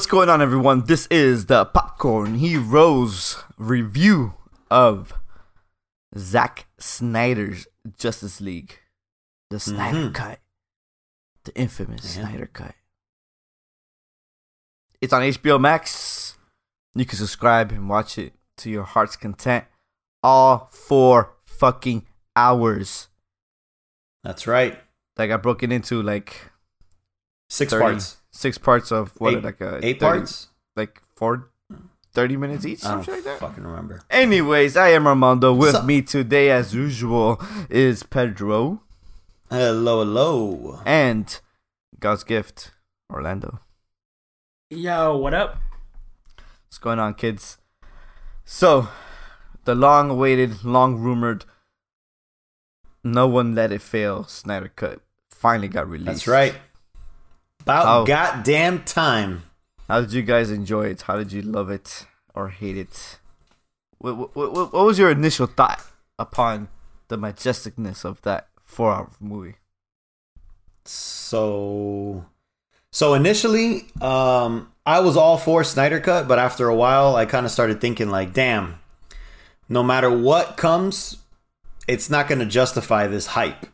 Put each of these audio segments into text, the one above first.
What's going on, everyone? This is the Popcorn Heroes review of Zack Snyder's Justice League, the Snyder Mhm. Cut, the infamous Yeah. Snyder Cut. It's on HBO Max. You can subscribe and watch it to your heart's content. All four fucking hours. That's right. Like I broke it into like Six 30 parts. Six parts of what Eight- like a Eight 30 parts? like four 30 minutes each I don't something like that fucking remember. anyways i am armando with So- me today as usual is pedro Hello, hello. and god's gift orlando Yo, what up? what's going on kids so the long awaited long rumored no one let it fail snyder cut finally got released That's right. About Oh. goddamn time. How did you guys enjoy it? How did you love it or hate it? What, what, what, what was your initial thought upon the majesticness of that four-hour movie? So, so initially, um, I was all for Snyder Cut, but after a while, I kind of started thinking like, damn, no matter what comes, it's not going to justify this hype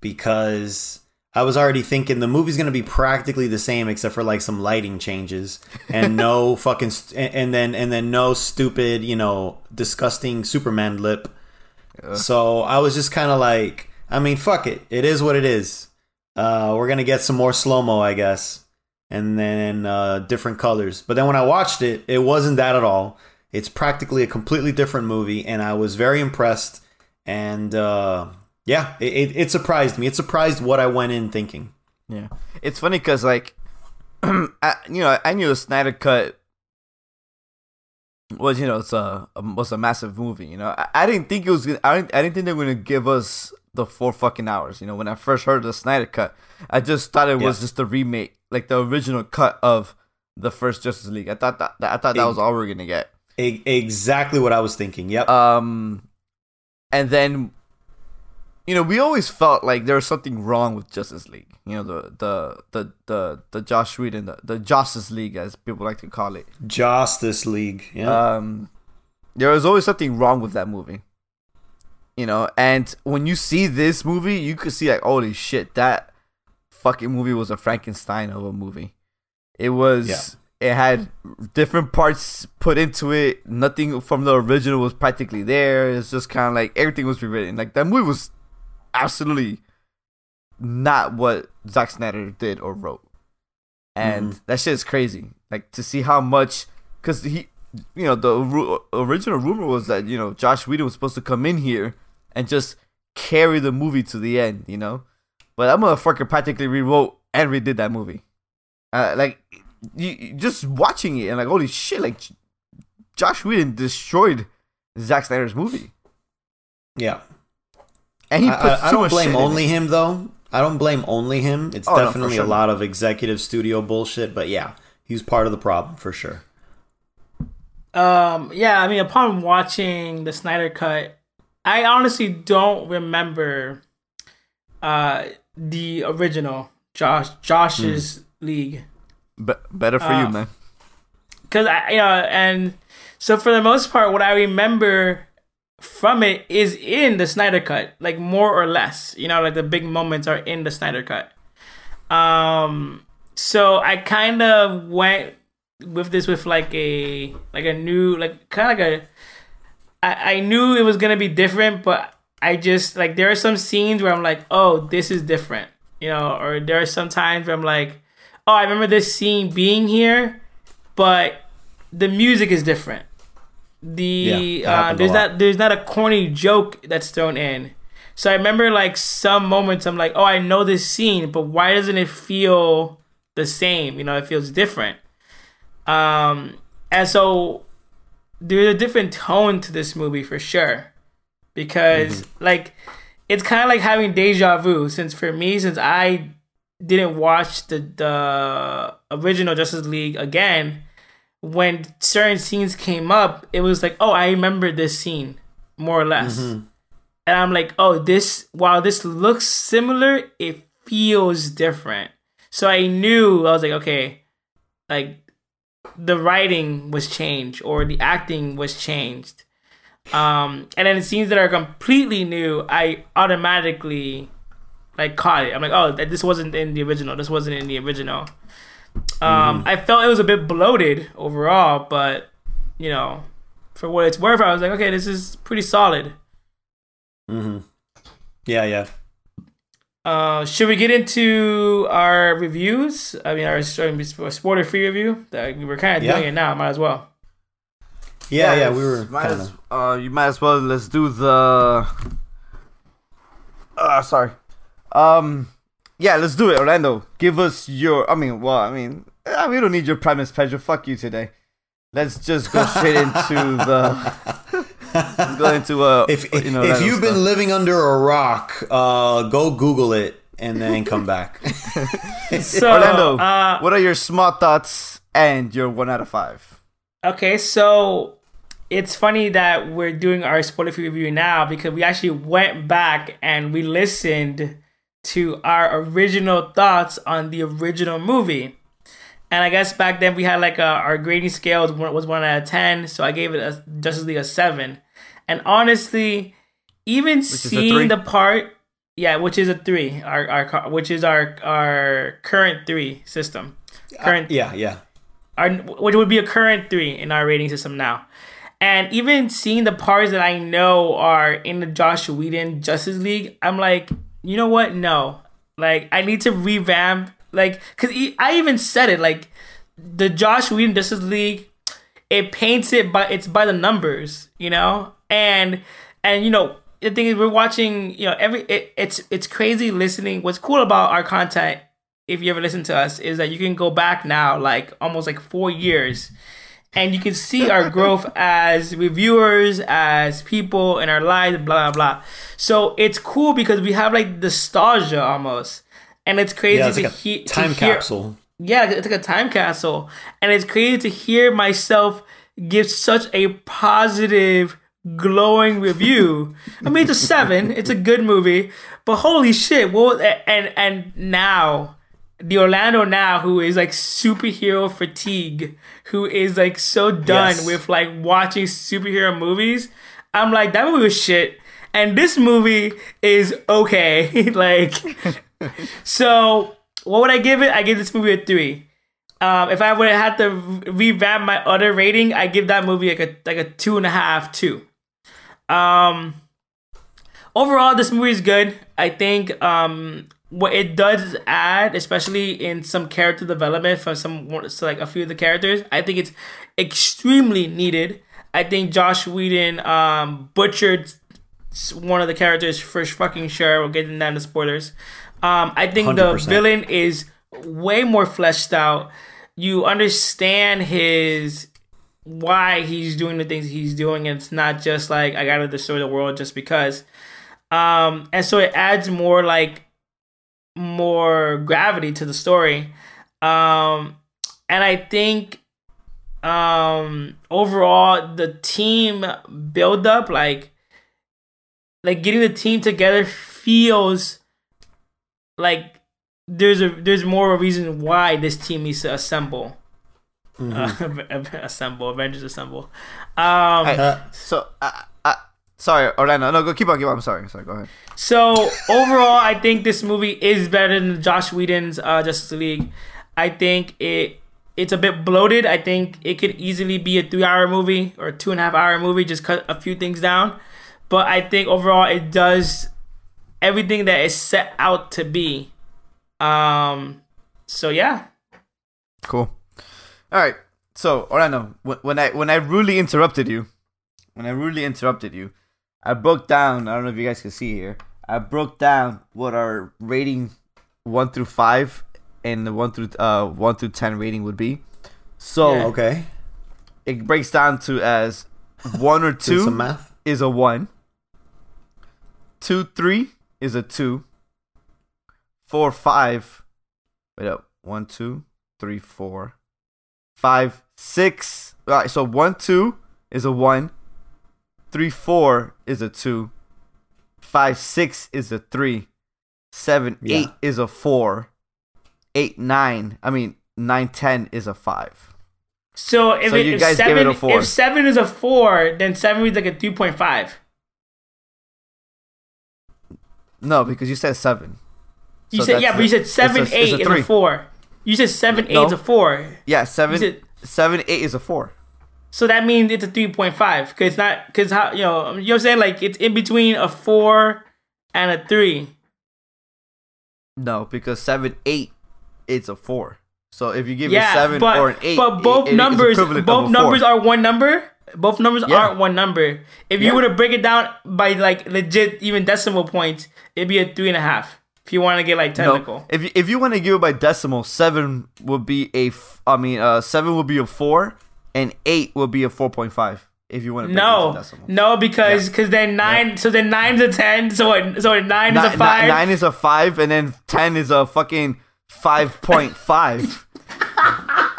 because I was already thinking the movie's going to be practically the same except for like some lighting changes and no fucking st- and then and then no stupid, you know, disgusting Superman lip. Yeah. So I was just kind of like, I mean, fuck it. It is what it is. Uh, we're gonna get some more slow mo, I guess, and then uh, different colors. But then when I watched it, it wasn't that at all. It's practically a completely different movie, and I was very impressed. And uh, yeah, it, it, it surprised me. It surprised what I went in thinking. Yeah, it's funny because like, I, you know, I knew the Snyder Cut was you know it's a, was a massive movie. You know, I, I didn't think it was. Gonna, I didn't. I didn't think they were gonna give us the four fucking hours. You know, when I first heard the Snyder Cut, I just thought it was just a remake, like the original cut of the first Justice League. I thought that. I thought that was all we are gonna get. Exactly what I was thinking. Yep. Um, and then, you know, we always felt like there was something wrong with Justice League. You know, the the the the, the Josh Whedon, the, the Justice League, as people like to call it. Justice League. Yeah. Um, there was always something wrong with that movie. You know, and when you see this movie, you could see like, holy shit, that fucking movie was a Frankenstein of a movie. It was. Yeah. It had different parts put into it. Nothing from the original was practically there. It's just kind of like everything was rewritten. Like that movie was absolutely not what Zack Snyder did or wrote, and that shit is crazy. Like to see how much, because he, you know, the ru- original rumor was that you know Josh Whedon was supposed to come in here and just carry the movie to the end. You know, but that motherfucker practically rewrote and redid that movie. Uh, like you, you- just watching it and like holy shit, like Josh Whedon destroyed Zack Snyder's movie, yeah. And he I, put I, I don't blame only him though. I don't blame only him. It's Oh, no, definitely sure. a lot of executive studio bullshit, but yeah, he's part of the problem for sure. Um, yeah, I mean, upon watching the Snyder Cut, I honestly don't remember uh the original Josh Josh's League Be- better for you, Uh, man. because I you know and so for the most part, what I remember from it is in the Snyder Cut, like more or less. You know, like the big moments are in the Snyder Cut. Um, so I kind of went with this with like a like a new like kind of like a. I, I knew it was gonna be different, but I just like there are some scenes where I'm like, oh, this is different, you know, or there are some times where I'm like, oh, I remember this scene being here, but the music is different. The Yeah, uh, there's not there's not a corny joke that's thrown in. So I remember like some moments I'm like, oh, I know this scene, but why doesn't it feel the same? You know, it feels different. Um, and so there's a different tone to this movie for sure, because like it's kind of like having deja vu. Since for me, since I didn't watch the the original Justice League again, when certain scenes came up, it was like, oh, I remember this scene more or less. And I'm like, oh, this while this looks similar, it feels different. So I knew I was like, okay, like the writing was changed or the acting was changed. Um, and then the scenes that are completely new, I automatically like caught it. I'm like, oh, this wasn't in the original. This wasn't in the original. Um, mm. I felt it was a bit bloated overall, but you know, for what it's worth, I was like, okay, this is pretty solid. Mm-hmm. Yeah, yeah. Uh, should we get into our reviews? I mean, our spoiler free review. That we were kind of yeah. doing it now. Might as well. Yeah, yeah, we were. Might as, uh, you might as well. Let's do the. Uh, sorry. Um, yeah, let's do it, Orlando. Give us your. I mean, well, I mean, uh, we don't need your premise, Pedro. Fuck you today. Let's just go straight into the. let's go into uh. If you know, if you've stuff. been living under a rock, uh, go Google it and then come back. so, Orlando, uh, what are your smart thoughts and your one out of five? Okay, so it's funny that we're doing our spoiler free review now because we actually went back and we listened to our original thoughts on the original movie. And I guess back then we had like a, our grading scale was one out of ten, so I gave it a Justice League a seven. And honestly, even which seeing the part, yeah, which is a three, our our which is our our current three system, uh, current, uh, yeah, yeah, our which would be a current three in our rating system now. And even seeing the parts that I know are in the Josh Whedon Justice League, I'm like, you know what? No. Like, I need to revamp. Like, because I even said it. Like, the Josh Whedon Justice League, it paints it, by it's by the numbers, you know? And, and, you know, the thing is, we're watching, you know, every, it, it's, it's crazy listening. What's cool about our content, if you ever listen to us, is that you can go back now, like, almost like four years and you can see our growth as reviewers, as people in our lives, blah blah blah. So it's cool because we have like nostalgia almost, and it's crazy yeah, it's to, like he- time to hear. capsule. Yeah, it's like a time capsule, and it's crazy to hear myself give such a positive, glowing review. I mean, it's a seven. It's a good movie, but holy shit! Well, and and now the Orlando now who is like superhero fatigue, who is like so done yes. with like watching superhero movies. I'm like that movie was shit, and this movie is okay. like, so what would I give it? I give this movie a three. Um, if I would have had to revamp my other rating, I give that movie like a like a two and a half, two. Um, overall, this movie is good. I think um, what it does add, especially in some character development for some so like a few of the characters, I think it's extremely needed. I think Josh Whedon um, butchered one of the characters for fucking sure. We'll get into that spoilers. Um, I think 100%. the villain is way more fleshed out. You understand his why he's doing the things he's doing. It's not just like I gotta destroy the world just because. Um, and so it adds more like more gravity to the story. Um, and I think um, overall the team build up like like getting the team together feels like there's a there's more of a reason why this team needs to assemble. Mm-hmm. Uh, assemble, Avengers assemble. Um, uh, so Sorry, Orlando. No, go keep on, keep on. I'm sorry. Sorry, go ahead. So overall, I think this movie is better than Josh Whedon's uh, Justice League. I think it it's a bit bloated. I think it could easily be a three hour movie or two and a half hour movie. Just cut a few things down. But I think overall, it does everything that is set out to be. Um. So yeah. Cool. All right. So Orlando, when I when I rudely interrupted you, when I rudely interrupted you, I broke down. I don't know if you guys can see here. I broke down what our rating one through five and the one through uh one through ten rating would be. So yeah. okay, it breaks down to as one or two math. is a one. Two three is a two. Four five. Wait up. one two three four, five six. All right, So one two is a one. Three four is a two. Five six is a three. Seven yeah. eight is a four. Eight nine. I mean nine ten is a five. So if, So it, if seven it if seven is a four, then seven is like a three point five. No, because you said seven. You So said yeah, but you said seven it's a- eight it's a is a four. You said seven eight No. is a four. Yeah, seven, said- seven, eight is a four. So that means it's a three point five because it's not because how you know you know what I'm saying like it's in between a four and a three. No, because seven, eight, it's a four. So if you give Yeah, it seven but or an eight, but both it- numbers both four. numbers are one number. Both numbers Yeah. aren't one number. If you were to break it down by like legit even decimal points, it'd be a three and a half. If you want to get like No, technical. if you, if you want to give it by decimal, seven would be a. F- I mean, uh, seven would be a four, and eight will be a four point five. If you want to No, decimal. no, because because then nine, so then nine's a ten, so a, so a nine is a five. nine is a five, and then ten is a fucking five point five.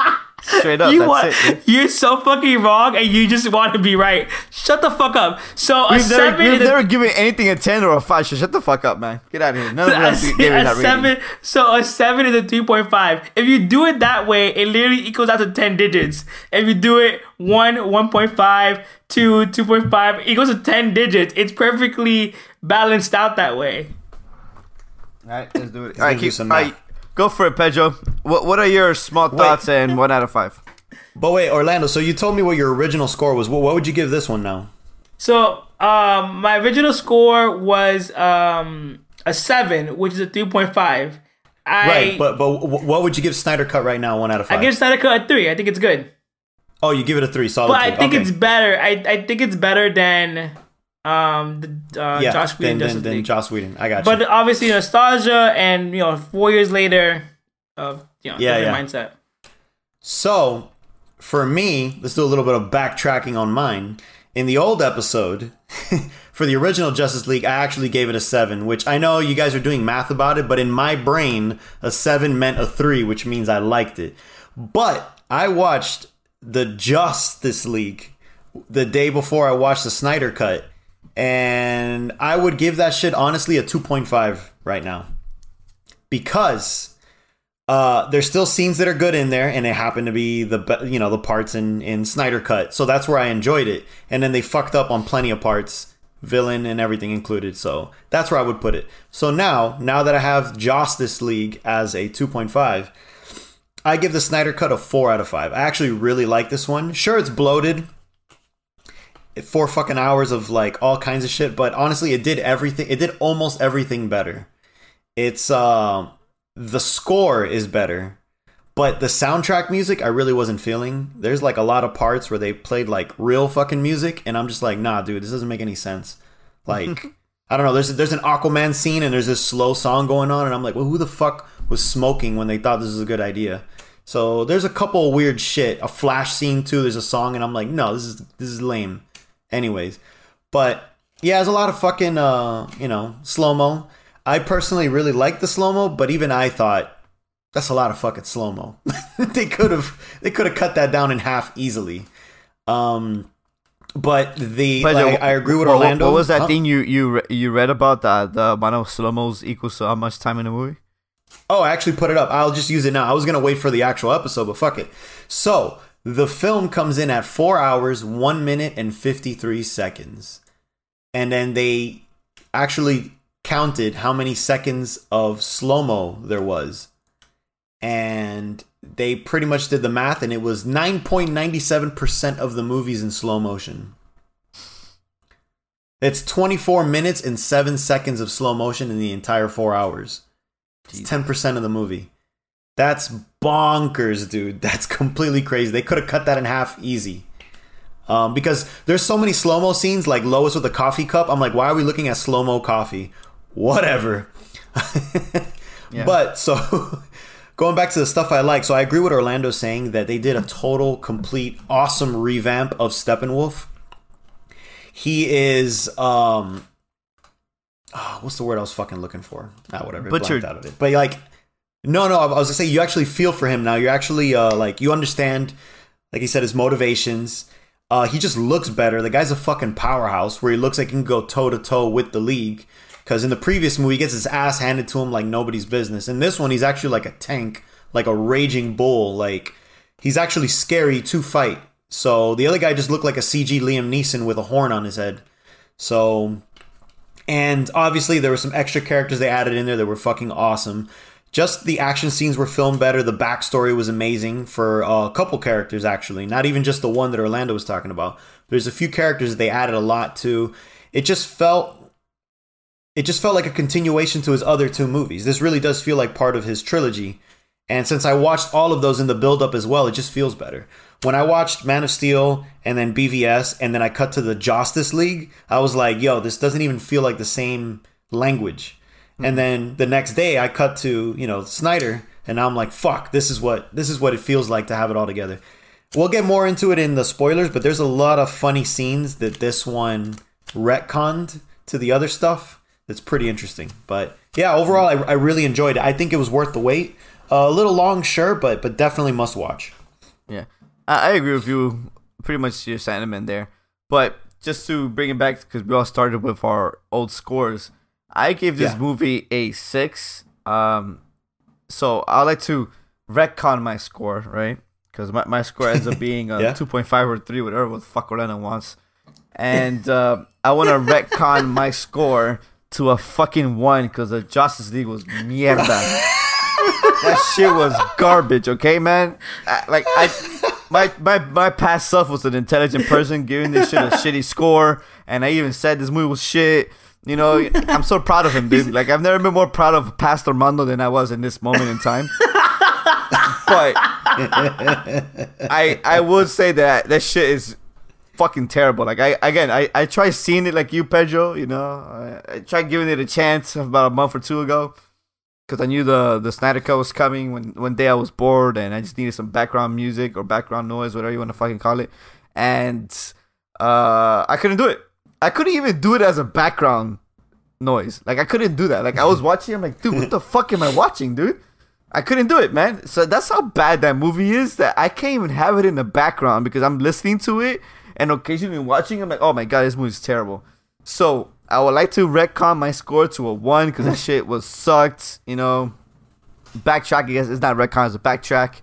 Straight up, you that's want, it. you're so fucking wrong, and you just want to be right. Shut the fuck up. So a We've never, seven we've a, never given anything a ten or a five. So shut the fuck up, man. Get out of here. None of a, us gave a that seven. rating. So a seven is a three point five. If you do it that way, it literally equals out to ten digits. If you do it one, one point five, two, two point five, equals to ten digits. It's perfectly balanced out that way. All right, let's do it. All gonna right, keep, some all math. right, go for it, Pedro. What What are your small thoughts and one out of five? But wait, Orlando. So you told me what your original score was. What, what would you give this one now? So um, my original score was um, a seven, which is a three point five. I Right, but but what would you give Snyder Cut right now? One out of five. I give Snyder Cut a three. I think it's good, oh, you give it a three. Solid. but I think Okay. it's better. I, I think it's better than um the uh, yeah. Josh Whedon then, then, then. Joss Whedon. I got But you. But obviously nostalgia and you know four years later of you know Yeah, yeah. mindset. So, for me, let's do a little bit of backtracking on mine. In the old episode, for the original Justice League, I actually gave it a 7, which I know you guys are doing math about it, but in my brain, a 7 meant a 3, which means I liked it. But I watched the Justice League the day before I watched the Snyder Cut, and I would give that shit honestly a 2.5 right now. Because uh, there's still scenes that are good in there, and it happened to be the you know the parts in in Snyder Cut, so that's where I enjoyed it. And then they fucked up on plenty of parts, villain and everything included. So that's where I would put it. So now, now that I have Justice League as a 2.5, I give the Snyder Cut a four out of five. I actually really like this one. Sure, it's bloated. Four fucking hours of like all kinds of shit, but honestly, it did everything. It did almost everything better. It's uh, the score is better, but the soundtrack music I really wasn't feeling. There's like a lot of parts where they played like real fucking music, and I'm just like, nah, dude, this doesn't make any sense. Like, I don't know. There's there's an Aquaman scene and there's this slow song going on, and I'm like, well, who the fuck was smoking when they thought this was a good idea? So there's a couple of weird shit. A flash scene too. There's a song, and I'm like, no, this is this is lame. Anyways, but yeah, there's a lot of fucking uh, you know, slow mo. I personally really like the slow mo, but even I thought that's a lot of fucking slow mo. they could have they could have cut that down in half easily. Um, but the Pedro, like, I agree with what- Orlando. What was that Huh? thing you you you read about that the amount of slow mos equals how much time in the movie? Oh, I actually put it up. I'll just use it now. I was gonna wait for the actual episode, but fuck it. So the film comes in at four hours, one minute, and fifty three seconds, and then they actually counted how many seconds of slow mo there was, and they pretty much did the math, and it was nine point ninety seven percent of the movies in slow motion. It's 24 minutes and 7 seconds of slow motion in the entire 4 hours. It's 10% of the movie. That's bonkers, dude. That's completely crazy. They could have cut that in half easy. Um, because there's so many slow mo scenes, like Lois with a coffee cup. I'm like, why are we looking at slow mo coffee? Whatever. Yeah. But so going back to the stuff I like, so I agree with Orlando saying that they did a total, complete, awesome revamp of Steppenwolf. He is um ah, what's the word I was fucking looking for? Ah, whatever. Butchered. out of it. But like no, no, I was gonna say you actually feel for him now. You're actually uh like you understand, like he said, his motivations. Uh, he just looks better. The guy's a fucking powerhouse where he looks like he can go toe to toe with the league. Because in the previous movie, he gets his ass handed to him like nobody's business. In this one, he's actually like a tank, like a raging bull. Like he's actually scary to fight. So the other guy just looked like a CG Liam Neeson with a horn on his head. So, and obviously there were some extra characters they added in there that were fucking awesome. Just the action scenes were filmed better. The backstory was amazing for a couple characters, actually. Not even just the one that Orlando was talking about. There's a few characters they added a lot to. It just felt it just felt like a continuation to his other two movies. This really does feel like part of his trilogy. And since I watched all of those in the build up as well, it just feels better. When I watched Man of Steel and then BVS and then I cut to the Justice League, I was like, yo, this doesn't even feel like the same language. Mm-hmm. And then the next day I cut to, you know, Snyder and I'm like, fuck, this is what this is what it feels like to have it all together. We'll get more into it in the spoilers, but there's a lot of funny scenes that this one retconned to the other stuff that's pretty interesting. But yeah, overall, I, I really enjoyed it. I think it was worth the wait. Uh, a little long, sure, but but definitely must watch. Yeah, I, I agree with you. Pretty much your sentiment there. But just to bring it back, because we all started with our old scores, I gave this yeah. movie a six. Um, so I like to retcon my score, right? Because my, my score ends up being a yeah. 2.5 or 3, whatever the fuck Orlando wants. And uh, I want to retcon my score to a fucking one because the Justice League was mierda. that shit was garbage. Okay, man. I, like I, my my my past self was an intelligent person giving this shit a shitty score, and I even said this movie was shit. You know, I'm so proud of him, dude. Like I've never been more proud of Pastor Armando than I was in this moment in time. but I I would say that that shit is fucking terrible. Like I again, I I tried seeing it like you, Pedro. You know, I, I tried giving it a chance about a month or two ago because I knew the the Snyder Cut was coming. When one day I was bored and I just needed some background music or background noise, whatever you want to fucking call it, and uh, I couldn't do it. I couldn't even do it as a background noise. Like I couldn't do that. Like I was watching, I'm like, dude, what the fuck am I watching, dude? I couldn't do it, man. So that's how bad that movie is that I can't even have it in the background because I'm listening to it and occasionally watching, I'm like, oh my god, this movie's terrible. So I would like to retcon my score to a one because that shit was sucked. You know, backtrack. I guess it's not retcon, it's a backtrack.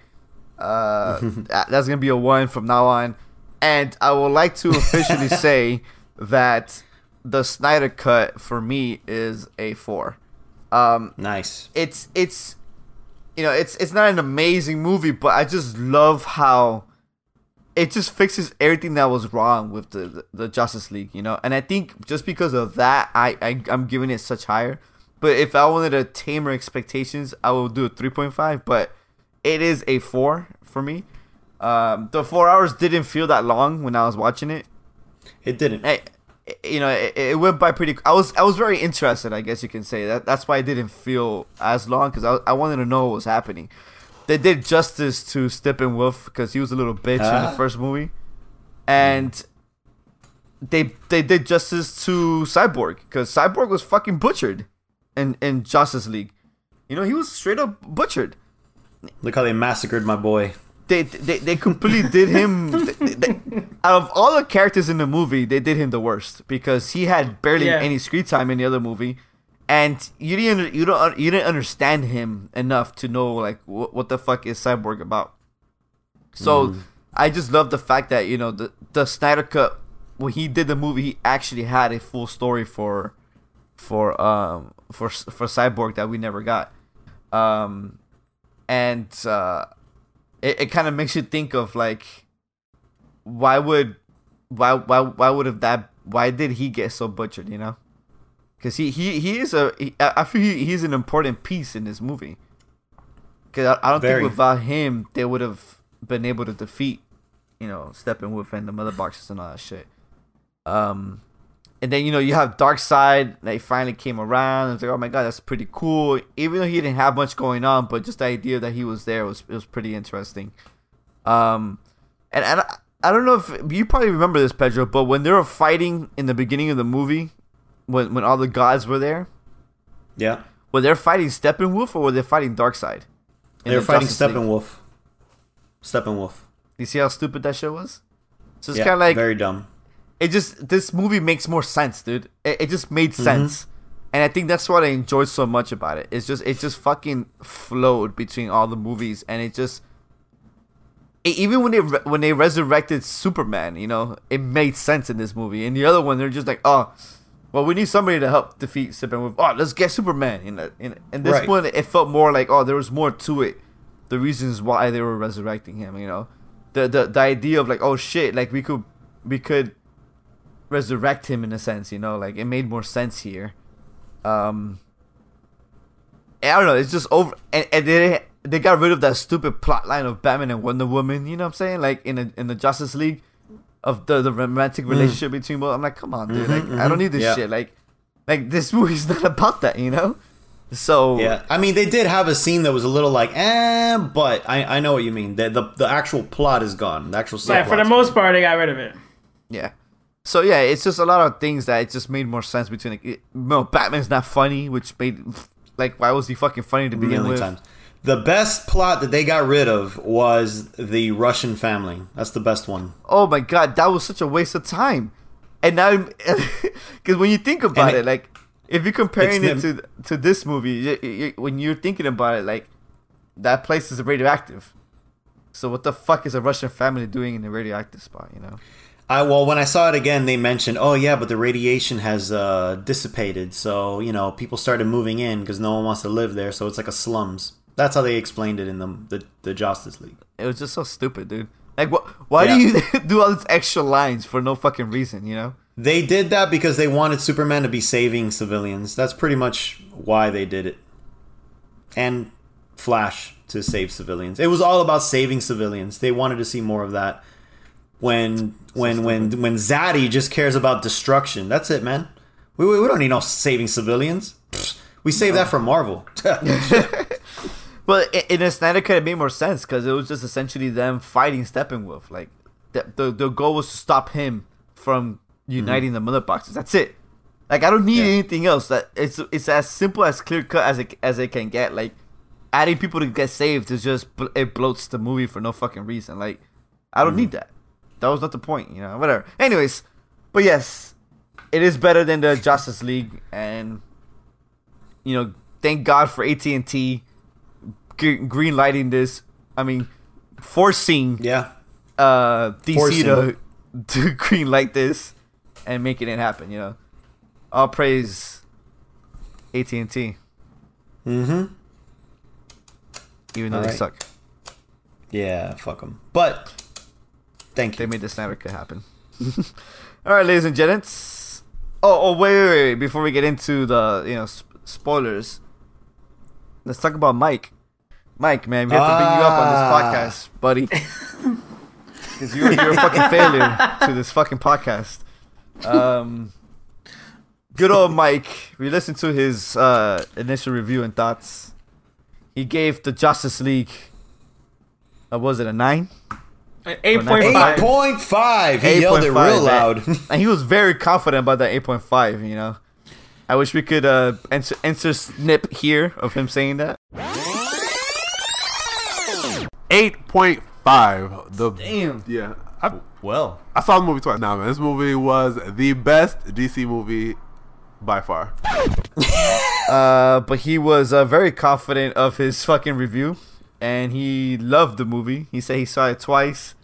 Uh, that's gonna be a one from now on. And I would like to officially say that the Snyder cut for me is a four. Um, nice. It's it's you know it's it's not an amazing movie, but I just love how it just fixes everything that was wrong with the, the, the Justice League, you know. And I think just because of that, I, I I'm giving it such higher. But if I wanted to tamer expectations, I will do a three point five. But it is a four for me. Um, the four hours didn't feel that long when I was watching it. It didn't. I, you know, it, it, went by pretty. I was I was very interested. I guess you can say that. That's why it didn't feel as long because I I wanted to know what was happening they did justice to Steppenwolf because he was a little bitch in the ah. first movie, and they they did justice to Cyborg because Cyborg was fucking butchered in in Justice League. You know, he was straight up butchered. Look how they massacred my boy. They they, they completely did him. They, they, out of all the characters in the movie, they did him the worst because he had barely yeah. any screen time in the other movie and you didn't you don't you didn't understand him enough to know like what, what the fuck is cyborg about so mm. i just love the fact that you know the the snyder cut when he did the movie he actually had a full story for for um for for cyborg that we never got um and uh it, it kind of makes you think of like why would why why why would have that why did he get so butchered you know because he, he he is a he, I feel he, he's an important piece in this movie. Because I, I, don't Very. think without him they would have been able to defeat, you know, Steppenwolf and the mother boxes and all that shit. Um, and then you know you have Darkseid. They finally came around. It's like, oh my god, that's pretty cool. Even though he didn't have much going on, but just the idea that he was there was it was pretty interesting. Um, and and I, I don't know if you probably remember this, Pedro, but when they were fighting in the beginning of the movie, when when all the gods were there? Yeah. Were they fighting Steppenwolf or were they fighting Dark Darkseid? They were the fighting Steppenwolf. Steppenwolf. You see how stupid that shit was? So it's yeah, kind of like very dumb. It just this movie makes more sense, dude. It, it just made mm-hmm. sense, mm-hmm. and I think that's what I enjoyed so much about it. It's just it just fucking flowed between all the movies, and it just e- even when they re- when they resurrected Superman, you know, it made sense in this movie. In the other one, they're just like, oh, well, we need somebody to help defeat Superman. With, oh, let's get Superman. In, the, in, in this Right. one, it felt more like, oh, there was more to it. The reasons why they were resurrecting him, you know, the the the idea of like, oh shit, like we could we could resurrect him in a sense, you know, like it made more sense here. Um, I don't know. It's just over, and, and they they got rid of that stupid plot line of Batman and Wonder Woman. You know what I'm saying? Like in a, in the Justice League, of the the romantic relationship between both. I'm like, come on, dude. Like I don't need this Yeah. shit. Like, like this movie's not about that. You know? So Yeah, I mean, they did have a scene that was a little like, eh, but I, I know what you mean. The, the the actual plot is gone. The actual Yeah, for the subplot's most part, they got rid of it. Yeah. So yeah, it's just a lot of things that it just made more sense between. Like, it, no, Batman's not funny, which made like why was he fucking funny to begin with? times. The best plot that they got rid of was the Russian family. That's the best one. Oh my god, that was such a waste of time. And now, because when you think about it, it- like if you're comparing it to to this movie, you, you, when you're thinking about it, like that place is radioactive. So what the fuck is a Russian family doing in a radioactive spot? You know? I well, when I saw it again, they mentioned, oh yeah, but the radiation has uh, dissipated, so you know people started moving in because no one wants to live there, so it's like a slums. That's how they explained it in the the, the Justice League. It was just so stupid, dude. Like, what? Why do you do all these extra lines for no fucking reason? You know? They did that because they wanted Superman to be saving civilians. That's pretty much why they did it. And Flash to save civilians. It was all about saving civilians. They wanted to see more of that. When when when when Zaddy just cares about destruction. That's it, man. We, we, we don't need no saving civilians. We save that for Marvel. But in a Snyder cut, it made more sense because it was just essentially them fighting Steppenwolf. Like the, the the goal was to stop him from uniting the mother boxes. That's it. Like I don't need Mm-hmm. Yeah. anything else. That it's it's as simple as clear cut as it as it can get. Like adding people to get saved is just it bloats the movie for no fucking reason. Like I Mm-hmm. don't need that. That was not the point. You know, whatever. Anyways, but yes, it is better than the Justice League, and you know, thank God for AT and T green lighting this. I mean, forcing yeah. uh DC Forcing. to to green light this and making it happen. You know, all praise AT and T, Mm-hmm. even though they suck. Yeah, fuck them. But thank you. They made the Snyder cut happen. all right, ladies and gents. Oh, oh, wait, wait, wait! Before we get into the you know sp- spoilers, let's talk about Mike. Mike, man, we have to bring you up on this Ah. podcast, buddy. Because you're, you're a fucking failure to this fucking podcast. Um, good old Mike. We listened to his uh, initial review and thoughts. He gave the Justice League. Uh, was it a nine? Eight point Eight five. point five. He yelled it real man. loud. and he was very confident about that 8.5. You know, I wish we could uh, answer, answer snip here of him saying that. Eight point five. The Damn. yeah. I, well, I saw the movie twice. Now, man, this movie was the best DC movie by far. Uh, but he was uh, very confident of his fucking review, and he loved the movie. He said he saw it twice,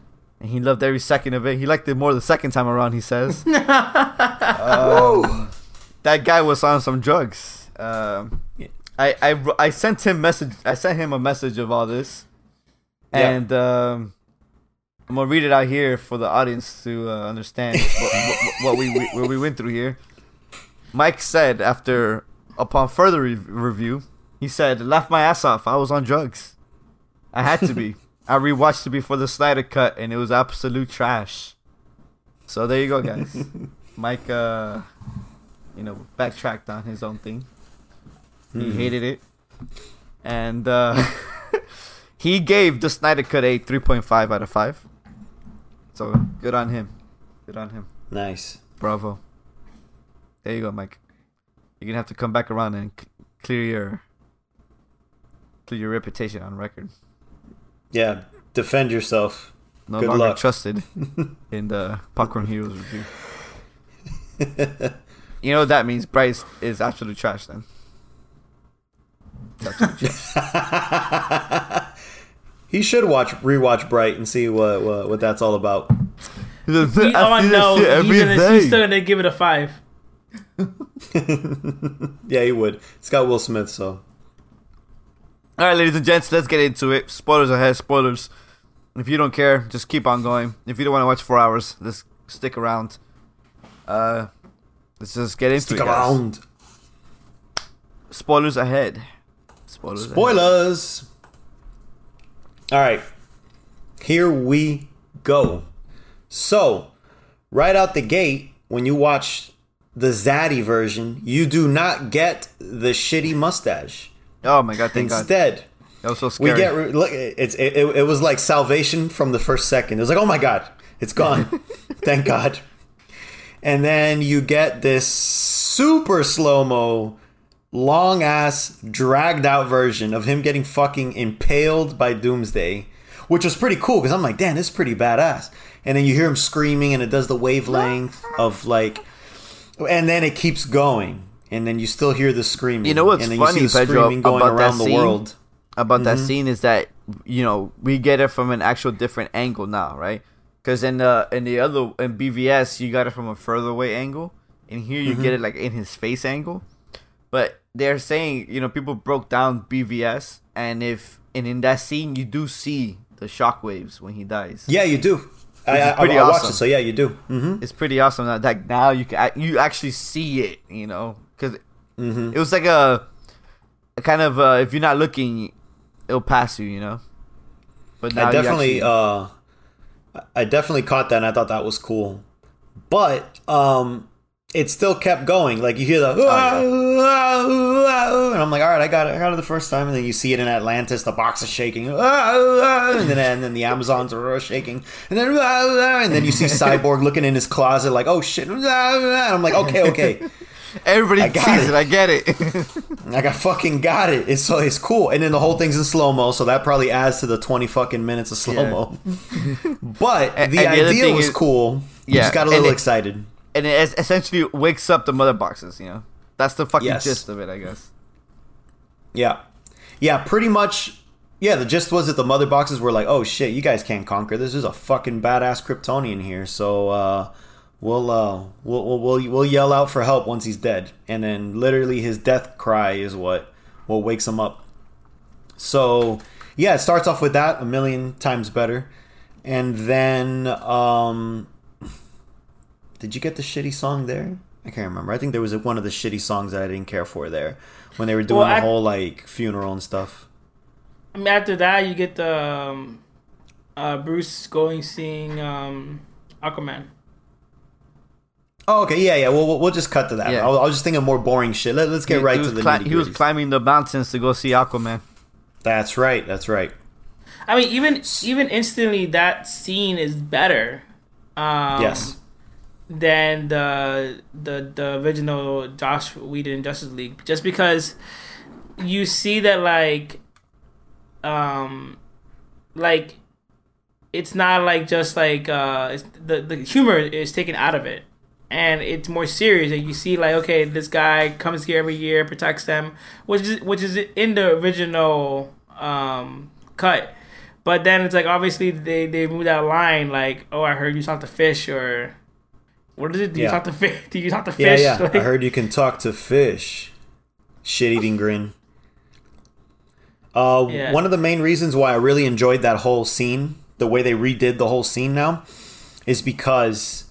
and he loved every second of it. He liked it more the second time around. He says. Um, that guy was on some drugs. Um, Yeah. I, I I sent him message. I sent him a message of all this, Yeah. and um, I'm gonna read it out here for the audience to uh, understand what, what, what we, we what we went through here. Mike said after upon further re- review, he said, "Laughed my ass off. I was on drugs. I had to be. I rewatched it before the Snyder cut, and it was absolute trash." So there you go, guys. Mike, uh, you know, backtracked on his own thing. He hated it, and uh, he gave the Snyder cut a 3.5 out of five. So good on him. Good on him. nice. Bravo. There you go, Mike. You're gonna have to come back around and c- clear your clear your reputation on record. Yeah, defend yourself. No Good longer luck. trusted in the Popcorn Heroes review. you know what that means? Bryce is absolute trash then. It's absolute trash. he should watch rewatch Bright and see what what, what that's all about. We all know he's, gonna, he's still gonna give it a five. Yeah, he would. It's got Will Smith, so All right, ladies and gents, let's get into it. Spoilers ahead, spoilers. If you don't care, just keep on going. If you don't want to watch four hours, just stick around. Uh, let's just get into stick it. guys. around. Spoilers ahead. Spoilers. ahead. Spoilers. All right, here we go. So, right out the gate, when you watch the Zaddy version, you do not get the shitty mustache. Oh my god! Thank God. Instead, That was so we get re- look. It's it, it, it was like salvation from the first second. It was like, oh my god, it's gone. Thank God. And then you get this super slow mo, long ass, dragged out version of him getting fucking impaled by Doomsday, which was pretty cool because I'm like, damn, this is pretty badass. And then you hear him screaming, and it does the wavelength of like, and then it keeps going, and then you still hear the screaming. You know what's and then funny, you see the Pedro, screaming going about that around the scene? world. about that Mm-hmm. scene is that you know we get it from an actual different angle now, right? Because in the in the other in BVS you got it from a further away angle, and here you Mm-hmm. get it like in his face angle. But they're saying you know people broke down BVS, and if and in that scene you do see the shockwaves when he dies. Yeah, you do. I, I, pretty I watched awesome. it, so yeah, you do. hmm it's pretty awesome that like now you can you actually see it, you know, because Mm-hmm. it was like a, a kind of uh, if you're not looking, it'll pass you, you know. But now I definitely, actually- uh, I definitely caught that, and I thought that was cool. But um, it still kept going. Like you hear the, Oh, and I'm like, all right, I got it. I got it the first time, and then you see it in Atlantis. The box is shaking, and then and then the Amazons are shaking, and then and then you see Cyborg looking in his closet, like, oh shit, and I'm like, okay, okay. Everybody got sees it. it. I get it. Like I fucking got it. It's so it's cool, and then the whole thing's in slow mo, so that probably adds to the twenty fucking minutes of slow mo. but And- the and idea was is- cool. You Yeah, just got a little it- excited. and it essentially wakes up the mother boxes, you know. That's the fucking Yes. gist of it, I guess. Yeah, yeah, pretty much. Yeah, the gist was that the mother boxes were like, "Oh shit, you guys can't conquer this. There's a fucking badass Kryptonian here." So uh, we'll, uh, we'll we'll we'll yell out for help once he's dead, and then literally his death cry is what what wakes him up. So yeah, it starts off with that a million times better, and then um, did you get the shitty song there? I can't remember. I think there was one of the shitty songs that I didn't care for there when they were doing Well, the I- whole like funeral and stuff. I mean, after that, you get the um, uh, Bruce going seeing um, Aquaman. Oh, okay, yeah, yeah. We'll we'll, we'll just cut to that. Yeah. I, was, just thinking more boring shit. Let, us get He- right he to the cli- He was climbing the mountains to go see Aquaman. That's right. That's right. I mean, even even instantly, that scene is better. Um, yes. than the the the original Josh Whedon Justice League, just because you see that like, um, like it's not like just like uh, it's, the the humor is taken out of it, and it's more serious. And you see like, okay, this guy comes here every year, protects them, which is which is in the original um cut. But then it's like obviously they they move that line like, oh, I heard you talk to fish or what is it? Do you Yeah. talk to fish? Do you talk to Yeah, fish? yeah. Like, I heard you can talk to fish. Shit eating grin. Uh, Yeah. One of the main reasons why I really enjoyed that whole scene, the way they redid the whole scene now, is because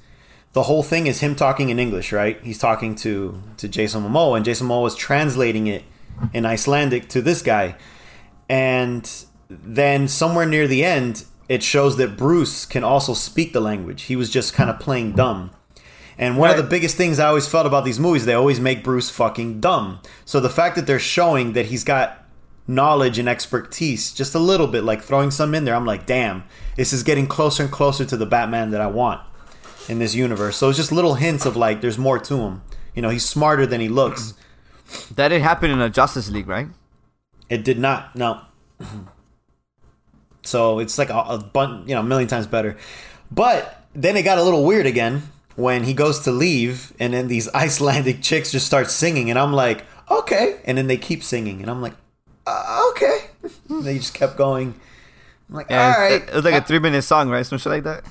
the whole thing is him talking in English, right? He's talking to to Jason Momoa, and Jason Momoa is translating it in Icelandic to this guy, and then somewhere near the end, it shows that Bruce can also speak the language. He was just kind of playing dumb. And one of the biggest things I always felt about these movies, they always make Bruce fucking dumb. So the fact that they're showing that he's got knowledge and expertise, just a little bit, like throwing some in there, I'm like, damn, this is getting closer and closer to the Batman that I want in this universe. So it's just little hints of like, there's more to him. You know, he's smarter than he looks. That didn't happen in a Justice League, right? It did not. No. So it's like a, a bun, you know, a million times better. But then it got a little weird again when he goes to leave, and then these Icelandic chicks just start singing, and I'm like, okay. And then they keep singing, and I'm like, uh, okay. they just kept going. I'm like, Yeah, all right. it, it was like a three minute song, right? Some shit like that.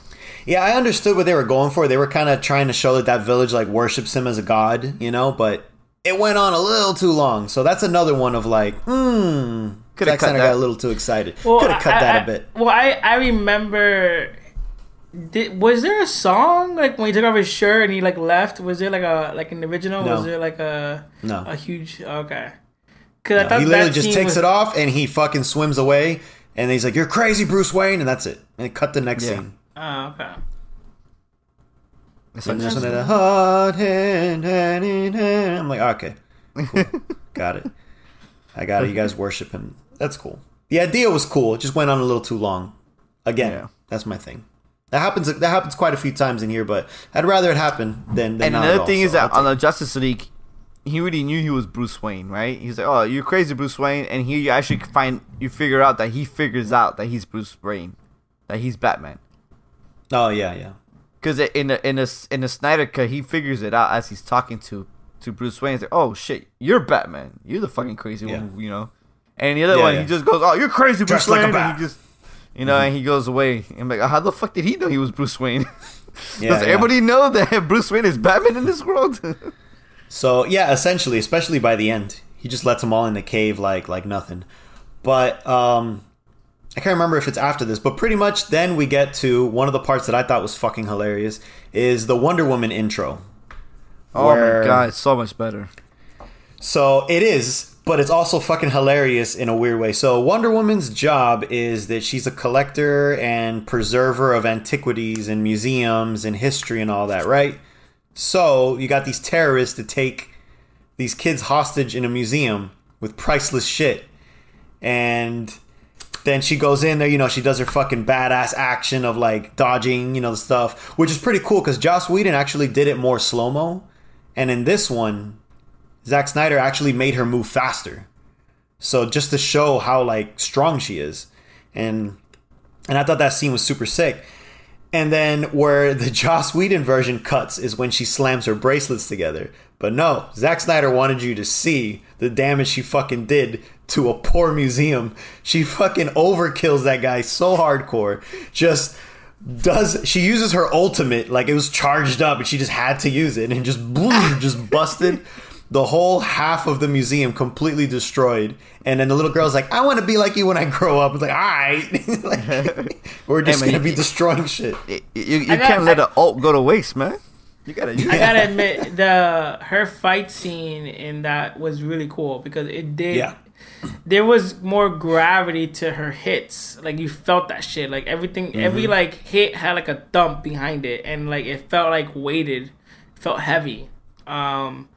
Yeah, I understood what they were going for. They were kind of trying to show that that village like worships him as a god, you know, but it went on a little too long. So that's another one of like, hmm. Coulda Zack cut that. got a little too excited. Well, Could have cut I- that I- a bit. Well, I I remember. Did, was there a song like when he took off his shirt and he like left? Was there like a like an original? No. Was there like a No. a huge okay? Because I thought he literally that just takes was, it off and he fucking swims away. And he's like, "You're crazy, Bruce Wayne," and that's it. And it cut the next Yeah. scene. Oh, okay. It's like, there's one of hot hand, hand in hand. I'm like, ah, okay, cool. got it. I got it. You guys worship him. That's cool. The idea was cool. It just went on a little too long. Again, Yeah. that's my thing. That happens. That happens quite a few times in here, but I'd rather it happen than. than and not at another all, thing is so that I'll on take the Justice League, he already knew he was Bruce Wayne, right? He's like, "Oh, you're crazy, Bruce Wayne," and here you actually find you figure out that he figures out that he's Bruce Wayne, that he's Batman. Oh yeah, yeah. Because in the in the in the Snyder cut, he figures it out as he's talking to to Bruce Wayne. He's like, "Oh shit, you're Batman. You're the fucking crazy Yeah. one," you know. And the other Yeah, one, yeah. he just goes, "Oh, you're crazy, Bruce Dressed like a Wayne," bat. and he just, you know, and he goes away. I'm like, how the fuck did he know he was Bruce Wayne? Does everybody know that Bruce Wayne is Batman in this world? So yeah, essentially, especially by the end, he just lets them all in the cave like like nothing. But um, I can't remember if it's after this, but pretty much then we get to one of the parts that I thought was fucking hilarious is the Wonder Woman intro. oh Where- my god, it's so much better. So it is, but it's also fucking hilarious in a weird way. So Wonder Woman's job is that she's a collector and preserver of antiquities and museums and history and all that, right? So you got these terrorists to take these kids hostage in a museum with priceless shit. And then she goes in there, you know, she does her fucking badass action of like dodging, you know, the stuff, which is pretty cool because Joss Whedon actually did it more slow mo. And in this one, Zack Snyder actually made her move faster. So just to show how like strong she is. And and I thought that scene was super sick. And then where the Joss Whedon version cuts is when she slams her bracelets together. But no, Zack Snyder wanted you to see the damage she fucking did to a poor museum. She fucking overkills that guy so hardcore. Just does she uses her ultimate like it was charged up and she just had to use it and just boom, just busted the whole half of the museum completely destroyed. And then the little girl's like, I want to be like you when I grow up. It's like, all right. Like, we're just man, going to be destroying shit. You, you, you I got- can't let I- an ult go to waste, man. You gotta use I gotta admit, the her fight scene in that was really cool because it did. Yeah. There was more gravity to her hits. Like you felt that shit. Like everything, Mm-hmm. every like hit had like a thump behind it, and like it felt like weighted, felt heavy. Um,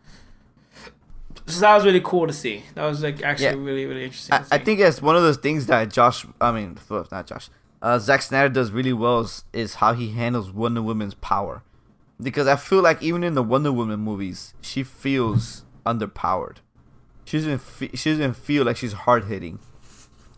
so that was really cool to see. That was like actually Yeah. really really interesting. I, I think it's one of those things that Josh, I mean, not Josh, uh, Zack Snyder does really well is, is how he handles Wonder Woman's power. Because I feel like even in the Wonder Woman movies, she feels underpowered. She doesn't, fe- she doesn't feel like she's hard hitting.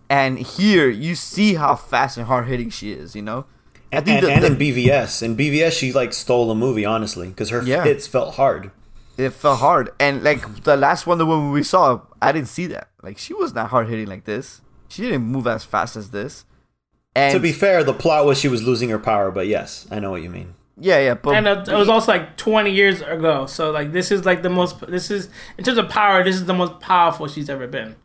And here, you see how fast and hard hitting she is, you know? I And, think and, the- and in BVS. In BVS, she like stole the movie, honestly, because her Yeah. hits felt hard. it felt hard. And like the last Wonder Woman we saw, I didn't see that. Like she was not hard hitting like this. She didn't move as fast as this. And To be fair, the plot was she was losing her power, but yes, I know what you mean. Yeah, yeah, but and it it was also like 20 years ago. So like this is like the most. This is in terms of power. This is the most powerful she's ever been.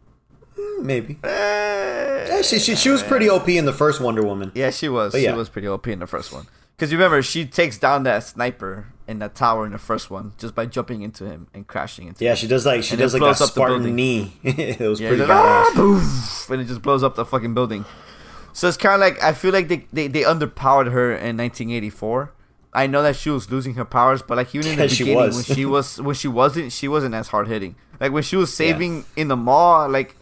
Maybe. Eh, Yeah, she, she, she was pretty OP in the first Wonder Woman. yeah, she was. But yeah. She was pretty OP in the first one. Because you remember, she takes down that sniper in that tower in the first one just by jumping into him and crashing into. Yeah, him. she does like she And does like blows that up Spartan building. knee. it was Yeah, pretty just, ah, badass. and it just blows up the fucking building. So it's kind of like I feel like they, they they underpowered her in 1984. I know that she was losing her powers, but like even in the Yeah, she beginning was. when she was when she wasn't, she wasn't as hard hitting. Like when she was saving in the mall, like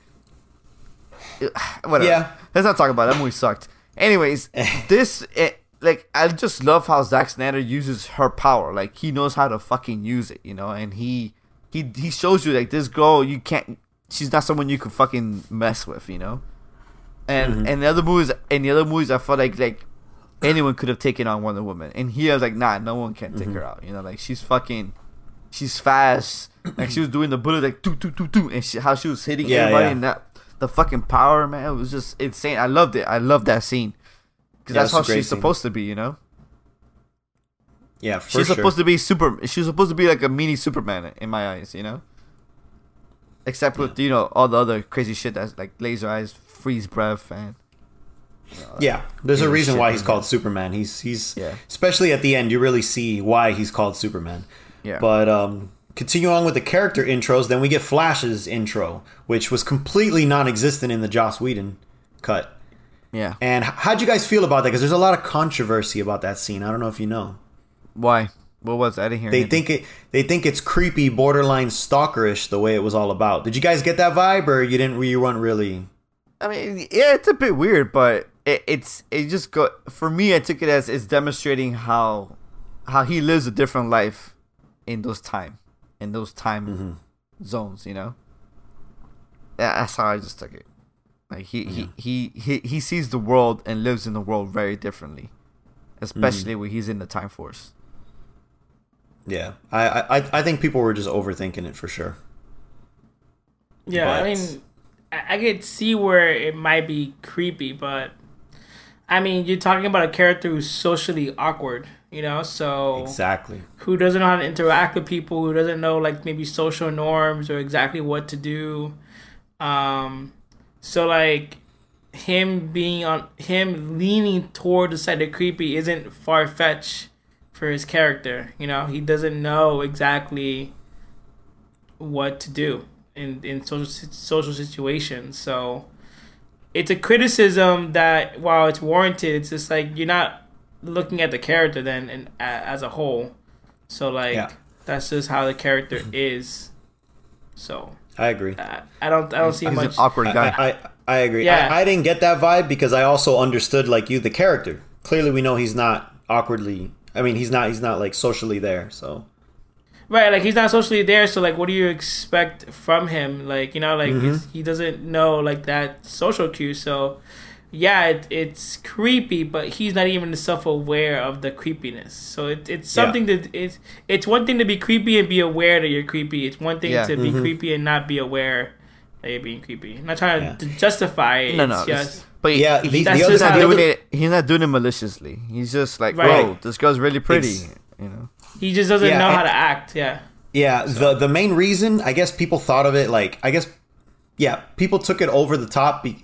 whatever. Yeah. Let's not talk about it. that movie sucked. Anyways, this it, like I just love how Zack Snyder uses her power. Like he knows how to fucking use it, you know, and he he he shows you like this girl you can't she's not someone you could fucking mess with, you know? And mm-hmm. and the other movies in the other movies I felt like like anyone could have taken on Wonder Woman. And I was like, nah, no one can take mm-hmm. her out. You know, like she's fucking she's fast. like she was doing the bullet like doo doo doo doo and she, how she was hitting Yeah, everybody yeah. and that the fucking power, man, it was just insane. I loved it. I loved that scene because Yeah, that's how she's scene. supposed to be. You know, Yeah, for she's sure. supposed to be super. She's supposed to be like a mini Superman in my eyes. You know, except with you know all the other crazy shit that's like laser eyes, freeze breath, and Yeah, there's a reason why he's called Superman. He's he's Yeah. especially at the end, you really see why he's called Superman. yeah. But um, continue on with the character intros. Then we get Flash's intro, which was completely non-existent in the Joss Whedon cut. yeah. And how'd you guys feel about that? Because there's a lot of controversy about that scene. I don't know if you know. Why? What was that? I didn't hear. They anything. think it. They think it's creepy, borderline stalkerish, the way it was all about. Did you guys get that vibe, or you didn't? You weren't really. I mean, yeah, it's a bit weird, but it, it's it just go for me. I took it as it's demonstrating how how he lives a different life in those time in those time Mm-hmm. zones. You know, that's how I just took it. Like he, he, he he he sees the world and lives in the world very differently, especially when he's in the time force. Yeah, I I I think people were just overthinking it for sure. Yeah, I mean, I, I could see where it might be creepy, but I mean, you're talking about a character who's socially awkward, you know, so Exactly. who doesn't know how to interact with people, who doesn't know like maybe social norms or exactly what to do. Um, so like him being on him leaning toward the side of creepy isn't far fetched for his character. You know, he doesn't know exactly what to do in in social social situations. So it's a criticism that while it's warranted, it's just like you're not looking at the character then and a- as a whole. So like Yeah. that's just how the character mm-hmm. is. So I agree. I, I don't I don't see He's much. an awkward I, guy. I, I agree. Yeah. I, I didn't get that vibe because I also understood like you the character. Clearly, we know he's not awkwardly. I mean, he's not. He's not like socially there. So Right, like he's not socially there, so like, what do you expect from him? Like, you know, like Mm-hmm. he doesn't know like that social cue. So, yeah, it, it's creepy, but he's not even self-aware of the creepiness. So it, it's Yeah. something that it's it's one thing to be creepy and be aware that you're creepy. It's one thing Yeah. to be Mm-hmm. creepy and not be aware that you're being creepy. I'm not trying Yeah. to justify it. no, no. it's- just but Yeah, he, the- he- the he's other- not doing it. He's not doing it maliciously. He's just like, Right. bro, this girl's really pretty. Ex- you know. He just doesn't Yeah, know and- how to act. Yeah. yeah, the the main reason I guess people thought of it like I guess yeah people took it over the top. Be,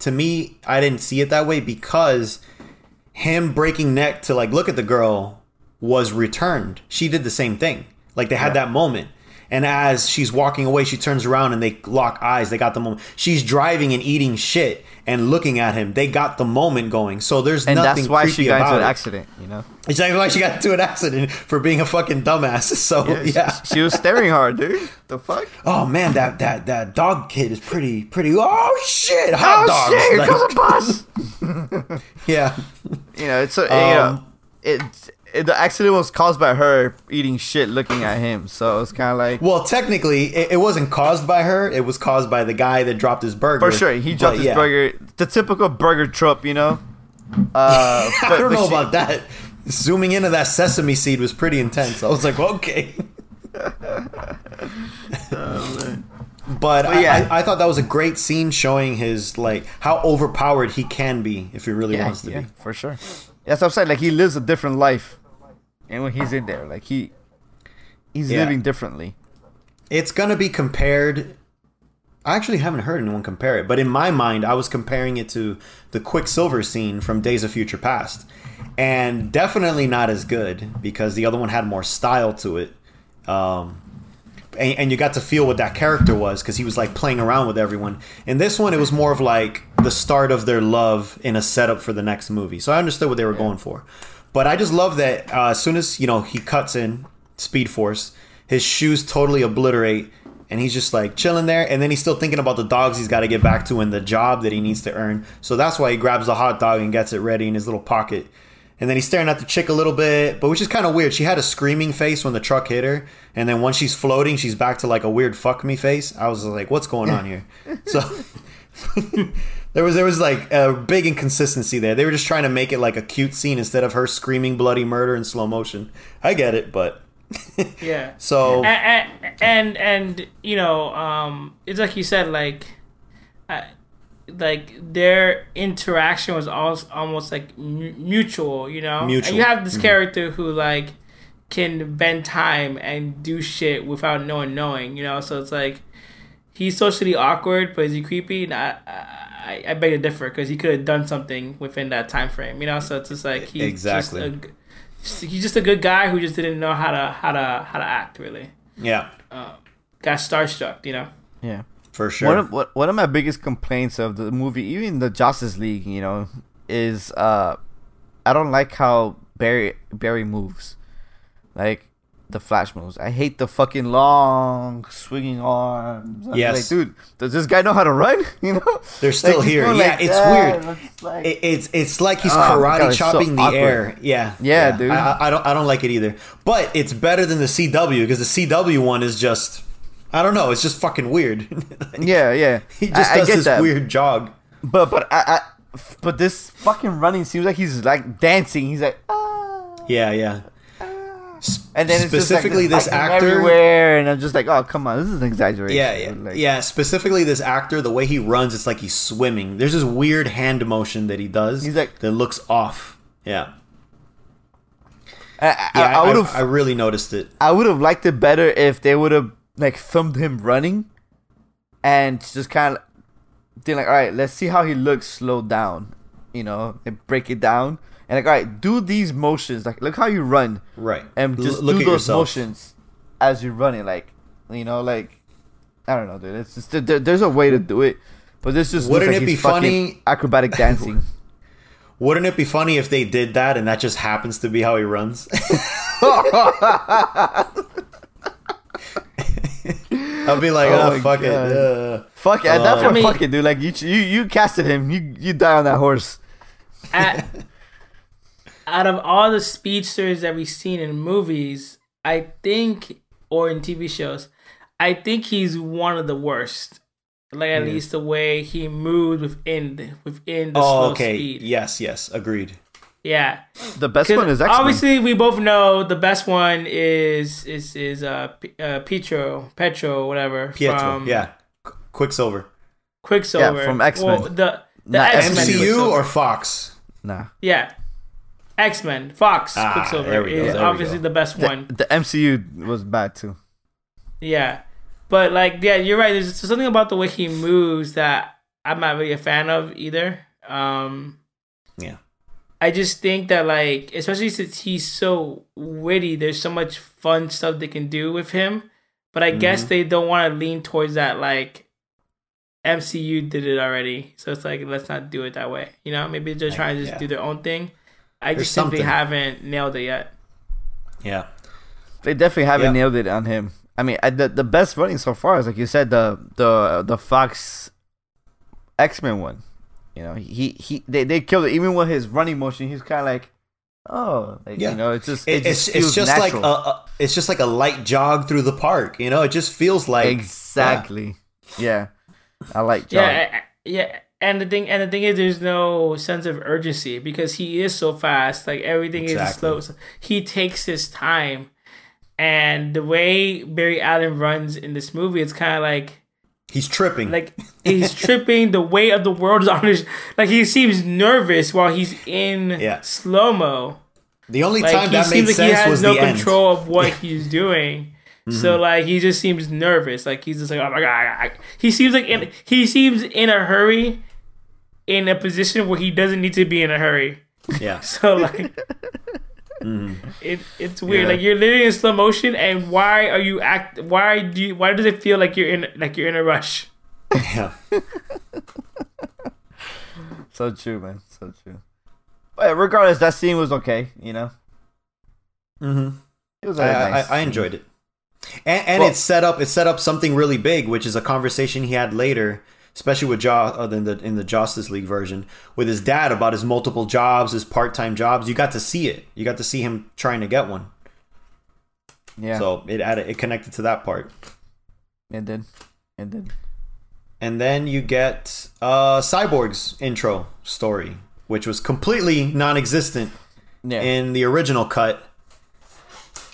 to me, I didn't see it that way because him breaking neck to like look at the girl was returned. She did the same thing. Like they had that moment. And as she's walking away, she turns around and they lock eyes. They got the moment. She's driving and eating shit and looking at him. They got the moment going. So there's And nothing that's why creepy she got into an it. accident. You know. Exactly why she got into an accident for being a fucking dumbass. So yeah. She, she was staring hard, dude. The fuck? Oh man, that that that dog kid is pretty pretty. Oh shit, hot Oh dogs. shit! Here Like, comes a bus. yeah, You know, it's a, you Um, know, it, it. The accident was caused by her eating shit, looking at him. So it's kind of like, well, technically, it, it wasn't caused by her. It was caused by the guy that dropped his burger. for sure, he dropped his yeah. burger. The typical burger trope, you know. Uh, I don't know she- about that. Zooming into that sesame seed was pretty intense. I was like, okay. But, I, yeah. I, I thought that was a great scene showing his like how overpowered he can be if he really Yeah, wants to yeah, be. for sure. That's what I'm saying. Like he lives a different life, and when he's in there, like he, he's Yeah. living differently. it's gonna be compared. I actually haven't heard anyone compare it, but in my mind, I was comparing it to the Quicksilver scene from Days of Future Past, and definitely not as good because the other one had more style to it, um, and, and you got to feel what that character was because he was like playing around with everyone. In this one, it was more of like the start of their love in a setup for the next movie. So I understood what they were going for, but I just love that uh, as soon as you know he cuts in Speed Force, his shoes totally obliterate, and he's just like chilling there. And then he's still thinking about the dogs he's got to get back to and the job that he needs to earn. So that's why he grabs the hot dog and gets it ready in his little pocket. And then he's staring at the chick a little bit, but which is kind of weird. She had a screaming face when the truck hit her, and then once she's floating, she's back to like a weird fuck me face. I was like, what's going on here? So there was there was like a big inconsistency there. They were just trying to make it like a cute scene instead of her screaming bloody murder in slow motion. I get it, but Yeah. so and, and and you know um it's like you said like I, like their interaction was almost almost like mu- mutual, you know. Mutual. And you have this Mhm. character who like can bend time and do shit without no one knowing, you know. So it's like he's socially awkward, but is he creepy? I, I, I beg to differ because he could have done something within that time frame, you know. So it's just like he's Exactly. Just a, g- just- he's just a good guy who just didn't know how to how to how to act really. Yeah, Got starstruck, you know. Yeah. for sure. One of one one of my biggest complaints of the movie, even the Justice League, you know, is uh, I don't like how Barry Barry moves, like the Flash moves. I hate the fucking long swinging arms. I'm Yes. like, dude, does this guy know how to run? You know, They're still Like, here. Yeah, like it's that, weird. it's like- It, it's it's like he's Oh, karate God, it's so chopping the awkward. air. Yeah, Yeah, dude. I, I- I don't I don't like it either. But it's better than the CW because the CW one is just I don't know. It's just fucking weird. yeah, yeah. he just I, I does get this that. weird jog. But but I, I but this fucking running seems like he's like dancing. He's like ah. Yeah, yeah. And then it's specifically just this like this actor. everywhere, and I'm just like, oh come on, this is an exaggeration. Yeah, yeah, Like, yeah. Specifically, this actor, the way he runs, it's like he's swimming. There's this weird hand motion that he does. He's like- that looks off. Yeah, I, I, yeah. I, I, would I, have, I, really noticed it. I would have liked it better if they would have like filmed him running, and just kind of did like, all right, let's see how he looks slowed down, you know, and break it down, and like, all right, do these motions, like, look how you run, Right. and L- just look do at those yourself. motions as you're running, like, you know, like, I don't know, dude. It's just there, there's a way to do it, but this just Wouldn't looks like it be funny- acrobatic dancing. Wouldn't it be funny if they did that and that just happens to be how he runs? I'll be like, Oh oh, fuck God. it. Uh, Fuck it, at that Uh, point, I mean- fuck it, dude. Like you, you, you casted him. You, you die on that horse. At, out of all the speedsters that we've seen in movies, I think, or in TV shows, I think he's one of the worst. Like at least the way he moved within the, within the oh, slow okay. speed. Yes, yes. Agreed. Yeah, The best one is X-Men. obviously we both know the best one is is is uh, P- uh Petro Petro whatever Pietro. from yeah. Qu- Quicksilver. Quicksilver Yeah, from X-Men. Well, the the Not X Men MCU or Fox? nah. yeah X Men Fox Ah, Quicksilver there we go, is there obviously the best The, one. the MCU was bad too. Yeah, but like yeah, you're right. There's something about the way he moves that I'm not really a fan of either. Um, Yeah. I just think that like, especially since he's so witty, there's so much fun stuff they can do with him. But I guess Mm-hmm. they don't want to lean towards that like MCU did it already, so it's like let's not do it that way. You know, maybe they're just trying to just yeah. do their own thing. I There's just simply something. haven't nailed it yet. Yeah. They definitely haven't Yeah. nailed it on him. I mean, I, the the best running so far is like you said the the the Fox X Men one. You know, he he they, they killed it even with his running motion. He's kind of like, oh, like, Yeah. you know, it's just It, it it's just it's feels just like a, a it's just like a light jog through the park. You know, it just feels like exactly. Yeah. I like John. Yeah, I- I- yeah. And the thing, and the thing is, there's no sense of urgency because he is so fast. Like everything Exactly. is slow. He takes his time, and the way Barry Allen runs in this movie, it's kind of like He's tripping. like he's tripping. The weight of the world is on his. Like he seems nervous while he's in Yeah. slow mo. the only Like time he that seems made like he sense has was no the end. Control of what he's doing. So like he just seems nervous. Like he's just like oh my god. I- I-" He seems like in he seems in a hurry, in a position where he doesn't need to be in a hurry. Yeah. So like. It, it's weird. Yeah. Like you're living in slow motion, and why are you act? Why do you? Why does it feel like you're in like you're in a rush? Yeah. So true, man. So true. But regardless, that scene was okay. You know, Mm-hmm. it was I, a nice. I, I enjoyed it, and, and Well- it set up it set up something really big, which is a conversation he had later, especially with jo- uh, in the in the Justice League version with his dad about his multiple jobs, his part time jobs. You got to see it. You got to see him trying to get one. Yeah, So it added it connected to that part, and then, and then, and then you get uh, Cyborg's intro story, which was completely non-existent yeah. in the original cut.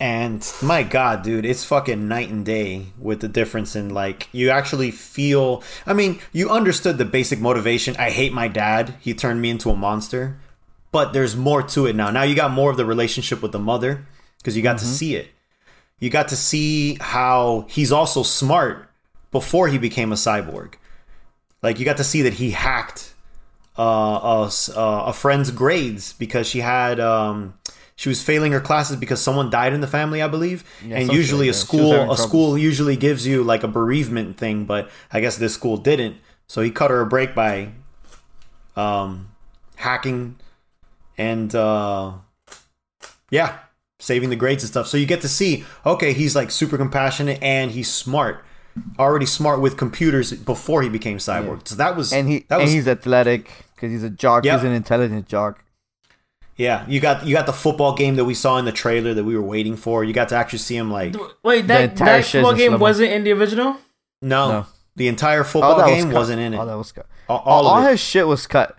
And my god, dude, it's fucking night and day with the difference in like you actually feel I mean, you understood the basic motivation. I hate my dad. He turned me into a monster. But there's more to it now. Now you got more of the relationship with the mother because you got to see it. You got to see how he's also smart before he became a cyborg. Like you got to see that he hacked uh, a, uh, a friend's grades because she had um, she was failing her classes because someone died in the family, I believe. and usually a yeah. School a school usually gives you like a bereavement thing, but I guess this school didn't. So he cut her a break by um, hacking and uh, yeah, saving the grades and stuff. So you get to see, okay, he's like super compassionate and he's smart, already smart with computers before he became cyborg. So that was And he that was, and he's athletic because he's a jock. Yep. He's an intelligent jock. Yeah. You got you got the football game that we saw in the trailer that we were waiting for. You got to actually see him like Wait, that that football game slow-mo. wasn't in the original. no, No. the entire oh, football that was game cut. wasn't in it. All that was cut. all, All, all of his shit was cut.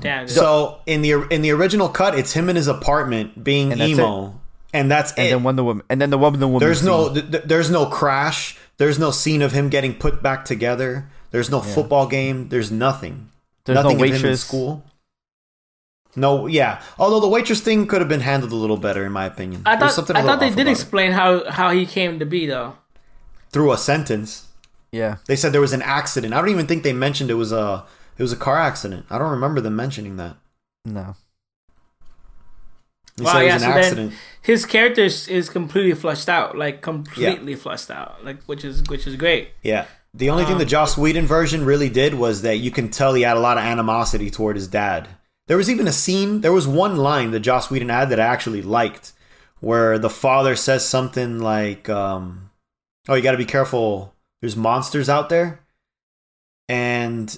Damn. So in the in the original cut, it's him in his apartment being And that's emo, and that's And it. then Wonder Woman. And then the Wonder Woman. There's scene. no th- th- there's no crash. There's no scene of him getting put back together. There's no football game. There's nothing. There's no nothing of him in school. No, yeah. Although the waitress thing could have been handled a little better, in my opinion. I There's thought something a I little thought they did about it. explain how how he came to be though. through a sentence. Yeah. They said there was an accident. I don't even think they mentioned it was a it was a car accident. I don't remember them mentioning that. No. They Wow, said it yeah, was so an then- accident. His character is, is completely flushed out, like completely flushed out, like which is which is great. Yeah. The only thing the Um, Joss Whedon version really did was that you can tell he had a lot of animosity toward his dad. There was even a scene, there was one line that Joss Whedon had that I actually liked, where the father says something like, um, Oh, you got to be careful. There's monsters out there. And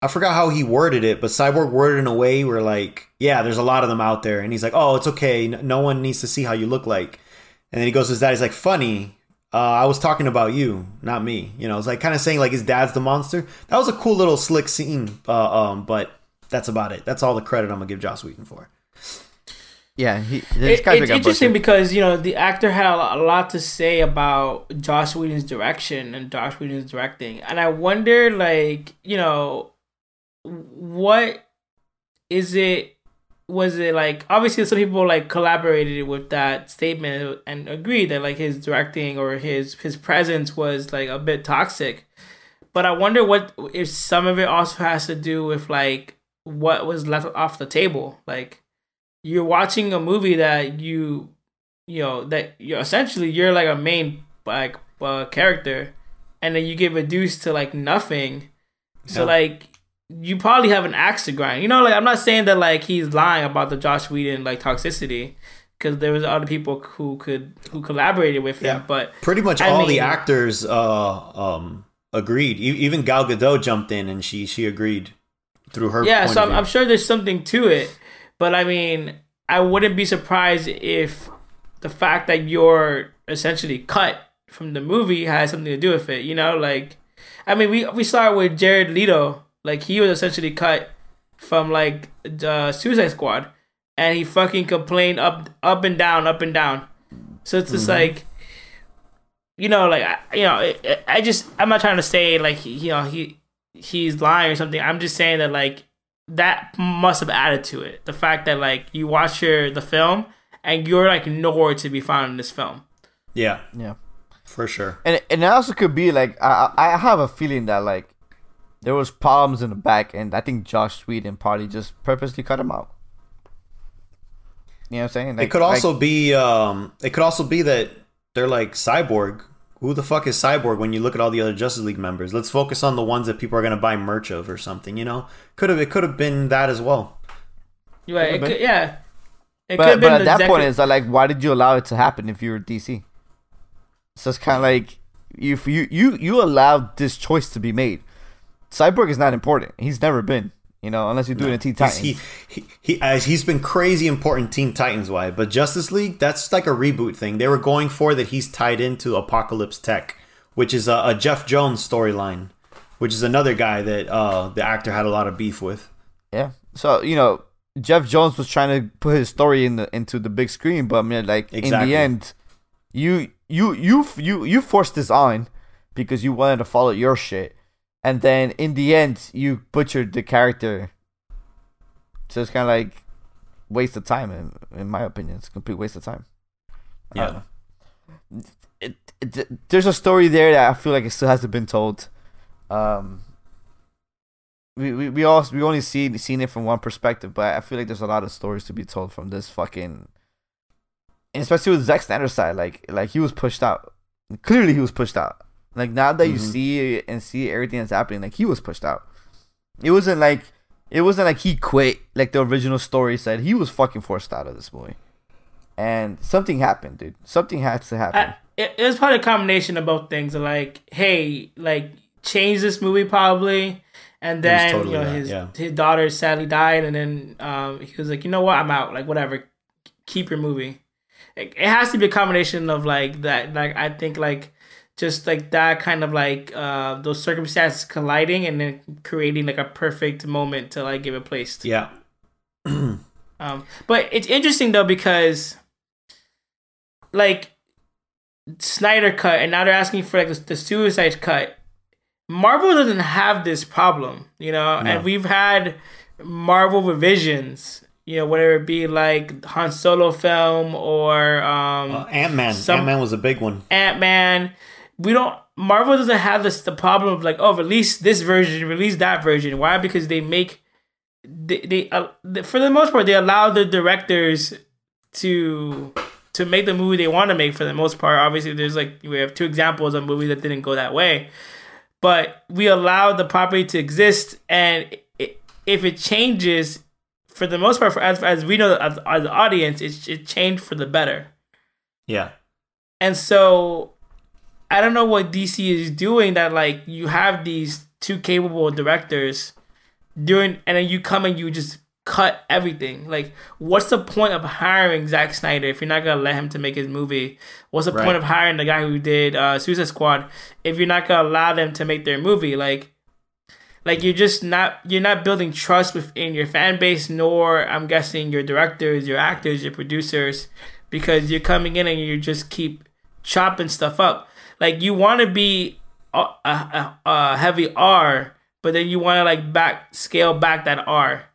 I forgot how he worded it, but Cyborg worded in a way where, like, yeah, there's a lot of them out there. And he's like, Oh, it's okay. No one needs to see how you look like. And then he goes to his dad. He's like, Funny, uh, I was talking about you, not me. You know, it's like kind of saying like his dad's the monster. That was a cool little slick scene, uh, um, but that's about it. That's all the credit I'm gonna give Joss Whedon for. Yeah. He. It, guy interesting busted. because you know the actor had a lot, a lot to say about Josh Whedon's direction and Josh Whedon's directing, and I wonder, like, you know, what is it? Was it like obviously some people like collaborated with that statement and agreed that like his directing or his his presence was like a bit toxic, but I wonder what if some of it also has to do with like what was left off the table, like you're watching a movie that you you know that you're essentially you're like a main like uh, character and then you get reduced to like nothing. So like you probably have an axe to grind. You know like i'm not saying that like he's lying about the josh whedon like toxicity because there was other people who could who collaborated with him Yeah. but Pretty much I all the actors uh, um, agreed. E- Even Gal Gadot jumped in and she she agreed through her. yeah so I'm. I'm sure there's something to it but i mean i wouldn't be surprised if the fact that you're essentially cut from the movie has something to do with it you know like i mean we we started with jared leto like he was essentially cut from like the suicide squad and he fucking complained up up and down up and down so it's just mm-hmm. like you know like I, you know I, I just i'm not trying to say like you know he he's lying or something i'm just saying that like that must have added to it the fact that like you watch your the film and you're like nowhere to be found in this film yeah, Yeah. for sure. And and it also could be like I I I have a feeling that like there was problems in the back, and I think Josh Whedon probably just purposely cut him out. You know what I'm saying? Like, it could also be um, it could also be that they're like cyborg. Who the fuck is cyborg when you look at all the other Justice League members? Let's focus on the ones that people are gonna buy merch of or something. You know, could have it could have been that as well. You're right. It Could've could, yeah. It could but but at the that point, executive- it's like, why did you allow it to happen if you were DC? So it's kind of like if you you you allowed this choice to be made. Cyborg is not important. He's never been. You know, unless you're doing a Teen He's, Titans. he he he as he's been crazy important Teen Titans wise, but Justice League that's like a reboot thing. They were going for that he's tied into Apokolips Tech, which is a, a Geoff Johns storyline, which is another guy that uh, the actor had a lot of beef with. Yeah. So you know, Geoff Johns was trying to put his story in the into the big screen, but I mean, like in the end, you you you you you forced this on because you wanted to follow your shit, and then in the end, you butchered the character. So it's kind of like waste of time, in in my opinion. It's a complete waste of time. Yeah. know. It, it, there's a story there that I feel like it still hasn't been told. Um, we we we all we only seen seen it from one perspective, but I feel like there's a lot of stories to be told from this fucking, and especially with Zack Snyder's side. Like like he was pushed out. Clearly, he was pushed out. Like now that you Mhm. see and see everything that's happening, like he was pushed out. It wasn't like it wasn't like he quit like the original story said. He was fucking forced out of this movie, and something happened, dude. Something had to happen. I, it, it was probably a combination of both things. Like, hey, like change this movie probably, and then totally you know that, his yeah. his daughter sadly died, and then um he was like, you know what, I'm out. Like whatever, keep your movie. It, it has to be a combination of like that. Like I think like just like that kind of like uh those circumstances colliding and then creating like a perfect moment to like give it place to. Yeah. Um, but it's interesting though because, like, Snyder cut, and now they're asking for like the, the Suicide cut. Marvel doesn't have this problem, you know, No. and we've had Marvel revisions, you know, whether it be like Han Solo film or um, Uh, Ant Man. Some- Ant Man was a big one. Ant Man. We don't. Marvel doesn't have this the problem of like, oh, release this version, release that version. Why? Because they make they they uh, for the most part they allow the directors to to make the movie they want to make for the most part. Obviously, there's like we have two examples of movies that didn't go that way, but we allow the property to exist, and i if it changes, for the most part, for as as we know as, as the audience, it it changed for the better. Yeah. And so I don't know what DC is doing that like you have these two capable directors doing and then you come and you just cut everything. Like what's the point of hiring Zack Snyder if you're not gonna let him to make his movie? What's the Right. point of hiring the guy who did uh Suicide Squad if you're not gonna allow them to make their movie? Like like you're just not you're not building trust within your fan base nor i'm guessing your directors your actors your producers because you're coming in and you just keep chopping stuff up like you want to be a, a, a, heavy r but then you want to like back scale back that r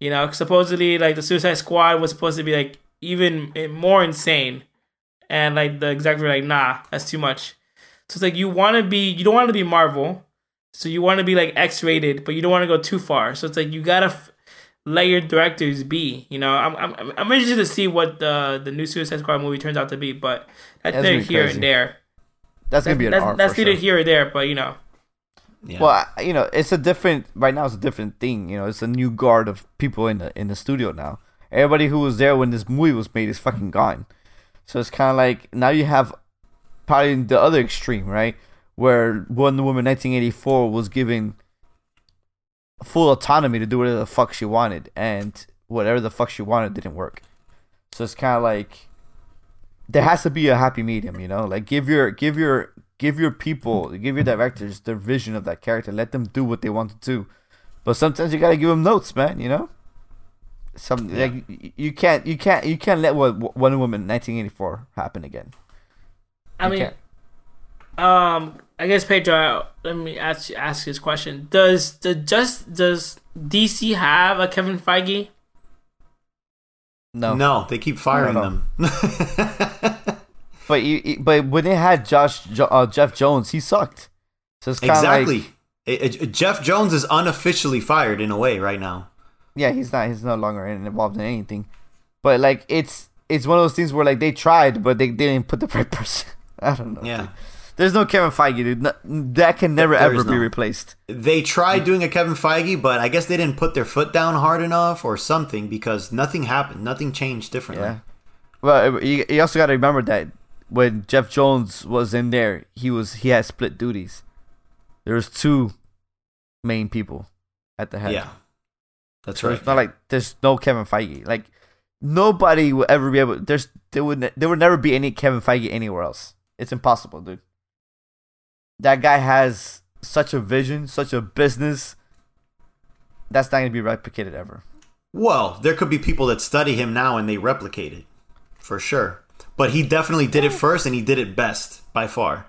you know supposedly like the suicide squad was supposed to be like even eh, more insane and like the execs were like nah that's too much so it's like you want to be you don't want to be marvel so you want to be like X rated, but you don't want to go too far. So it's like you gotta f- let your directors be. You know, I'm I'm I'm interested to see what the the new Suicide Squad movie turns out to be, but that's That's neither gonna be here crazy. and there. That's gonna be an that's art. that's for neither sure. here or there, but you know, Yeah. Well, you know, it's a different. Right now, it's a different thing. You know, it's a new guard of people in the in the studio now. Everybody who was there when this movie was made is fucking gone. So it's kind of like now you have probably the other extreme, right? Where Wonder Woman 1984 was given full autonomy to do whatever the fuck she wanted, and whatever the fuck she wanted didn't work. So it's kind of like there has to be a happy medium, you know. Like give your give your give your people, give your directors their vision of that character. Let them do what they want to do. But sometimes you gotta give them notes, man. You know. Some Yeah. like you can't you can't you can't let what Wonder Woman 1984 happen again. I You mean, can't. um, I guess Pedro, let me ask ask this question: Does the just does DC have a Kevin Feige? No. No, they keep firing them. But you, you- but when they had Josh uh, Geoff Johns, he sucked. So it's exactly. like It- it- Geoff Johns is unofficially fired in a way right now. yeah, he's not he's no longer involved in anything. But like it's it's one of those things where like they tried, but they, they didn't put the right person. I don't know. Yeah. dude. There's no Kevin Feige, dude. No, that can never There ever be no. replaced. They tried doing a Kevin Feige, but I guess they didn't put their foot down hard enough or something because nothing happened. Nothing changed differently. Yeah. Well, you, you also got to remember that when Geoff Johns was in there, he was he had split duties. There was two main people at the head. Yeah. That's So right. it's not like there's no Kevin Feige. Like nobody will ever be able. There's there would ne- there would never be any Kevin Feige anywhere else. It's impossible, dude. That guy has such a vision, such a business. That's not gonna be replicated ever. Well, there could be people that study him now and they replicate it, for sure. But he definitely did it first, and he did it best by far.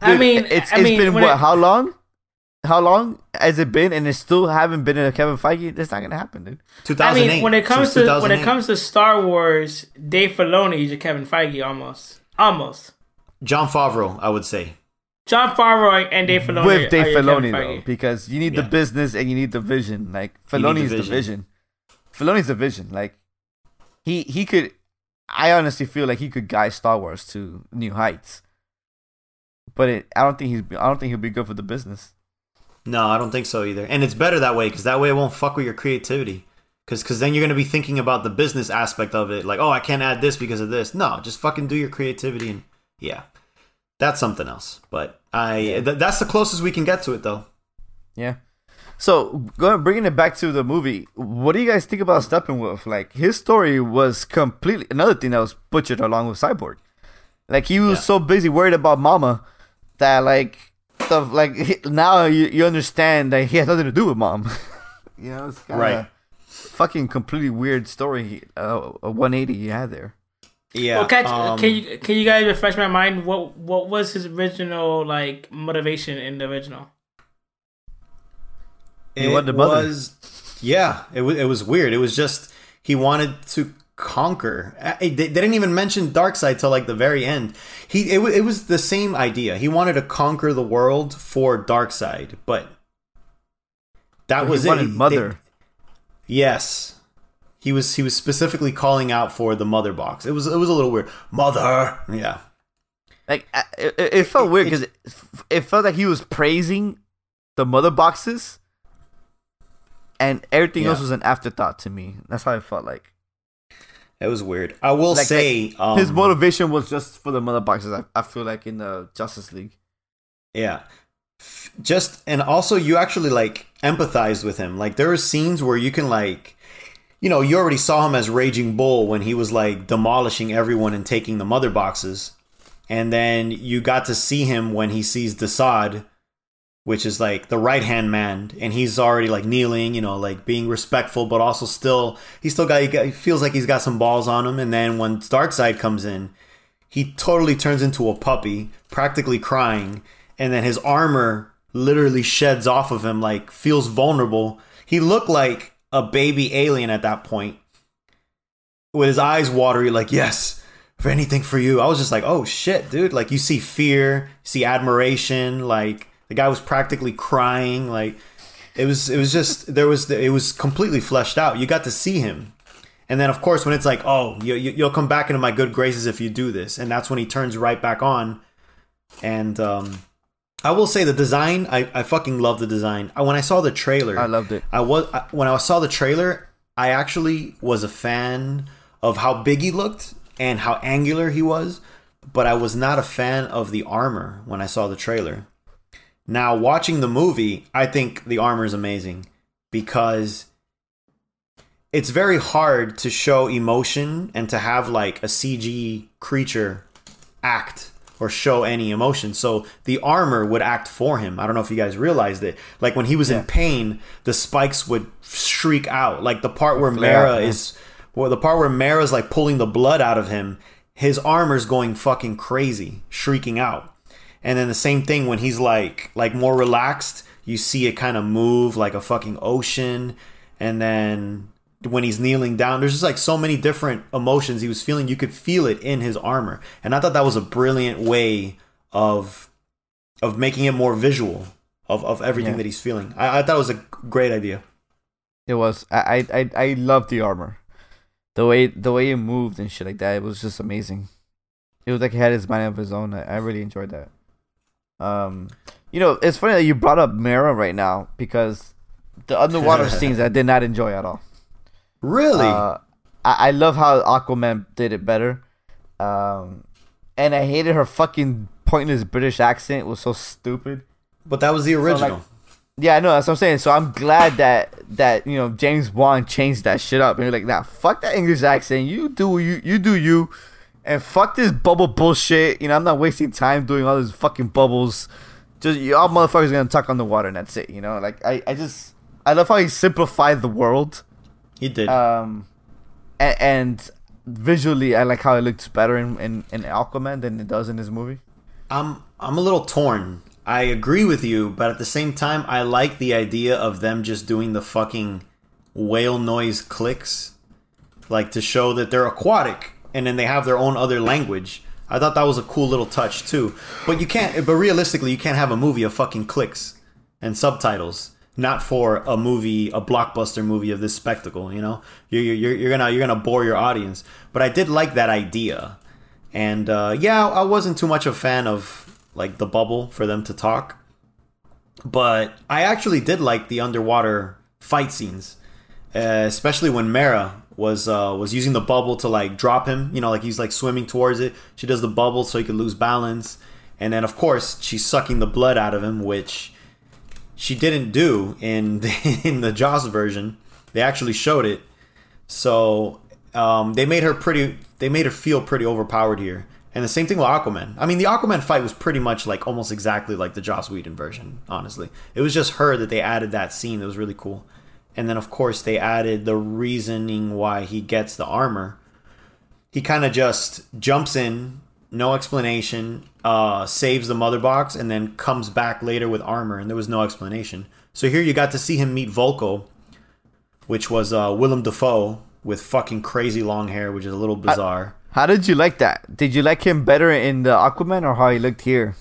I mean, it's I it's mean, been what? it- how long? How long has it been? And it still haven't been in a Kevin Feige. That's not gonna happen, dude. I mean, when it comes to when it comes to Star Wars, Dave Filoni is your Kevin Feige almost, almost. Jon Favreau, I would say. Jon Favreau and Dave Filoni With Dave Filoni though, because you need the business and you need the vision. Like You need Filoni's the the vision. vision. Filoni's the vision. Like he he could. I honestly feel like he could guide Star Wars to new heights. But it, I don't think he's. I don't think he'll be good for the business. No, I don't think so either. And it's better that way because that way it won't fuck with your creativity. Because Because then you're going to be thinking about the business aspect of it. Like, oh, I can't add this because of this. No, just fucking do your creativity. And yeah, that's something else. But I th- that's the closest we can get to it, though. Yeah. So going bringing it back to the movie, what do you guys think about Steppenwolf? Like his story was completely another thing that was butchered along with Cyborg. Like he was Yeah. so busy worried about Mama that like stuff like now you, you understand that he has nothing to do with Mom. you know, it's kinda Right. Fucking completely weird story. Uh, a 180 you had there. Yeah. Well, catch, um, can you can you guys refresh my mind? What what was his original like motivation in the original? He it wanted mother. was yeah it was, it was weird it was just he wanted to conquer they, they didn't even mention Darkseid till like the very end he it, it was the same idea he wanted to conquer the world for Darkseid, but that But was he it wanted They- mother. yes he was he was specifically calling out for the mother box it was it was a little weird mother yeah Like it, it it felt It- weird because it, it felt like he was praising the mother boxes, and everything else was an afterthought to me. That's how it felt like. it was weird I will Like, say um, His motivation was just for the mother boxes. I, I feel like in the Justice League. Yeah. Just and also you actually like empathized with him. Like there are scenes where you can like you know, you already saw him as Raging Bull when he was like demolishing everyone and taking the mother boxes. And then you got to see him when he sees Desaad, which is like the right hand man, and he's already like kneeling, you know, like being respectful, but also still he still got he, got, he feels like he's got some balls on him. And then when Darkseid comes in, he totally turns into a puppy, practically crying, and then his armor literally sheds off of him, like feels vulnerable. He looked like a baby alien at that point, with his eyes watery, like yes, for anything for you. I was just like, oh shit, dude! Like you see fear, you see admiration, like the guy was practically crying, like it was it was just there was it was completely fleshed out. You got to see him. And then, of course, when it's like, oh, you, you, you'll come back into my good graces if you do this, and that's when he turns right back on. And um, I will say the design, I, I fucking love the design. I, when I saw the trailer, I loved it. I was I, uh, when I saw the trailer, I actually was a fan of how big he looked and how angular he was, but I was not a fan of the armor when I saw the trailer. Now, watching the movie, I think the armor is amazing because it's very hard to show emotion and to have like a CG creature act or show any emotion. So the armor would act for him. I don't know if you guys realized it. Like when he was in pain, the spikes would shriek out. Like the part where Mera yeah. is well, the part where Mera's like pulling the blood out of him, his armor's going fucking crazy, shrieking out. And then the same thing when he's like like more relaxed, you see it kind of move like a fucking ocean. And then when he's kneeling down, there's just like so many different emotions he was feeling. You could feel it in his armor. And I thought that was a brilliant way of of making it more visual of, of everything Yeah. that he's feeling. I, I thought it was a great idea. It was. I I I, loved the armor. The way the way it moved and shit like that. It was just amazing. It was like he had his mind of his own. I, I really enjoyed that. Um, you know, it's funny that you brought up Mera right now because the underwater scenes I did not enjoy at all. Really? Uh, I, I love how Aquaman did it better. Um, and I hated her fucking pointless British accent. It was so stupid. but that was the original. like- Yeah, I know. That's what I'm saying. So I'm glad that that you know James Wan changed that shit up and you're like, nah, fuck that English accent. You do you you do you, and fuck this bubble bullshit. You know, I'm not wasting time doing all these fucking bubbles. Just y'all motherfuckers gonna talk on the water and that's it. You know, like I I just I love how he simplified the world He did. Um, and, and visually, I like how it looks better in, in, in Aquaman than it does in this movie. I'm I'm a little torn. I agree with you, but at the same time, I like the idea of them just doing the fucking whale noise clicks, like to show that they're aquatic, and then they have their own other language. I thought that was a cool little touch too. But you can't. But realistically, you can't have a movie of fucking clicks and subtitles. Not for a movie, a blockbuster movie of this spectacle. You know, you're you're, you're gonna you're gonna bore your audience. But I did like that idea, and uh, yeah, I wasn't too much a fan of like the bubble for them to talk. But I actually did like the underwater fight scenes, uh, especially when Mera was uh, was using the bubble to like drop him. You know, like he's like swimming towards it. She does the bubble so he could lose balance, and then of course she's sucking the blood out of him, which she didn't do in the, in the Joss version. They actually showed it, so um, they made her pretty. They made her feel pretty overpowered here. And the same thing with Aquaman. I mean, the Aquaman fight was pretty much like almost exactly like the Joss Whedon version. Honestly, it was just her that they added that scene that was really cool. And then of course they added the reasoning why he gets the armor. He kind of just jumps in, no explanation, uh, saves the mother box, and then comes back later with armor, and there was no explanation. So here you got to see him meet Vulko, which was uh, Willem Dafoe with fucking crazy long hair, which is a little bizarre. How did you like that? Did you like him better in the Aquaman or how he looked here?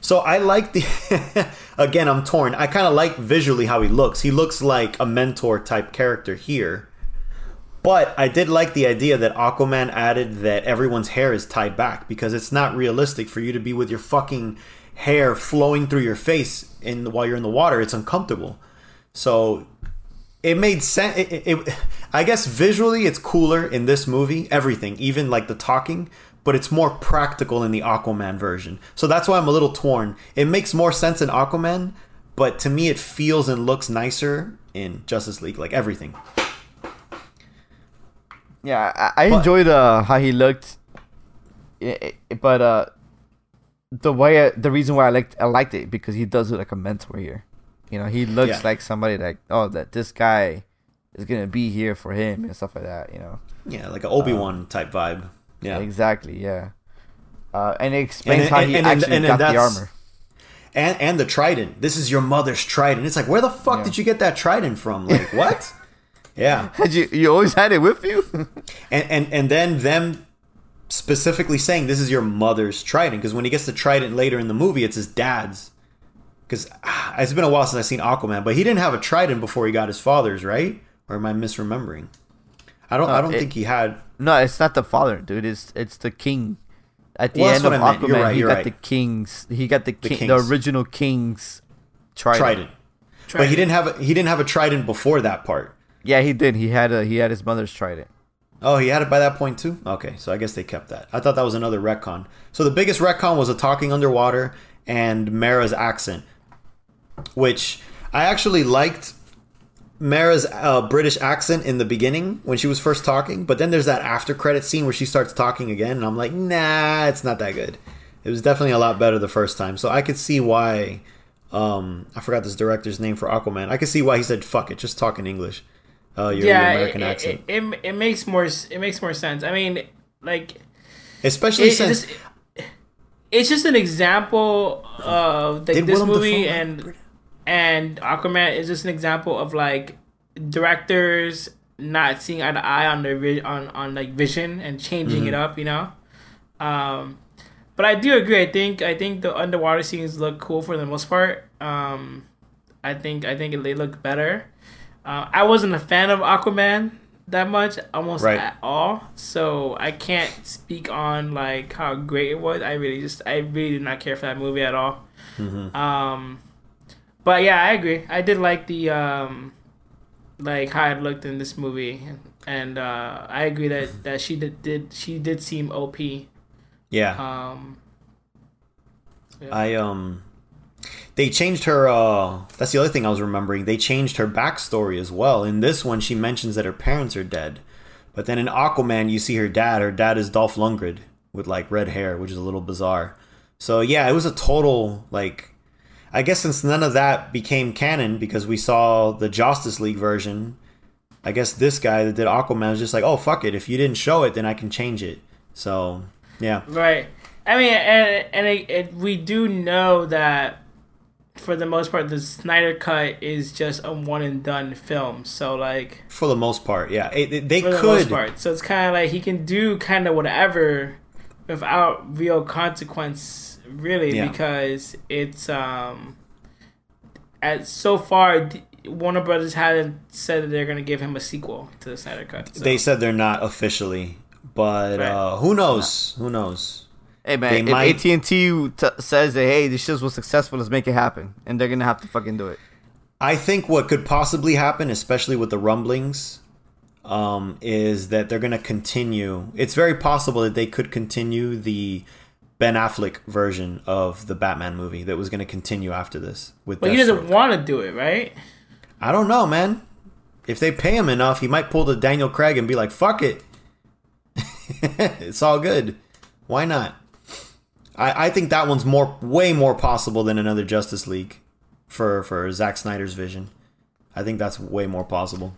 So I like the. again, I'm torn. I kind of like visually how he looks. He looks like a mentor type character here. But I did like the idea that Aquaman added that everyone's hair is tied back because it's not realistic for you to be with your fucking hair flowing through your face in while you're in the water. It's uncomfortable. So it made sense. It, it, it, I guess visually it's cooler in this movie. Everything, even like the talking, but it's more practical in the Aquaman version. So that's why I'm a little torn. It makes more sense in Aquaman, but to me it feels and looks nicer in Justice League. Like everything. Yeah, I, I But- enjoyed uh, how he looked, but uh, the way I, the reason why I liked I liked it because he does look like a mentor here. You know, he looks Yeah. like somebody like oh that this guy is gonna be here for him and stuff like that. You know, Yeah, like an Obi Wan type vibe. Yeah. exactly. Yeah, uh, and it explains And- how and- he and- actually got the armor. and and the trident. This is your mother's trident. It's like, where the fuck Yeah. did you get that trident from? Like, what? yeah, Had you you always had it with you? and and and then them specifically saying this is your mother's trident because when he gets the trident later in the movie, it's his dad's. Because ah, it's been a while since I've seen Aquaman, but he didn't have a trident before he got his father's, right? Or am I misremembering? I don't. I don't it- think he had. no, it's not the father, dude. It's it's the king. At the Well, end of. Aquaman, You're right, he you're got right. the king's. He got the king, the, king's. original king's trident. Trident, but he didn't have. A, he didn't have a trident before that part. Yeah, he did. He had a he had his mother's trident. Oh, he had it by that point too? Okay, so I guess they kept that. I thought that was another retcon. So the biggest retcon was a talking underwater and Mera's accent, which I actually liked Mera's uh, British accent in the beginning when she was first talking, but then there's that after credit scene where she starts talking again, and I'm like, nah, it's not that good. It was definitely a lot better the first time, so I could see why. Um, I forgot this director's name for Aquaman. I could see why he said, "Fuck it, just talk in English." Uh, your, your yeah, American it, accent. It, it, it makes more it makes more sense. I mean, like Especially it, it since just, it's just an example of like, this Willem movie Dafoe- and and Aquaman is just an example of like directors not seeing eye to eye on their on on like vision and changing it Mm-hmm. up, you know. Um, but I do agree. I think I think the underwater scenes look cool for the most part. Um, I think I think they look better. Uh, I wasn't a fan of Aquaman that much, almost Right. at all. So I can't speak on like how great it was. I really just I really did not care for that movie at all. Um, but yeah, I agree. I did like the um, like how it looked in this movie, and uh, I agree that that she did, did she did seem op. yeah, Um, I um they changed her uh that's the other thing I was remembering. They changed her backstory as well. In this one she mentions that her parents are dead. But then in Aquaman you see her dad. Her dad is Dolph Lundgren with like red hair, which is a little bizarre. So yeah, it was a total like I guess since none of that became canon because we saw the Justice League version I guess this guy that did Aquaman was just like, oh fuck it, if you didn't show it, then I can change it. So yeah, Right. I mean, and and it, it, we do know that for the most part, the Snyder cut is just a one and done film. So like for the most part, yeah, it, it- they for the could. most part, so it's kind of like he can do kind of whatever without real consequence, really, Yeah. because it's um. At so far, Warner Brothers hasn't said that they're gonna give him a sequel to the Snyder cut. so- They said they're not officially, but Right. uh, who knows? Who knows? Hey They man, if AT and T t- says that hey, this shit was successful, let's make it happen, and they're gonna have to fucking do it. I think what could possibly happen, especially with the rumblings, um, is that they're going to continue. It's very possible that they could continue the Ben Affleck version of the Batman movie that was going to continue after this. With but he doesn't want to do it, right? I don't know, man. If they pay him enough, he might pull the Daniel Craig and be like, "Fuck it, it's all good. Why not?" I, I think that one's more, way more possible than another Justice League for for Zack Snyder's vision. I think that's way more possible.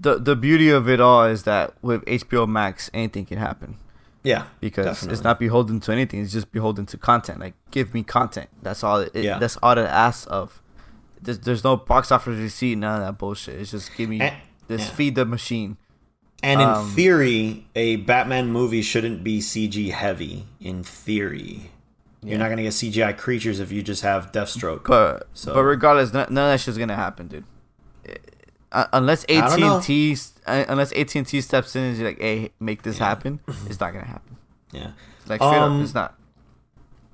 The the beauty of it all is that with HBO Max, anything can happen Yeah, because definitely. it's not beholden to anything. It's just beholden to content. Like give me content. That's all. It, Yeah. That's all it asks of. There's, there's no box office receipt. None of that bullshit. It's just give me Eh, this. yeah. Feed the machine. And in Um, theory, a Batman movie shouldn't be CG heavy. In theory, you're not gonna get CGI creatures if you just have Deathstroke. But So- but regardless, none, none of that shit's gonna happen, dude. Uh, unless AT and T unless AT and T steps in and is like, hey, make this happen, it's not gonna happen. yeah. Like straight Um, up, it's not.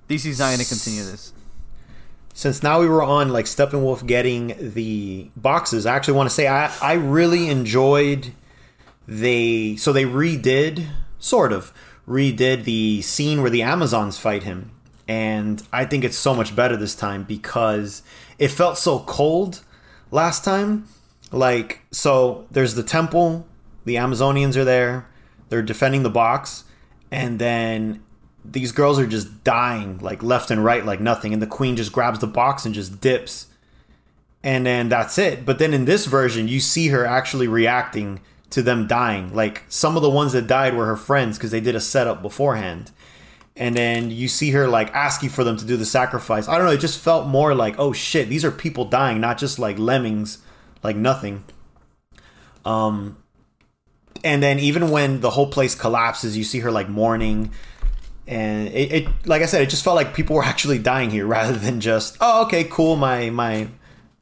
DC's not gonna continue this. since now we were on like Steppenwolf getting the boxes, I actually want to say I I really enjoyed they so they redid sort of redid the scene where the Amazons fight him, and I think it's so much better this time because it felt so cold last time. Like so, there's the temple, the Amazonians are there, they're defending the box, and then these girls are just dying like left and right like nothing. And the queen just grabs the box and just dips. And then that's it. But then in this version you see her actually reacting to them dying. Like some of the ones that died were her friends because they did a setup beforehand and then you see her like asking for them to do the sacrifice. I don't know it just felt more like oh shit these are people dying not just like lemmings like nothing. Um and then even when the whole place collapses you see her like mourning. And it, it like i said it just felt like people were actually dying here rather than just oh okay cool my my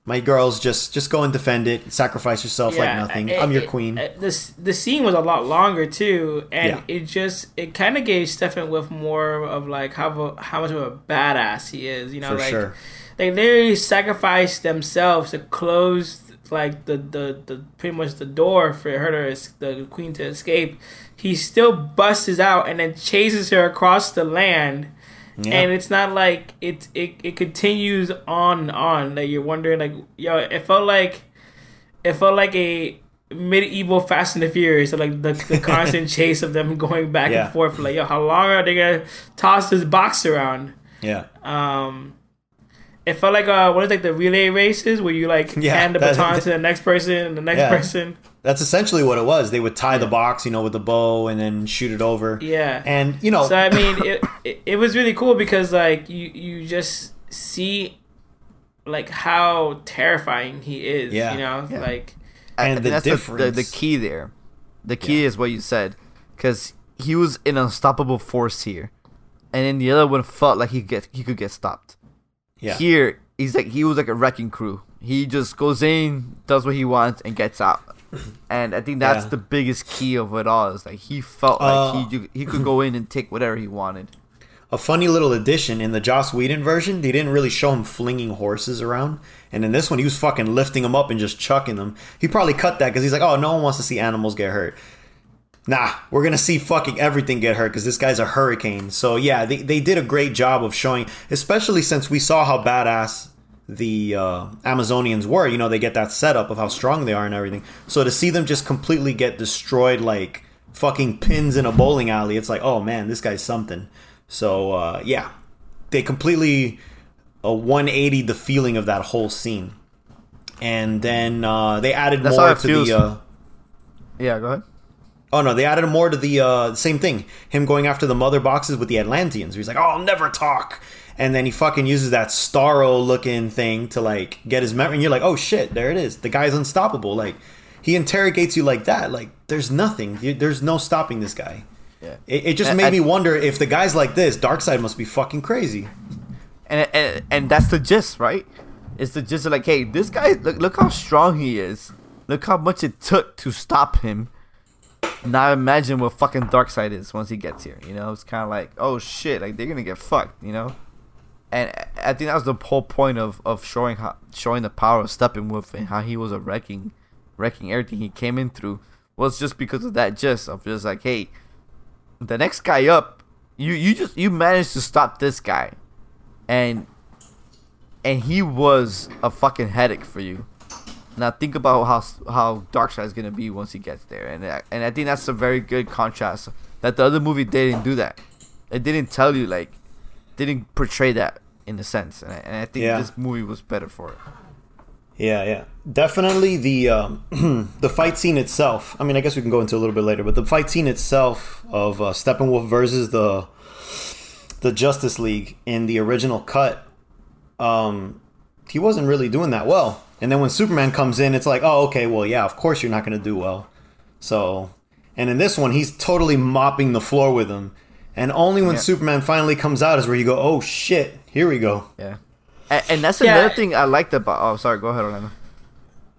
my girls just just go and defend it sacrifice yourself like nothing it- i'm your it- queen it- this the scene was a lot longer too, and Yeah. it just it kind of gave Steppenwolf more of like how how much of a badass he is. You know, For like sure. they literally sacrificed themselves to close like the, the the pretty much the door for her to the queen to escape. He still busts out and then chases her across the land. Yeah. And it's not like it, it it continues on and on. Like you're wondering, like yo, it felt like it felt like a medieval Fast and the Furious, so like the, the constant chase of them going back Yeah. and forth. Like, yo, how long are they gonna toss this box around? yeah Um, it felt like uh, what is like the relay races where you like Yeah, hand the that- baton to the next person and the next Yeah. person. that's essentially what it was they would tie the box you know with the bow and then shoot it over Yeah. and you know So I mean, it, it it was really cool because like you you just see like how terrifying he is. Yeah. You know, Yeah. like I- And the think that's the, the, difference- the key there. The key is what you said, because he was an unstoppable force here, and then the other one felt like he get he could get stopped. Yeah Here, he's like he was like a wrecking crew. He just goes in, does what he wants, and gets out. And I think that's Yeah. the biggest key of it all. Is like he felt Uh, like he he could go in and take whatever he wanted. a funny little addition in the Joss Whedon version. They didn't really show him flinging horses around, and in this one, he was fucking lifting them up and just chucking them. He probably cut that because he's like, "Oh, no one wants to see animals get hurt." Nah, we're gonna see fucking everything get hurt because this guy's a hurricane. So yeah, they they did a great job of showing, especially since we saw how badass the uh, Amazonians were. You know, they get that setup of how strong they are and everything. So to see them just completely get destroyed like fucking pins in a bowling alley, it's like, oh man, this guy's something. So uh, yeah, they completely uh, 180 the feeling of that whole scene, and then uh, they added That's more to feels. the. Uh, Yeah, go ahead. Oh no, they added more to the uh, same thing. Him going after the mother boxes with the Atlanteans. He's like, "Oh, I'll never talk," and then he fucking uses that Starro looking thing to like get his memory. And you're like, "Oh shit, there it is. The guy's unstoppable." Like he interrogates you like that. Like there's nothing. There's no stopping this guy. Yeah. It, it just And- made and- me wonder if the guys like this, Darkseid must be fucking crazy. and and, and that's the gist, right? It's the gist of like, hey, this guy, look, look how strong he is. Look how much it took to stop him. Now imagine what fucking Darkseid is once he gets here. You know, it's kind of like, oh shit, like they're gonna get fucked. You know, and I think that was the whole point of, of showing how showing the power of Steppenwolf and how he was a wrecking, wrecking everything he came in through was just because of that gist of just like, hey, the next guy up, you you just you managed to stop this guy, and and he was a fucking headache for you. Now think about how how Darkseid is gonna be once he gets there, and I- and I think that's a very good contrast. That the other movie didn't do that. It didn't tell you like, didn't portray that in a sense, and I, and I think Yeah. this movie was better for it. Yeah, yeah, definitely the um, the fight scene itself. I mean, I guess we can go into a little bit later, but the fight scene itself of uh, Steppenwolf versus the the Justice League in the original cut, um, he wasn't really doing that well. And then when Superman comes in, it's like, oh, okay, well, yeah, of course you're not going to do well. So, and in this one, he's totally mopping the floor with him. And only when Yeah. Superman finally comes out is where you go, oh shit, here we go. Yeah, and, and that's Yeah. another thing I liked about. Oh, sorry, go ahead, Orlando.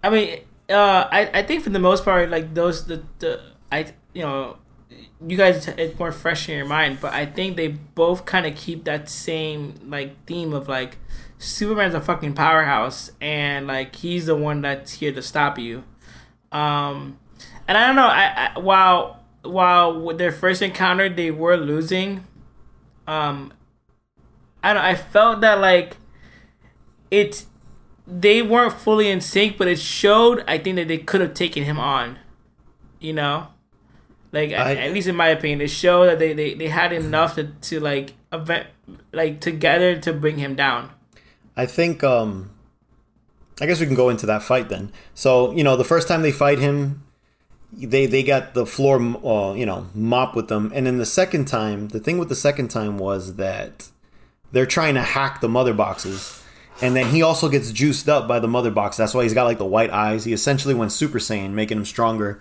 I mean, uh, I I think for the most part, like those the the I you know, you guys it's more fresh in your mind, but I think they both kind of keep that same like theme of like Superman's a fucking powerhouse and like he's the one that's here to stop you. Um, and I don't know. I, I while while with their first encounter they were losing, um, I don't. I felt that like it they weren't fully in sync, but it showed. I think that they could have taken him on. You know, like at- I- at, least in my opinion, it showed that they, they, they had enough to, to like event like together to bring him down. I think um I guess we can go into that fight then. So, you know, the first time they fight him, they they got the floor uh, you know, mop with them. And then the second time, the thing with the second time was that they're trying to hack the mother boxes. And then he also gets juiced up by the mother box. That's why he's got like the white eyes. He essentially went Super Saiyan, making him stronger.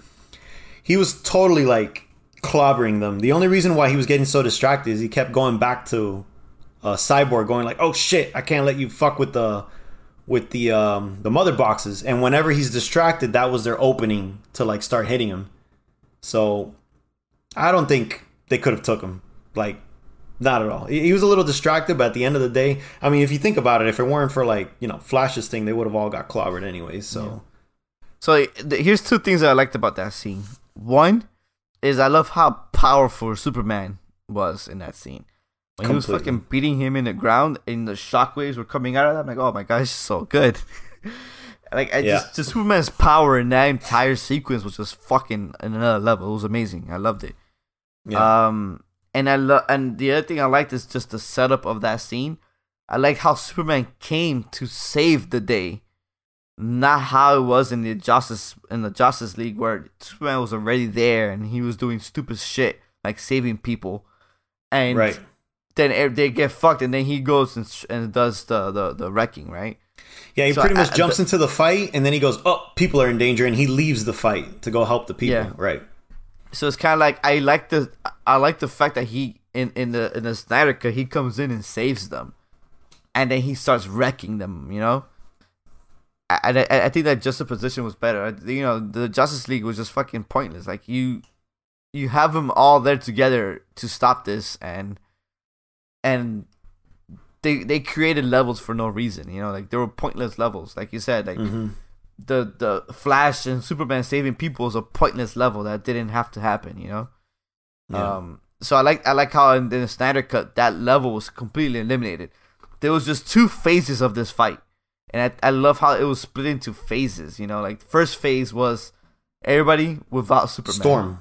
He was totally like clobbering them. The only reason why he was getting so distracted is he kept going back to uh, Cyborg going like, "Oh shit, I can't let you fuck with the with the um, the mother boxes." And whenever he's distracted, that was their opening to like start hitting him. So I don't think they could have took him. Like not at all. He was a little distracted, but at the end of the day, I mean, if you think about it, if it weren't for like you know Flash's thing, they would have all got clobbered anyways. So So th- here's two things that I liked about that scene. One is I love how powerful Superman was in that scene. When he was fucking beating him in the ground and the shockwaves were coming out of that, I'm like, oh my gosh, he's so good. like I Yeah. just, just Superman's power in that entire sequence was just fucking in another level. It was amazing. I loved it. yeah, Um, and I love, and the other thing I liked is just the setup of that scene. I like how Superman came to save the day, not how it was in the Justice in the Justice League where Superman was already there and he was doing stupid shit like saving people, and right. Then they get fucked, and then he goes and, and does the, the the wrecking, right? Yeah, he So pretty much I- jumps the- into the fight, and then he goes, "Oh, people are in danger," and he leaves the fight to go help the people. Yeah. Right. So it's kind of like I like the I like the fact that he in in the in the Snyder cut he comes in and saves them, and then he starts wrecking them. You know, and I, I, I think that juxtaposition was better. You know, the Justice League was just fucking pointless. Like you, you have them all there together to stop this, and and they they created levels for no reason. You know, like they were pointless levels. Like you said, like hmm the the Flash and Superman saving people is a pointless level that didn't have to happen, you know. Yeah. Um, so I like I like how in, the Snyder cut that level was completely eliminated. There was just two phases of this fight, and I I love how it was split into phases. You know, like first phase was everybody without Superman. Storm.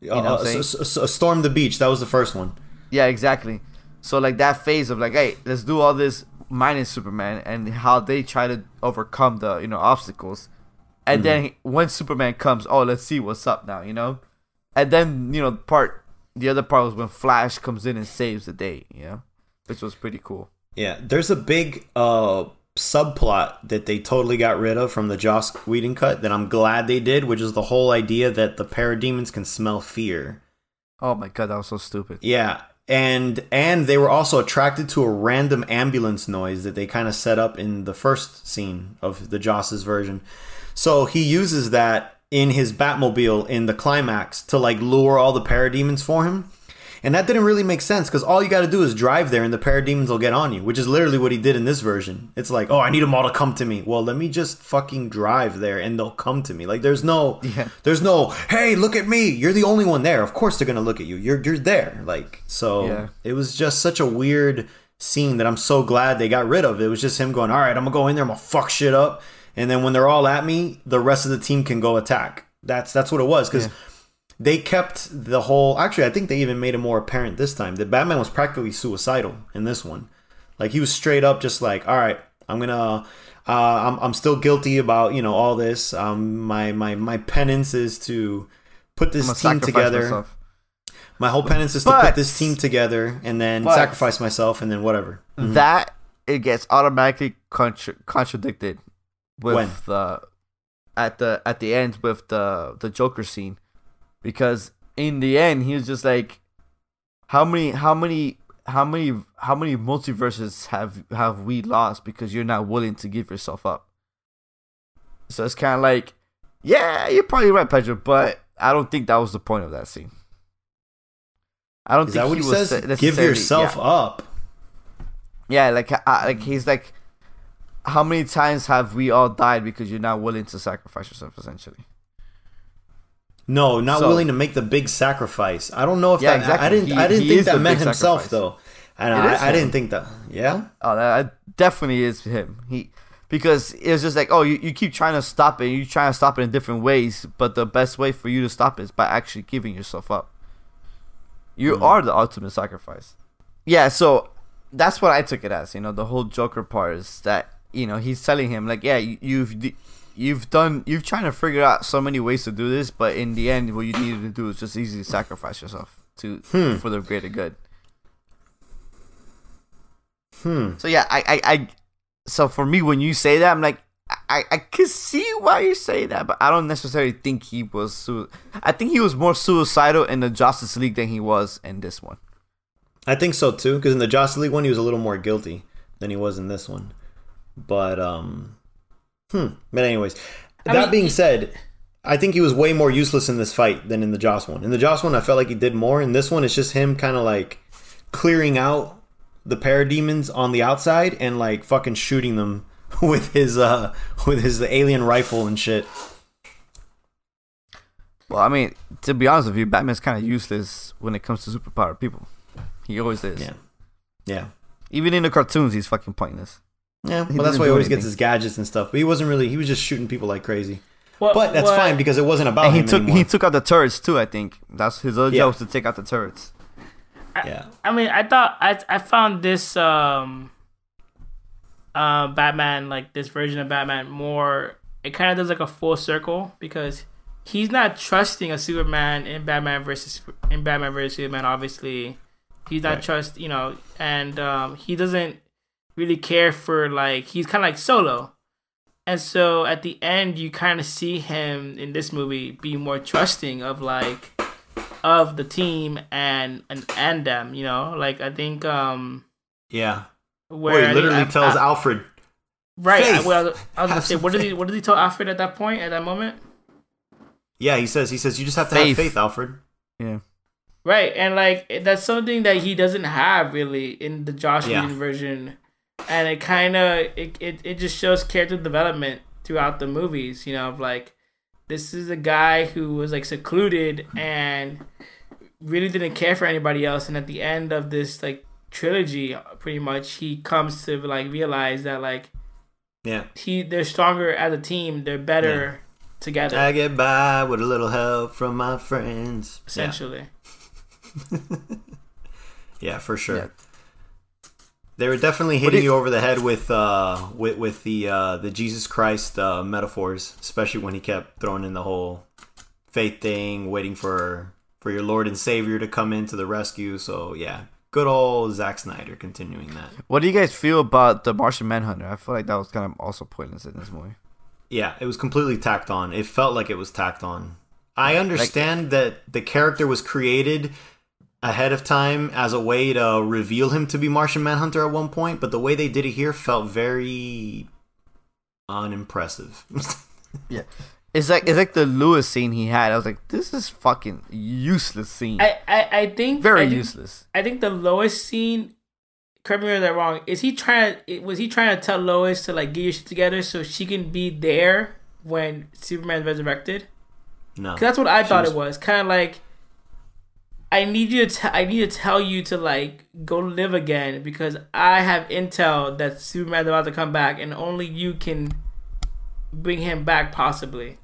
You know Uh, storm the beach. That was the first one. Yeah, exactly. So like that phase of like, hey, let's do all this minus Superman and how they try to overcome the you know obstacles. and then when Superman comes, oh, let's see what's up now, you know, and then you know part the other part was when Flash comes in and saves the day, you know, which was pretty cool. Yeah, there's a big uh subplot that they totally got rid of from the Joss Whedon cut that I'm glad they did, which is the whole idea that the parademons can smell fear. Oh my god, that was so stupid. Yeah, and and they were also attracted to a random ambulance noise that they kind of set up in the first scene of the Joss's version. So he uses that in his Batmobile in the climax to like lure all the parademons for him. And that didn't really make sense because all you got to do is drive there and the parademons will get on you, which is literally what he did in this version. It's like, oh, I need them all to come to me. Well, let me just fucking drive there and they'll come to me. Like, there's no, Yeah. there's no, hey, look at me. You're the only one there. Of course they're gonna look at you. You're you're there. Like, so Yeah. it was just such a weird scene that I'm so glad they got rid of. It was just him going, all right, I'm gonna go in there, I'm gonna fuck shit up, and then when they're all at me, the rest of the team can go attack. That's that's what it was because they kept the whole. Actually, I think they even made it more apparent this time that Batman was practically suicidal in this one. Like he was straight up just like, all right, I'm gonna. Uh, I'm, I'm still guilty about you know all this. Um, my my my penance is to put this team together. myself. My whole penance is to put this team together and then but- sacrifice myself and then whatever. That it gets automatically contra- contradicted with When? the at the at the end with the the Joker scene because in the end he was just like how many how many how many how many multiverses have have we lost because you're not willing to give yourself up so it's kind of like yeah you're probably right Pedro but I don't think that was the point of that scene I don't Is think that what he, was says? Give yourself yeah. up. Yeah, like uh, like he's like, how many times have we all died because you're not willing to sacrifice yourself? Essentially, No, not So- willing to make the big sacrifice. I don't know if Yeah, that. exactly. I didn't. He- I didn't think that meant himself sacrifice. though, and I, I didn't think that. Yeah. oh, that definitely is him. He because it's just like, oh, you, you keep trying to stop it, you trying to stop it in different ways, but the best way for you to stop it is by actually giving yourself up. You Mm. are the ultimate sacrifice. Yeah, so that's what I took it as. You know, the whole Joker part is that you know he's telling him like, yeah, you, you've you've done you've trying to figure out so many ways to do this, but in the end, what you needed to do is just easily sacrifice yourself to Hmm. for the greater good. Hmm. So yeah, I, I, I, so for me, when you say that, I'm like, I, I can see why you say that, but I don't necessarily think he was. Su- I think he was more suicidal in the Justice League than he was in this one. I think so too. Because in the Justice League one, he was a little more guilty than he was in this one. But um, hmm. But anyways, I that mean, being said, I think he was way more useless in this fight than in the Joss one. In the Joss one, I felt like he did more. In this one, it's just him kind of like clearing out the parademons on the outside and like fucking shooting them with his uh with his alien rifle and shit. Well, I mean, to be honest with you, Batman's kind of useless when it comes to superpowered people. He always is. Yeah. Yeah. Even in the cartoons, he's fucking pointless. Yeah, He well, that's why he do always gets his gadgets and stuff. But he wasn't really. He was just shooting people like crazy. What- But that's what- fine because it wasn't about and he him took anymore. he took out the turrets too. I think that's his other Yeah. job was to take out the turrets. yeah. I mean, I thought I I found this um uh Batman like this version of Batman more. It kind of does like a full circle because he's not trusting a Superman in Batman versus in Batman versus Superman. Obviously, he's not Right. trust you know, and um, he doesn't really care for like he's kind of like solo. And so at the end, you kind of see him in this movie be more trusting of like of the team and and and them. You know, like I think um Yeah. where Where he literally I- tells I- Alfred, right. I, well, I was Have gonna say, some what did he what does he tell Alfred at that point at that moment? yeah, he says, he says, you just have to Faith. have faith, Alfred. Yeah. Right, and like that's something that he doesn't have really in the Joss Yeah. Whedon version, and it kind of it, it it just shows character development throughout the movies. You know, of like this is a guy who was like secluded and really didn't care for anybody else, and at the end of this like trilogy, pretty much he comes to like realize that like Yeah. he they're stronger as a team, they're better together, I get by with a little help from my friends. essentially. Yeah, yeah for sure. Yeah. They were definitely hitting you- you over the head with uh with with the uh the Jesus Christ uh metaphors, especially when he kept throwing in the whole faith thing, waiting for for your Lord and Savior to come into the rescue. So yeah, good old Zack Snyder continuing that. What do you guys feel about the Martian Manhunter? I feel like that was kind of also pointless in this movie. Yeah, it was completely tacked on. It felt like it was tacked on. I understand that the character was created ahead of time as a way to reveal him to be Martian Manhunter at one point, but the way they did it here felt very unimpressive. Yeah, it's like it's like the Lewis scene he had. I was like, this is fucking useless scene. I, I, I think Very I think, useless. I think the Lois scene. Correct me if I'm wrong. Is he trying? Was he trying to tell Lois to like get your shit together so she can be there when Superman's resurrected? no. 'Cause that's what I She thought was- it was. Kind of like, I need you to. I need to tell you to like go live again because I have intel that Superman's about to come back, and only you can bring him back, possibly.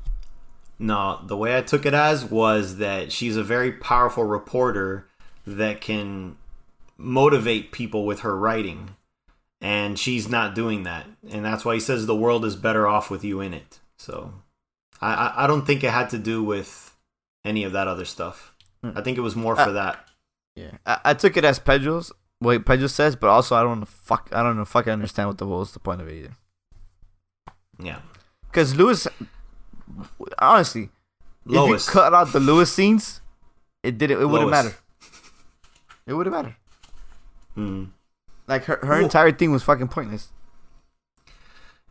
No, the way I took it as was that she's a very powerful reporter that can motivate people with her writing. And she's not doing that. And that's why he says the world is better off with you in it. So I, I don't think it had to do with any of that other stuff. I think it was more for that. Yeah, I, I took it as Pedro's. Wait, Pedro says, but also I don't know fuck. I don't know fucking understand what the what was the point of it either. Yeah. Because Lewis, honestly, Lois. if you cut out the Lewis scenes, it didn't. It wouldn't matter. It wouldn't matter. Mm. Like her, her Well- entire thing was fucking pointless.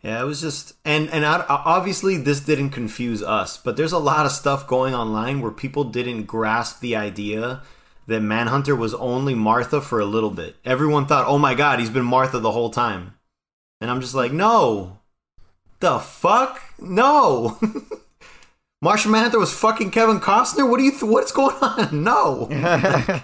Yeah, it was just and and obviously this didn't confuse us, but there's a lot of stuff going online where people didn't grasp the idea that Manhunter was only Martha for a little bit. Everyone thought, "Oh my god, he's been Martha the whole time." And I'm just like, "No. The fuck? No." Martian Manhunter was fucking Kevin Costner? What do you th- what's going on? No.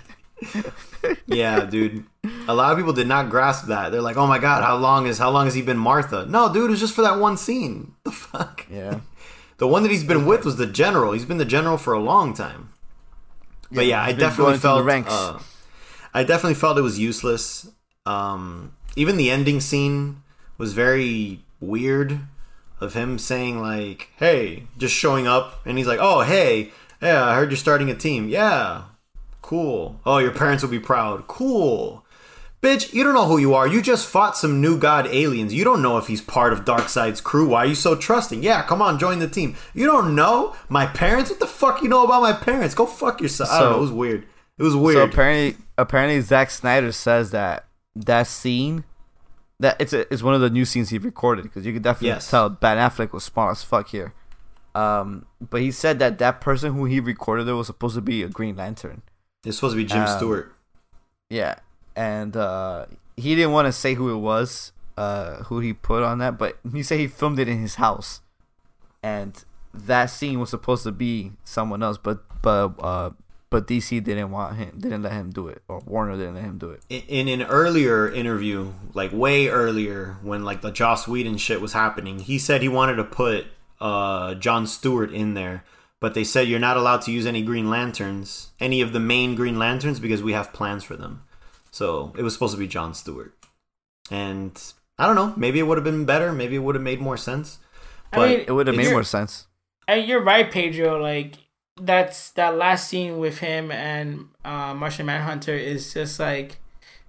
yeah, dude. A lot of people did not grasp that. They're like, "Oh my god, how long is how long has he been Martha?" No, dude, it was just for that one scene. The fuck. Yeah. The one that he's been with was the general. He's been the general for a long time. But yeah, I definitely felt ranks. uh, I definitely felt it was useless. Um, even the ending scene was very weird of him saying like, "Hey," just showing up and he's like, "Oh, hey, yeah, I heard you're starting a team. Yeah, cool. Oh, your parents will be proud. Cool." Bitch, you don't know who you are. You just fought some new god aliens. You don't know if he's part of Darkseid's crew. Why are you so trusting? Yeah, come on, join the team. You don't know my parents? What the fuck you know about my parents? Go fuck yourself. I don't So- know. It was weird. It was weird. So apparently, apparently Zack Snyder says that that scene, that it's a, it's one of the new scenes he recorded because you could definitely Yes. tell Ben Affleck was smart as fuck here. Um, but he said that that person who he recorded it was supposed to be a Green Lantern. It's supposed to be Jim um, Stewart. Yeah, and uh, he didn't want to say who it was, uh, who he put on that, but he said he filmed it in his house, and that scene was supposed to be someone else, but but uh, but DC didn't want him, didn't let him do it, or Warner didn't let him do it. in in an earlier interview, like way earlier, when like the Joss Whedon shit was happening, he said he wanted to put uh, John Stewart in there, but they said you're not allowed to use any Green Lanterns, any of the main Green Lanterns, because we have plans for them. So it was supposed to be John Stewart, and I don't know, maybe it would have been better, maybe it would have made more sense. I But mean, It would have made more sense. And you're right, Pedro. Like that's that last scene with him and uh, Martian Manhunter is just like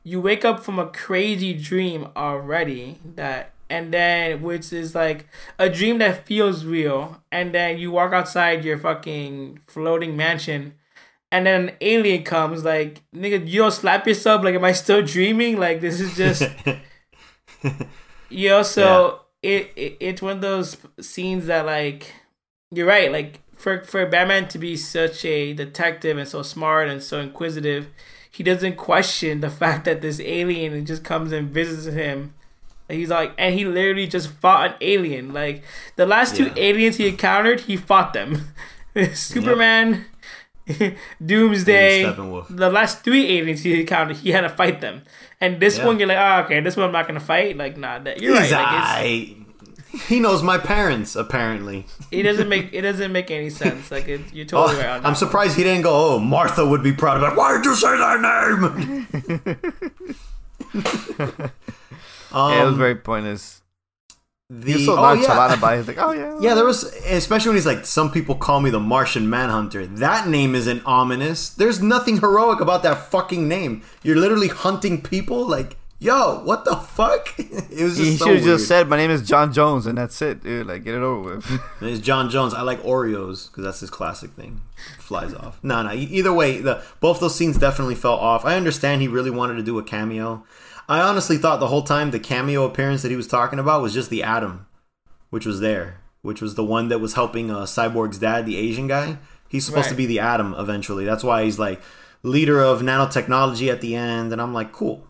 you wake up from a crazy dream already that and then which is like a dream that feels real and then you walk outside your fucking floating mansion and then an alien comes like nigga you don't slap yourself like am i still dreaming? Like this is just you know so it, it it's one of those scenes that like you're right like for for batman to be such a detective and so smart and so inquisitive he doesn't question the fact that this alien just comes and visits him he's like and he literally just fought an alien like the last two Yeah. aliens he encountered he fought them superman doomsday the last three aliens he encountered he had to fight them and this Yeah. one you're like oh okay this one i'm not gonna fight like nah that, you're He's right like, it's. He knows my parents, apparently. it doesn't make it doesn't make any sense. Like it, you're Oh, totally right. On that I'm one. surprised he didn't go, oh, Martha would be proud of it. Why did you say that name? Um, yeah, it was very pointless. the, He was so oh, yeah. nonchalant about it. He's like, oh yeah, Yeah, there was, especially when he's like, some people call me the Martian Manhunter. That name isn't ominous. There's nothing heroic about that fucking name. You're literally hunting people. Like, yo, what the fuck? it was just He so should have just said, "My name is J'onn J'onzz," and that's it, dude. Like, get it over with. It's J'onn J'onzz. I like Oreos because that's his classic thing. Flies off. No, no. Either way, the both those scenes definitely fell off. I understand he really wanted to do a cameo. I honestly thought the whole time the cameo appearance that he was talking about was just the Atom, which was there, which was the one that was helping uh, Cyborg's dad, the Asian guy. He's supposed to be the Atom eventually. That's why he's like leader of nanotechnology at the end, and I'm like, cool.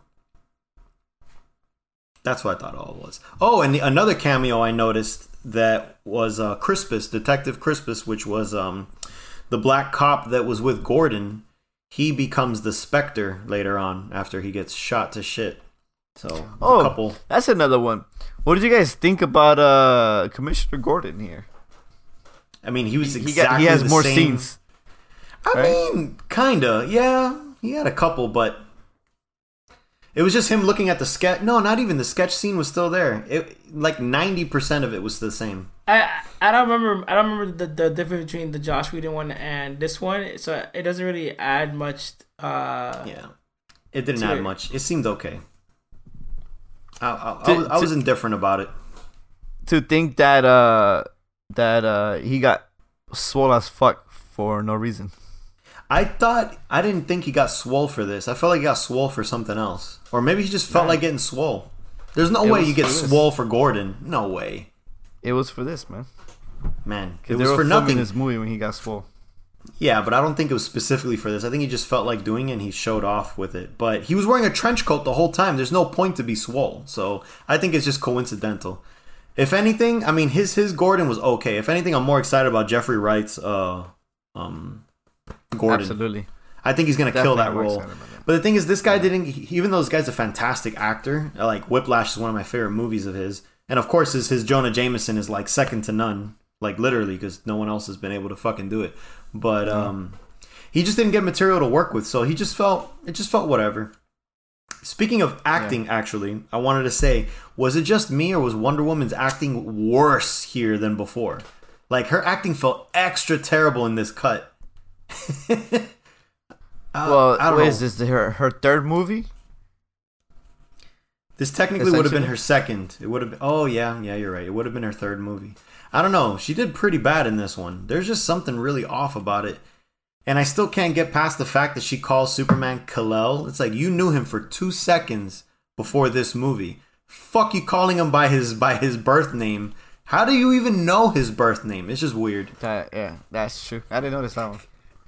That's what I thought all was. Oh, and the, another cameo I noticed that was uh, Crispus, Detective Crispus, which was um, the black cop that was with Gordon. He becomes the Spectre later on after he gets shot to shit. So Oh, a couple. that's another one. What did you guys think about uh Commissioner Gordon here? I mean, he was He got he has the more same- scenes. I right? mean, kinda, yeah. He had a couple, but it was just him looking at the sketch. No, not even the sketch scene was still there. It like ninety percent of it was the same. I I don't remember I don't remember the, the difference between the Joss Whedon one and this one, so it doesn't really add much. Uh, Yeah, it didn't add it. much. It seemed okay. I, I, I To- was, I was to- indifferent about it. To think that uh that uh he got swole as fuck for no reason. I thought I didn't think he got swole for this. I felt like he got swole for something else, or maybe he just felt like getting swole. There's no It way you get for swole for Gordon. No way, It was for this man. man. It was for nothing. this movie when he got swole. Yeah, but I don't think it was specifically for this. I think he just felt like doing it and he showed off with it. But he was wearing a trench coat the whole time. There's no point to be swole. So I think it's just coincidental. If anything, I mean his his Gordon was okay. If anything, I'm more excited about Jeffrey Wright's uh um Gordon. Absolutely. I think he's gonna kill that role. excited about that. But the thing is, this guy didn't. he- Even though this guy's a fantastic actor, like Whiplash is one of my favorite movies of his, and of course, his his Jonah Jameson is like second to none, like literally, because no one else has been able to fucking do it. But um, he just didn't get material to work with, so he just felt it just felt whatever. Speaking of acting, actually, I wanted to say, was it just me or was Wonder Woman's acting worse here than before? Like her acting felt extra terrible in this cut. Uh, well, I don't what know. is this? Her her third movie? This technically would have been her second. It would have. Oh yeah, yeah, you're right. It would have been her third movie. I don't know. She did pretty bad in this one. There's just something really off about it, and I still can't get past the fact that she calls Superman Kal-El. It's like you knew him for two seconds before this movie. Fuck you calling him by his by his birth name. How do you even know his birth name? It's just weird. That, yeah, that's true. I didn't notice that one.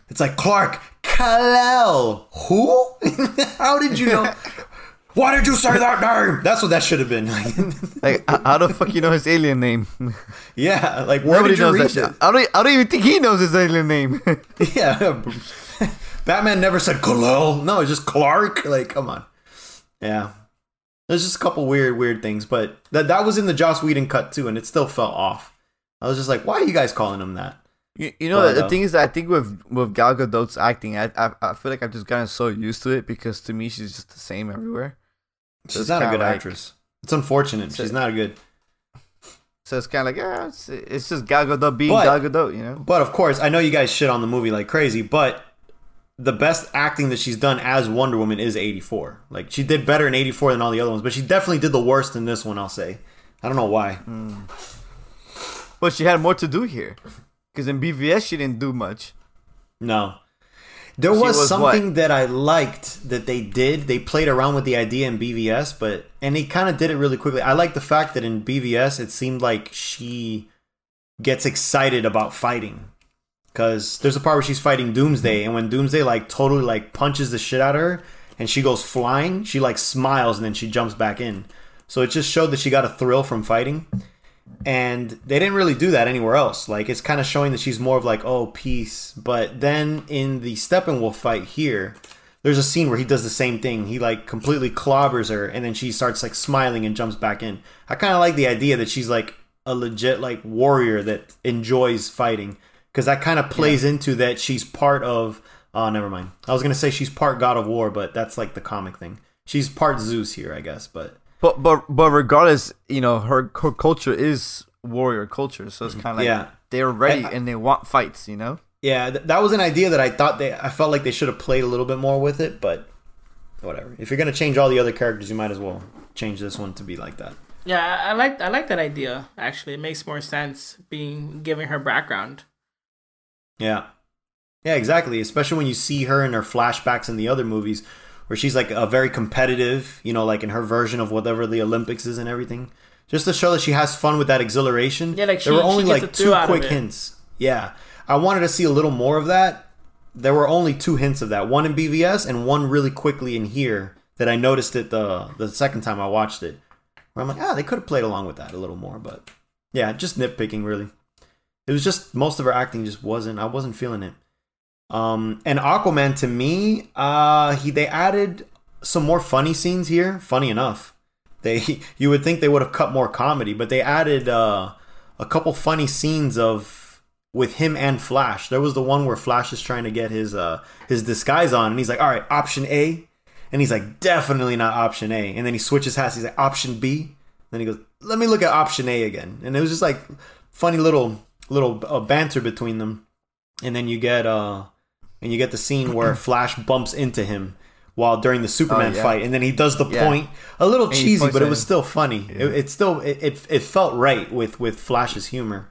It's like Clark Kal-El. Who? How did you know? Why did you say that name? That's what that should have been. Like, h- how the fuck you know his alien name? yeah, like where Nobody did you knows that read shit. it? I don't. I don't even think he knows his alien name. Yeah, Batman never said Kal-El. No, it's just Clark. Like, come on. Yeah, there's just a couple weird, weird things, but that that was in the Joss Whedon cut too, and it still fell off. I was just like, why are you guys calling him that? you, you know, But, the uh, thing is, that I think with with Gal Gadot's acting, I, I I feel like I've just gotten so used to it because to me she's just the same everywhere. So She's it's not a good like- actress. It's unfortunate. She's not a good. So it's kind of like, yeah, it's, it's just Gal Gadot being But- Gal Gadot, you know. But of course, I know you guys shit on the movie like crazy, but the best acting that she's done as Wonder Woman is 84. Like she did better in 84 than all the other ones, but she definitely did the worst in this one, I'll say. I don't know why. Hmm. But she had more to do here, because in BVS she didn't do much. No. There was, was something what? that I liked that they did. They played around with the idea in BVS, but and they kind of did it really quickly. I like the fact that in BVS it seemed like she gets excited about fighting. Cause there's a part where she's fighting Doomsday, and when Doomsday like totally like punches the shit out of her, and she goes flying, she like smiles and then she jumps back in. So it just showed that she got a thrill from fighting and they didn't really do that anywhere else. Like it's kind of showing that she's more of like oh peace. But then in the Steppenwolf fight here, there's a scene where he does the same thing. He like completely clobbers her, and then she starts like smiling and jumps back in. I kind of like the idea that she's like a legit like warrior that enjoys fighting because that kind of plays into that she's part of. Oh, never mind. I was gonna say she's part God of War, but that's like the comic thing. she's part Zeus here, I guess. But But but but regardless, you know, her her culture is warrior culture, so it's mm-hmm. kind of like Yeah. they're ready I- and they want fights. You know. yeah, th- that was an idea that I thought they I felt like they should have played a little bit more with it, but whatever. If you're gonna change all the other characters, you might as well change this one to be like that. Yeah, I, I like I like that idea. Actually, it makes more sense being giving her background. Yeah. Yeah, exactly. Especially when you see her in her flashbacks in the other movies where she's like a very competitive, you know, like in her version of whatever the Olympics is and everything. Just to show that she has fun with that exhilaration. Yeah, like she, there were only like two thrill out of quick hints. Yeah. I wanted to see a little more of that. There were only two hints of that. One in BVS and one really quickly in here that I noticed it the the second time I watched it. Where I'm like, ah, they could have played along with that a little more, but yeah, just nitpicking really. It was just most of her acting just wasn't I wasn't feeling it. Um and Aquaman to me, uh he they added some more funny scenes here, funny enough. They you would think they would have cut more comedy, but they added uh a couple funny scenes of with him and Flash. There was the one where Flash is trying to get his uh his disguise on and he's like, "All right, option A." And he's like, "Definitely not option A." And then he switches hats. He's like, "Option B." Then he goes, "Let me look at option A again." And it was just like funny little little uh, banter between them. And then you get uh and you get the scene where Flash bumps into him while during the Superman Oh, yeah. fight, and then he does the Yeah. point. A little he cheesy, but it was still funny. It, it still it, it it felt right with with Flash's humor.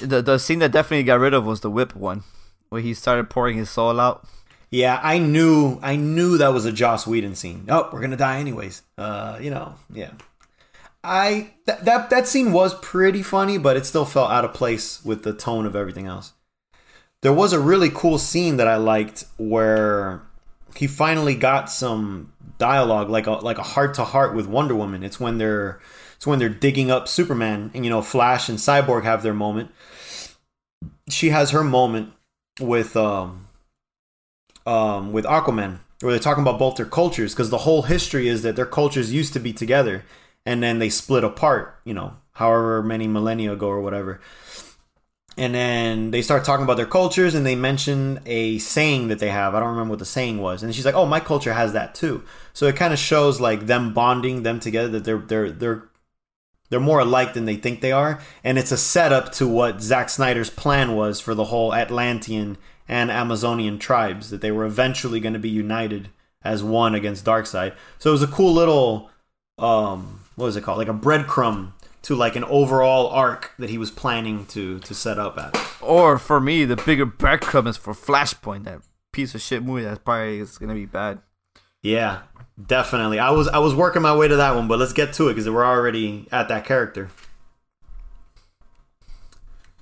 The the scene that definitely got rid of was the whip one, where he started pouring his soul out. Yeah, I knew I knew that was a Joss Whedon scene. Oh, we're gonna die anyways. Uh, you know, yeah. I that that that scene was pretty funny, but it still felt out of place with the tone of everything else. There was a really cool scene that I liked where he finally got some dialogue, like a like a heart to heart with Wonder Woman. It's when they're it's when they're digging up Superman, and you know Flash and Cyborg have their moment. She has her moment with um um, with Aquaman, where they're talking about both their cultures, because the whole history is that their cultures used to be together, and then they split apart. You know, however many millennia ago or whatever. And then they start talking about their cultures, and they mention a saying that they have. I don't remember what the saying was. And she's like, "Oh, my culture has that too." So it kind of shows like them bonding them together that they're they're they're they're more alike than they think they are, and it's a setup to what Zack Snyder's plan was for the whole Atlantean and Amazonian tribes that they were eventually going to be united as one against Darkseid. So it was a cool little um what was it called? Like a breadcrumb to like an overall arc that he was planning to to set up at. Or for me, the bigger breadcrumb is for Flashpoint, that piece of shit movie that probably is gonna be bad. Yeah, definitely. I was I was working my way to that one, but let's get to it because we're already at that character.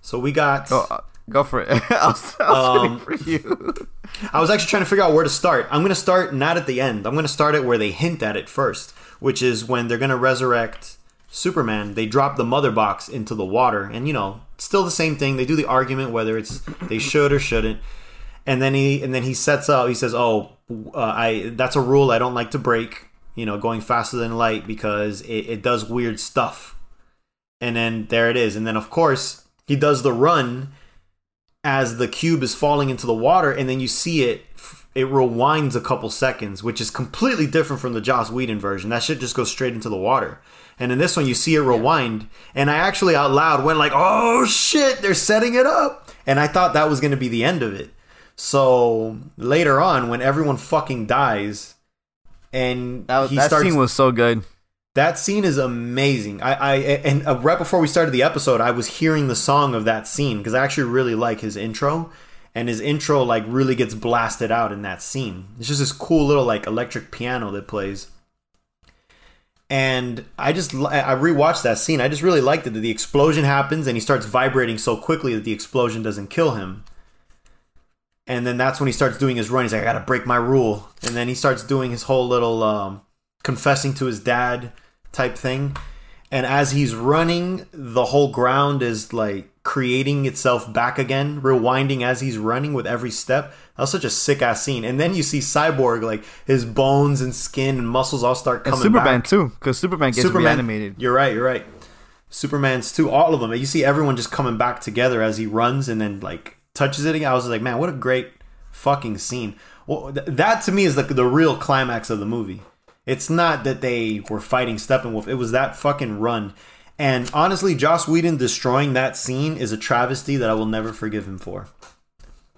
So we got. Go, uh, go for it. I was, I was Um, for you. I was actually trying to figure out where to start. I'm going to start not at the end. I'm going to start it where they hint at it first, which is when they're going to resurrect Superman. They drop the mother box into the water, and you know, still the same thing. They do the argument whether it's they should or shouldn't, and then he and then he sets up. He says, "Oh, uh, I that's a rule I don't like to break. You know, going faster than light because it, it does weird stuff." And then there it is, and then of course he does the run as the cube is falling into the water, and then you see it. It rewinds a couple seconds, which is completely different from the Joss Whedon version. That shit just goes straight into the water. And in this one, you see it rewind, and I actually out loud went like, "Oh shit, they're setting it up!" And I thought that was going to be the end of it. So later on, when everyone fucking dies, and That, he that starts, scene was so good. that scene is amazing. I, I and uh, right before we started the episode, I was hearing the song of that scene because I actually really like his intro, and his intro like really gets blasted out in that scene. It's just this cool little like electric piano that plays. And I just I rewatched that scene. I just really liked it. That the explosion happens and he starts vibrating so quickly that the explosion doesn't kill him. And then that's when he starts doing his run. He's like, I gotta break my rule. And then he starts doing his whole little um, confessing to his dad type thing. And as he's running, the whole ground is like creating itself back again, rewinding as he's running with every step. That was such a sick ass scene. And then you see Cyborg, like his bones and skin and muscles all start And coming Superman back. too, because Superman gets reanimated. You're right. You're right. Superman's too. All of them. You see everyone just coming back together as he runs and then like touches it again. I was like, man, what a great fucking scene. Well, th- that to me is like the real climax of the movie. It's not that they were fighting Steppenwolf. It was that fucking run. And honestly, Joss Whedon destroying that scene is a travesty that I will never forgive him for.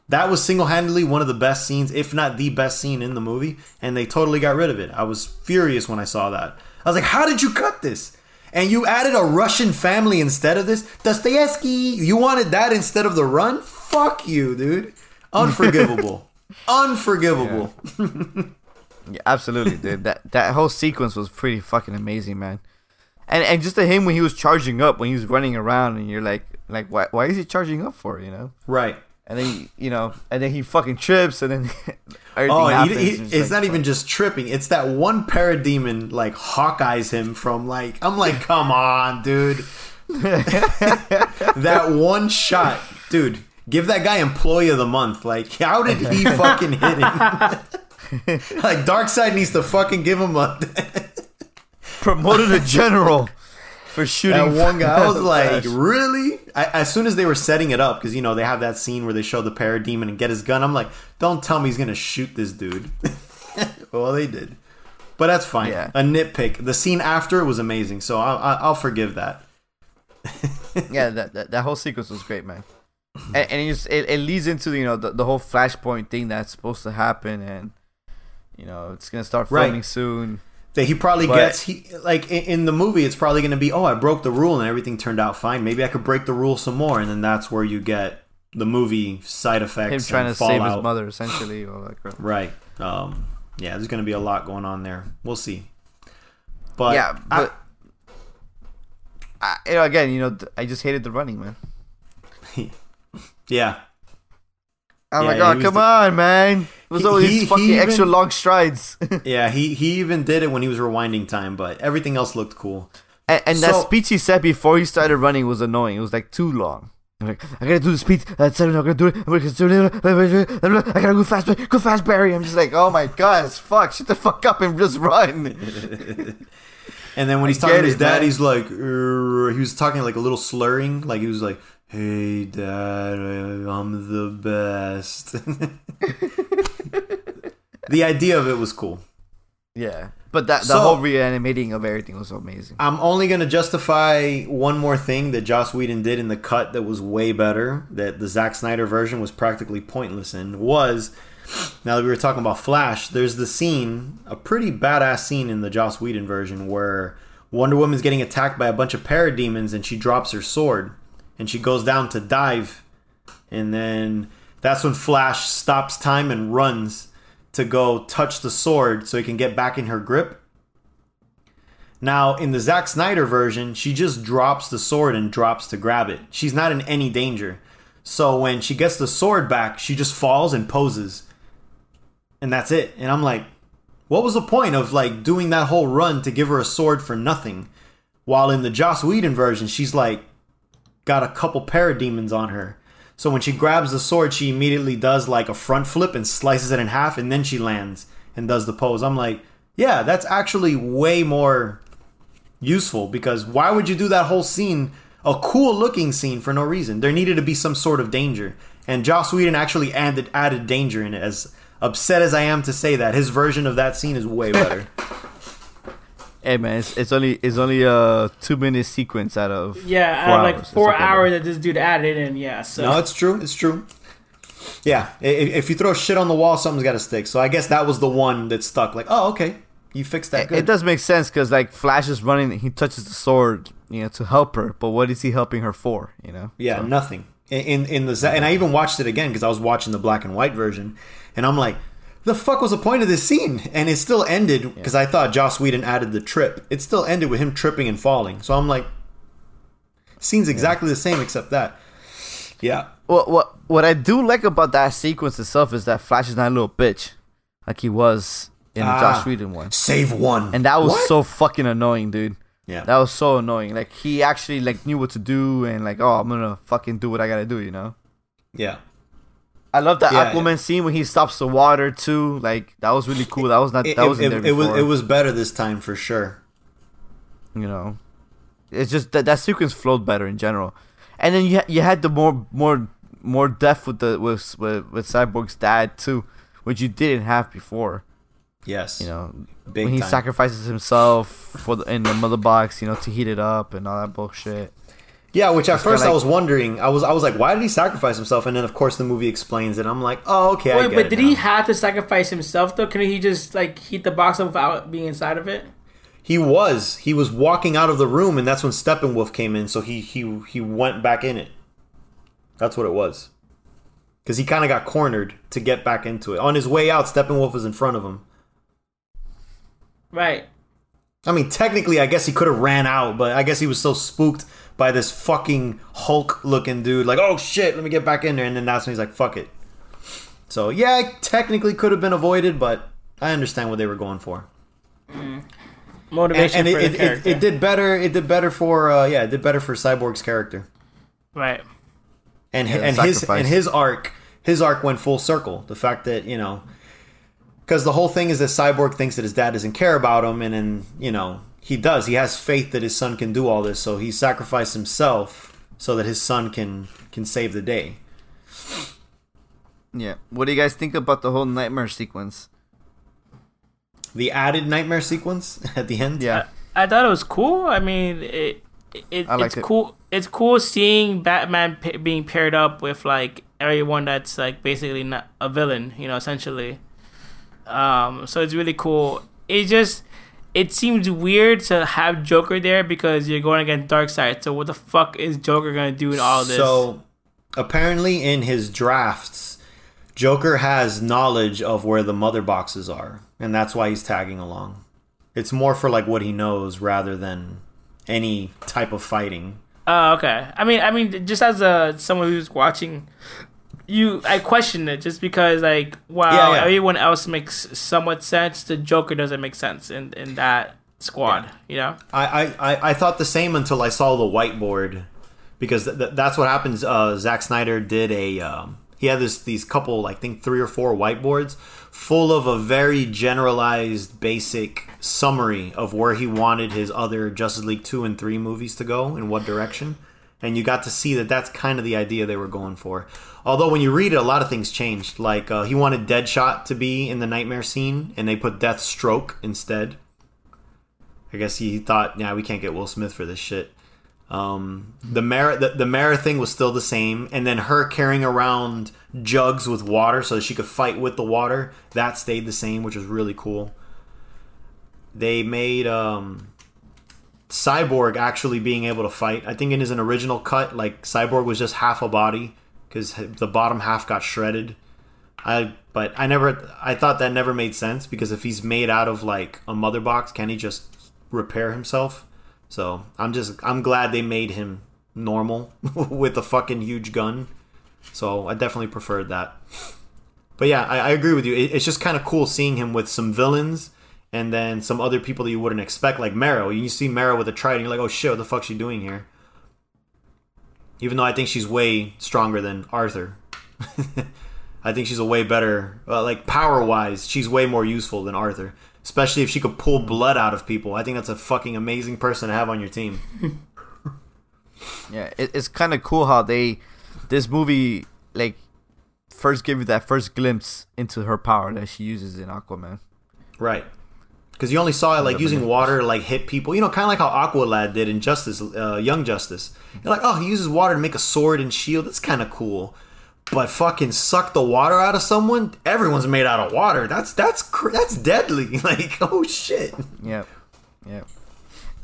That was single handedly one of the best scenes, if not the best scene in the movie, and they totally got rid of it. I was furious when I saw that. I was like, how did you cut this? And you added a Russian family instead of this? Dostoevsky, you wanted that instead of the run? Fuck you, dude. Unforgivable. Unforgivable. Yeah, absolutely, dude. That that whole sequence was pretty fucking amazing, man. And and just to him when he was charging up, when he was running around, and you're like, like, why why is he charging up for? You know? Right. And then you know, and then he fucking trips, and then Oh, happens. he, he, it's like, not even just tripping. It's that one parademon like Hawkeyes him from like I'm like, come on, dude. that one shot, dude. Give that guy employee of the month. Like, how did he fucking hit him? like, Darkseid needs to fucking give him a promoted a general for that shooting one guy. I was like, really? I, as soon as they were setting it up, because you know they have that scene where they show the parademon and get his gun. I'm like, don't tell me he's gonna shoot this dude. well, they did, but that's fine. Yeah. A nitpick. The scene after it was amazing, so I'll, I'll I'll forgive that. yeah, that, that that whole sequence was great, man. And, and it, just, it, it leads into you know the, the whole flashpoint thing that's supposed to happen, and you know it's gonna start Right. soon. That he probably But- gets he like in, in the movie. It's probably going to be, oh, I broke the rule and everything turned out fine. Maybe I could break the rule some more, and then that's where you get the movie side effects. Him trying to save his mother, essentially, Right. Um, yeah, there's going to be a lot going on there. We'll see. But yeah, but I, you know, again, you know, I just hated the running, man. yeah, I'm Yeah, like, oh come the- on, man! It was He- all he- these he fucking even- extra long strides, yeah. He he even did it when he was rewinding time, but everything else looked cool. and that So- speech he said before he started running was annoying. It was like too long. I'm like, I gotta do the speech. That's seven. I'm gonna do it. I'm gonna do it. I gotta go fast. Go fast, Barry. I'm just like, oh my god, it's fuck. Shut the fuck up and just run. And then when he's I talking to his it, dad, man. he's like, "Er," he was talking like a little slurring, like he was like, "Hey, dad, I'm the best." the idea of it was cool. Yeah, but that the So- whole reanimating of everything was amazing. I'm only going to justify one more thing that Joss Whedon did in the cut that was way better, that the Zack Snyder version was practically pointless in, was now that we were talking about Flash, there's the scene, a pretty badass scene in the Joss Whedon version where Wonder Woman's getting attacked by a bunch of parademons and she drops her sword and she goes down to dive. And then that's when Flash stops time and runs to go touch the sword so he can get back in her grip. Now, in the Zack Snyder version, she just drops the sword and drops to grab it. She's not in any danger. So when she gets the sword back, she just falls and poses. And that's it. And I'm like, what was the point of like doing that whole run to give her a sword for nothing? While in the Joss Whedon version, she's like got a couple parademons on her. So when she grabs the sword, she immediately does like a front flip and slices it in half, and then she lands and does the pose. I'm like, yeah, that's actually way more useful because why would you do that whole scene, a cool looking scene, for no reason? There needed to be some sort of danger. And Joss Whedon actually added, added danger in it. As upset as I am to say that, his version of that scene is way better. Hey man, it's, it's only it's only a two minute sequence out of Yeah, four out of like hours. Four okay, hours that this dude added in. Yeah, so no, it's true. It's true. Yeah, i- i- if you throw shit on the wall, something's got to stick. So I guess that was the one that stuck. Like, oh, okay, you fixed that. It, Good. it does make sense because like Flash is running, he touches the sword, you know, to help her. But what is he helping her for? You know? Yeah, nothing. In in, in the and I even watched it again because I was watching the black and white version, and I'm like, the fuck was the point of this scene? And it still ended because I thought Joss Whedon added the trip. It still ended with him tripping and falling. So I'm like, scene's exactly the same except that. Yeah, What what what I do like about that sequence itself is that Flash is not a little bitch, like he was in the Ah. Josh Whedon one, save one, and that was What? so fucking annoying, dude. yeah. That was so annoying. Like he actually like knew what to do, and like, oh, I'm gonna fucking do what I gotta do, you know. yeah. I love that Yeah, Aquaman scene when he stops the water too. Like that was really cool. That was not It, that it, wasn't there it, it was it was better this time for sure. you know it's just that that sequence flowed better in general and then you ha- you had the more more more depth with the with with, with cyborg's dad too which you didn't have before Yes. You know, Big when he time. sacrifices himself for the, in the mother box, you know, to heat it up and all that bullshit. Yeah, which at first kinda I was wondering. I was I was like, why did he sacrifice himself? And then of course the movie explains it. I'm like, oh okay. I Wait, but did now. he have to sacrifice himself though? Couldn't he just like heat the box up without being inside of it? He was. He was walking out of the room, and that's when Steppenwolf came in. So he he he went back in it. That's what it was. Because he kind of got cornered to get back into it. On his way out, Steppenwolf was in front of him. Right. I mean, technically, I guess he could have ran out, but I guess he was so spooked by this fucking Hulk-looking dude, like, oh shit, let me get back in there, and then that's when he's like, fuck it. So yeah, it technically could have been avoided, but I understand what they were going for. Motivation and, and for it, the it, character. it, it did better. It did better for uh, yeah, it did better for Cyborg's character right. and Yeah, the and his and his arc. His arc went full circle. The fact that you know, because the whole thing is that Cyborg thinks that his dad doesn't care about him, and then you know he does. He has faith that his son can do all this, so he sacrificed himself so that his son can can save the day. Yeah. What do you guys think about the whole nightmare sequence? The added nightmare sequence at the end. Yeah. I thought it was cool. I mean, it, it I it's it. cool. It's cool seeing Batman pa- being paired up with like everyone that's like basically not a villain, you know, essentially. Um, so it's really cool. It just it seems weird to have Joker there because you're going against Darkseid. So what the fuck is Joker gonna do in all this? So apparently, in his drafts, Joker has knowledge of where the mother boxes are, and that's why he's tagging along. It's more for like what he knows rather than any type of fighting. Oh, okay. I mean, I mean, just as a someone who's watching, you, I question it just because like, wow, Yeah, yeah. everyone else makes somewhat sense. The Joker doesn't make sense in in that squad. You know? I, I, I, I thought the same until I saw the whiteboard because th- th- that's what happens. Uh, Zack Snyder did a um, he had this these couple I think three or four whiteboards full of a very generalized basic summary of where he wanted his other Justice League two and three movies to go in what direction. And you got to see that that's kind of the idea they were going for. Although when you read it, a lot of things changed. Like uh, he wanted Deadshot to be in the nightmare scene, and they put Deathstroke instead. I guess he thought, yeah, we can't get Will Smith for this shit. Um, the Mera the, the Mera thing was still the same, and then her carrying around jugs with water so she could fight with the water that stayed the same, which was really cool. They made um, Cyborg actually being able to fight. I think in his original cut, like Cyborg was just half a body because the bottom half got shredded. I but I never I thought that never made sense because if he's made out of like a mother box, can he just repair himself? So I'm just I'm glad they made him normal with a fucking huge gun. So I definitely preferred that. But yeah, I, I agree with you. It, it's just kind of cool seeing him with some villains and then some other people that you wouldn't expect, like Mera. You see Mera with a trident, you're like, oh shit, what the fuck's she doing here? Even though I think she's way stronger than Arthur. I think she's a way better, uh, like power wise, she's way more useful than Arthur. Especially if she could pull blood out of people. I think that's a fucking amazing person to have on your team. Yeah, it, it's kind of cool how they, this movie, like, first gave you that first glimpse into her power that she uses in Aquaman. Right. Because you only saw it like using water to like hit people. You know, kind of like how Aqualad did in Justice, uh, Young Justice. You're like, oh, he uses water to make a sword and shield. That's kind of cool. But fucking suck the water out of someone. Everyone's made out of water. That's that's cr- that's deadly. Like, oh shit. Yeah, yeah.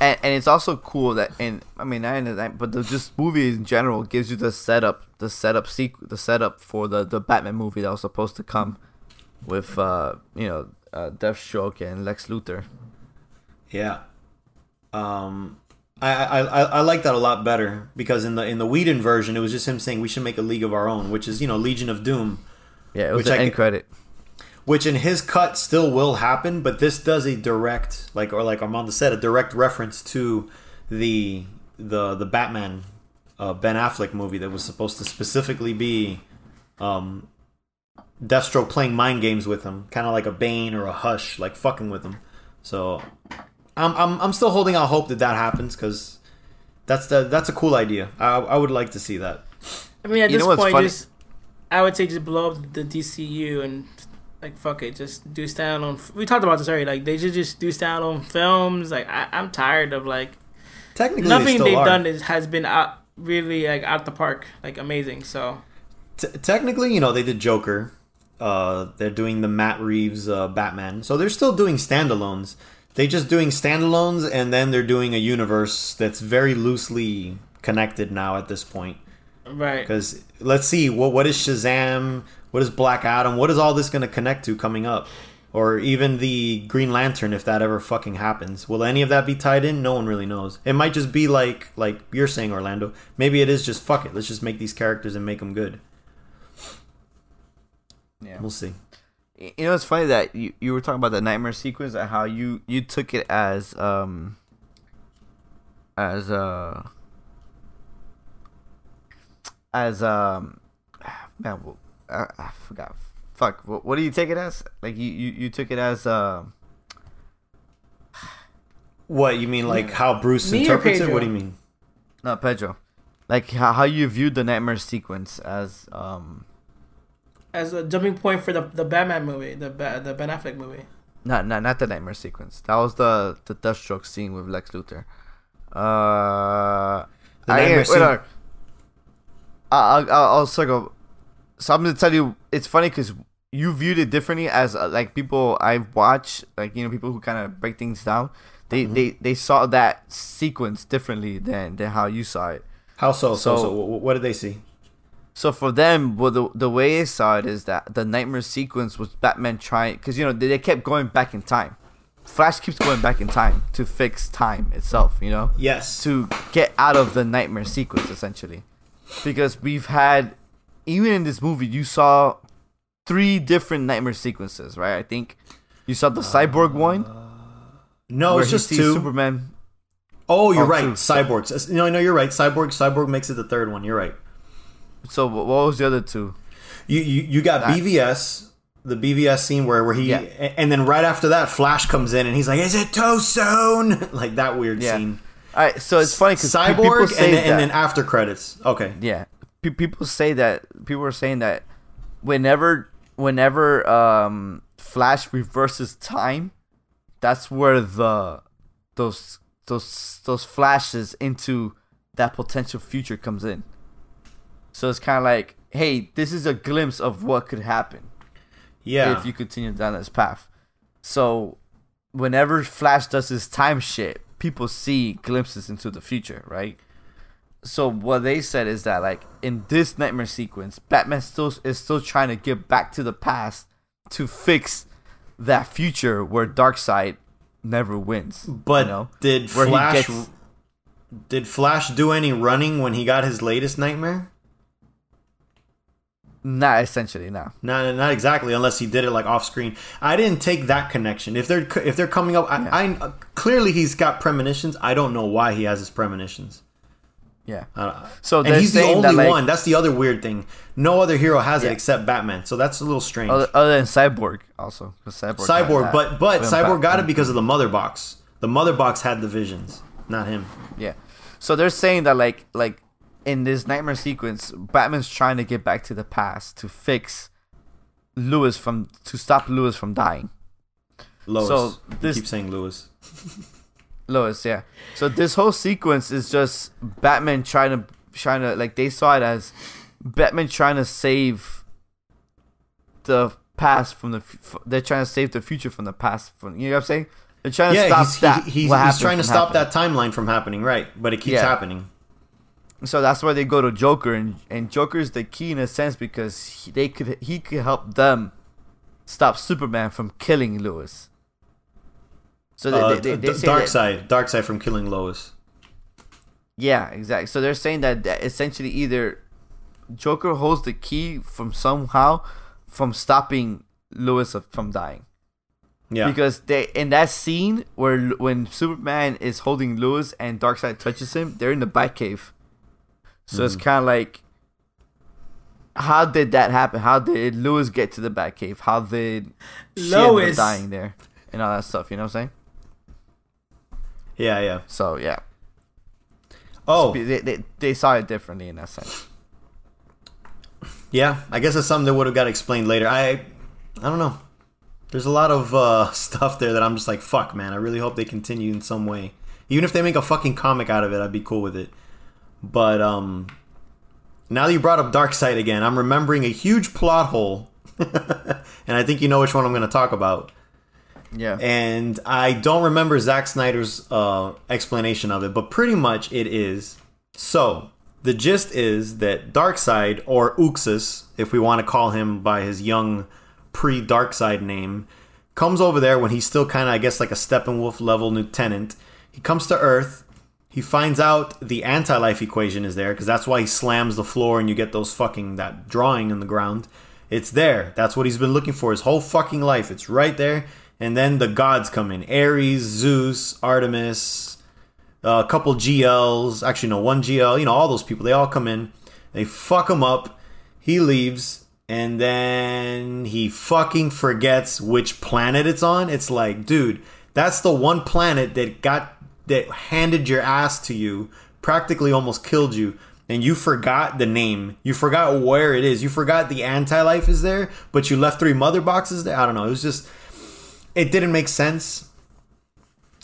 And, and it's also cool that, and I mean, I that, but the just movie in general gives you the setup, the setup sequ- the setup for the the Batman movie that was supposed to come with, uh, you know, uh, Deathstroke and Lex Luthor. Yeah. Um, I, I I I like that a lot better because in the in the Whedon version, it was just him saying we should make a league of our own, which is you know Legion of Doom. Yeah, it was Which the I end credit. which in his cut still will happen, but this does a direct, like or like Armando said, a direct reference to the the the Batman uh, Ben Affleck movie that was supposed to specifically be um, Deathstroke playing mind games with him, kind of like a Bane or a Hush, like fucking with him. So I'm I'm I'm still holding out hope that that happens because that's the that's a cool idea. I I would like to see that. I mean, at You this point, just I would say just blow up the DCU and like fuck it, just do standalone. We talked about this already. Like they should just do standalone films. Like I, I'm tired of like Technically, they nothing still they've are. done is has been out really like out the park, like amazing. So T- technically, you know, they did Joker. Uh, they're doing the Matt Reeves uh, Batman, so they're still doing standalones. They're just doing standalones, and then they're doing a universe that's very loosely connected now at this point. right, Because let's see, what what is Shazam? What is Black Adam? What is all this going to connect to coming up? Or even the Green Lantern, if that ever fucking happens, will any of that be tied in? No one really knows. It might just be like like you're saying, Orlando. Maybe it is just fuck it. Let's just make these characters and make them good. Yeah. We'll see. You know, it's funny that you, you were talking about the nightmare sequence and how you you took it as um as uh as um man well, I, I forgot fuck what, what do you take it as like you you, you took it as uh What you mean, like how Bruce Me interprets it? What do you mean? not Pedro like how, how you viewed the nightmare sequence as um as a jumping point for the the Batman movie, the ba- the Ben Affleck movie. Not, not, not the nightmare sequence. That was the the Deathstroke scene with Lex Luthor. Uh, The I, nightmare wait, scene- wait, I'll, I'll, I'll circle. So I'm gonna tell you, it's funny because you viewed it differently as uh, like people I've watched, like you know, people who kind of break things down. They, Mm-hmm. they they saw that sequence differently than than how you saw it. How so? So, So- so, what did they see? So for them, well, the the way I saw it is that the nightmare sequence was Batman trying, because you know they, they kept going back in time. Flash keeps going back in time to fix time itself, you know, Yes. to get out of the nightmare sequence essentially, because we've had, even in this movie, you saw three different nightmare sequences, right? I think you saw the uh, cyborg one, no, it's just two. Superman. Oh, you're Oh, right. two. Cyborgs. No, no, you're right. Cyborg. Cyborg makes it the third one. You're right. So what was the other two? You you, you got That- BVS, the BVS scene where where he Yeah. and then right after that, Flash comes in and he's like, "Is it too soon?" like that weird Yeah. scene. All right, so it's funny because people Cyborg say and then, that. and then after credits. Okay. Yeah, Pe- people say that people are saying that whenever whenever um Flash reverses time, that's where the those those those flashes into that potential future comes in. So it's kind of like, hey, this is a glimpse of what could happen Yeah. if you continue down this path. So whenever Flash does his time shit, people see glimpses into the future, right? So what they said is that like in this nightmare sequence, Batman still is still trying to get back to the past to fix that future where Darkseid never wins. but you know? did where Flash gets- did Flash do any running when he got his latest nightmare? Not essentially, no. Not not exactly, unless he did it like off screen. I didn't take that connection. If they're if they're coming up, I, I clearly he's got premonitions. I don't know why he has his premonitions. Yeah. Uh, So and he's the only that, like- one. That's the other weird thing. No other hero has it except Batman. So that's a little strange. Other, other than Cyborg, also Cyborg. Cyborg, but but Cyborg got it because of the mother box. The mother box had the visions, not him. Yeah. So they're saying that like like in this nightmare sequence, Batman's trying to get back to the past to fix Lewis from to stop Lewis from dying. Lois. So You this- keep saying Lewis. Lois, yeah. So this whole sequence is just Batman trying to trying to like they saw it as Batman trying to save the past from the f- they're trying to save the future from the past from you know what I'm saying? They're trying to Yeah, stop he's, that. he- he's, what he's trying to stop happening. that timeline from happening, right? But it keeps Yeah. happening. So that's why they go to Joker, and and Joker is the key in a sense because he, they could he could help them stop Superman from killing Lewis. So they, Uh, they, they, they D- say Dark that- side, Darkseid from killing Lois. yeah, exactly. So they're saying that, that essentially either Joker holds the key from somehow from stopping Lewis of- from dying. Yeah, Because they in that scene where when Superman is holding Lewis and Darkseid touches him, they're in the Batcave. So Mm-hmm. it's kind of like, how did that happen? How did Lewis get to the Batcave? How did she Lois. dying there and all that stuff? You know what I'm saying? yeah, yeah. So yeah, Oh, they, they, they saw it differently in that sense. yeah. I guess it's something that would have got explained later. I, I don't know. There's a lot of uh, stuff there that I'm just like, fuck, man. I really hope they continue in some way. Even if they make a fucking comic out of it, I'd be cool with it. But um, now that you brought up Darkseid again, I'm remembering a huge plot hole, and I think you know which one I'm going to talk about. Yeah. And I don't remember Zack Snyder's uh, explanation of it, but pretty much it is. So the gist is that Darkseid, or Uxas, if we want to call him by his young pre-Darkseid name, comes over there when he's still kind of, I guess, like a Steppenwolf level lieutenant. He comes to Earth. He finds out the anti-life equation is there because that's why he slams the floor and you get those fucking that drawing in the ground. It's there. That's what he's been looking for his whole fucking life. It's right there. And then the gods come in: Ares, Zeus, Artemis, uh, a couple GLs. Actually, no, one GL. You know, all those people. They all come in. They fuck him up. He leaves, and then he fucking forgets which planet it's on. It's like, dude, that's the one planet that got that handed your ass to you, practically almost killed you, and you forgot the name. You forgot where it is. You forgot the anti-life is there, but you left three mother boxes there. I don't know. It was just it didn't make sense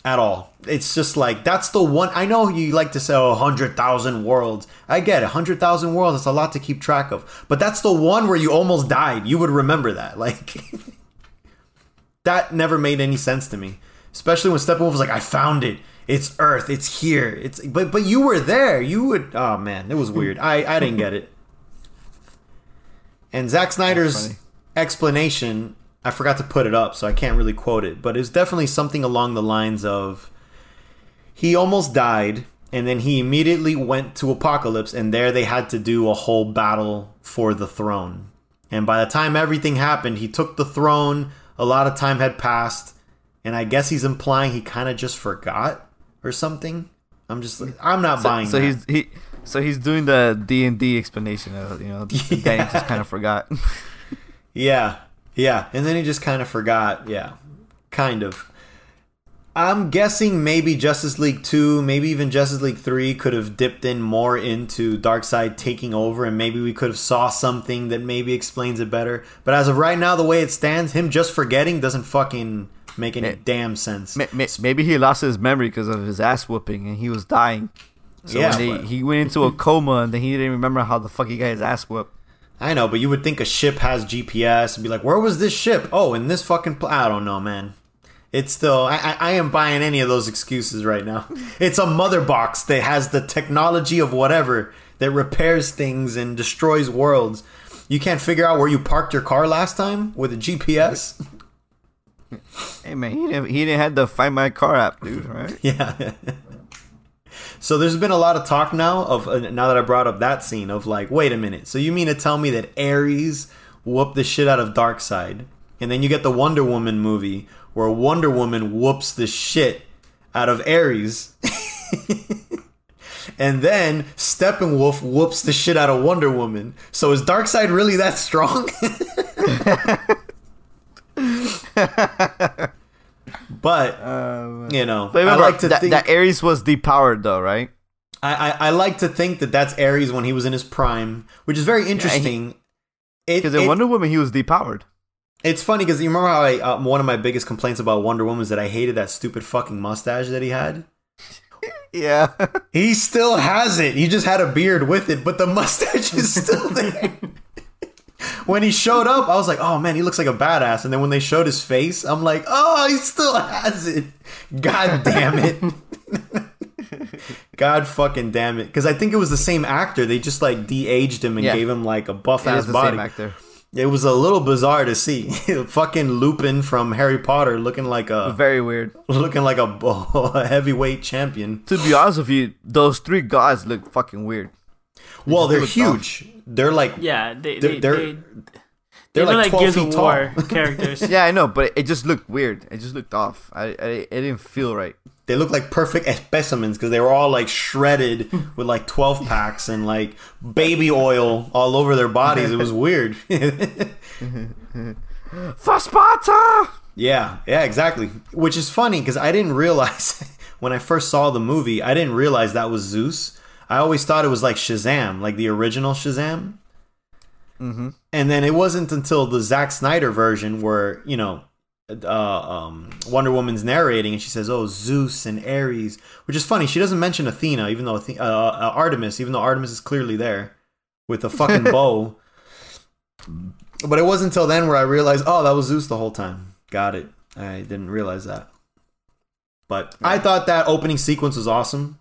at all. It's just like that's the one. I know you like to say 100000 worlds. I get it, hundred thousand worlds. It's a lot to keep track of. But that's the one where you almost died. You would remember that. Like that never made any sense to me. Especially when Steppenwolf was like, "I found it. It's Earth. It's here. It's." But but you were there. You would. Oh man, it was weird. I I didn't get it. And Zack Snyder's explanation I forgot to put it up, so I can't really quote it, but it's definitely something along the lines of he almost died, and then he immediately went to Apokolips, and there they had to do a whole battle for the throne. And by the time everything happened, he took the throne, a lot of time had passed, and I guess he's implying he kind of just forgot or something. I'm just like, I'm not So, buying so that. he's he so he's doing the D and D explanation of you know Yeah. Danny just kind of forgot. Yeah, yeah, and then he just kind of forgot. Yeah, kind of. I'm guessing maybe Justice League 2, maybe even Justice League 3 could have dipped in more into Darkseid taking over and maybe we could have saw something that maybe explains it better. But as of right now the way it stands, him just forgetting doesn't fucking make any Eh, damn sense. Ma- ma- Maybe he lost his memory because of his ass whooping and he was dying. So Yeah, they, he went into a coma and then he didn't remember how the fuck he got his ass whooped. I know, but you would think a ship has GPS and be like, "Where was this ship? Oh, in this fucking." Pl-. I don't know, man. It's still. I, I I am buying any of those excuses right now. It's a mother box that has the technology of whatever that repairs things and destroys worlds. You can't figure out where you parked your car last time with a GPS. Hey man, he didn't he didn't have the Find My Car app, dude. Right? Yeah. so there's been a lot of talk now of uh, now that I brought up that scene of like, wait a minute. So you mean to tell me that Ares whooped the shit out of Darkseid, and then you get the Wonder Woman movie where Wonder Woman whoops the shit out of Ares. And then Steppenwolf whoops the shit out of Wonder Woman. So is Darkseid really that strong? but you know, But I like to that, think that Ares was depowered though, right? I, I, I like to think that that's Ares when he was in his prime, which is very interesting. It- Because in it- Wonder Woman he was depowered. it's funny because you remember how I uh, one of my biggest complaints about Wonder Woman is that I hated that stupid fucking mustache that he had. Yeah. He still has it. He just had a beard with it, but the mustache is still there. When he showed up, I was like, "Oh man, he looks like a badass." And then when they showed his face, I'm like, "Oh, he still has it." God damn it. God fucking damn it. Because I think it was the same actor. They just like de-aged him and Yeah. gave him like a buff It ass body. same actor. It was a little bizarre to see. fucking Lupin from Harry Potter looking like a Very weird. looking like a, a heavyweight champion. To be honest with you, those three guys look fucking weird. Well, they're look dumb. huge. They're like Yeah, they They're- they, they're- they, they're they like look 12 Gears feet of tall. War characters. Yeah, I know, but it just looked weird. It just looked off. I, I it didn't feel right. they look like perfect specimens because they were all like shredded with like 12 packs and like baby oil all over their bodies. It was weird. For Sparta! yeah, yeah, exactly. Which is funny because I didn't realize when I first saw the movie, I didn't realize that was Zeus. I always thought it was like Shazam, like the original Shazam. Mm-hmm. And then it wasn't until the Zack Snyder version where, you know, uh, um, Wonder Woman's narrating, and she says, "Oh, Zeus and Ares," which is funny. She doesn't mention Athena, even though Athe- uh, uh, Artemis, even though Artemis is clearly there with a fucking bow. But it wasn't until then where I realized, oh, that was Zeus the whole time. Got it. I didn't realize that. But I thought that opening sequence was awesome.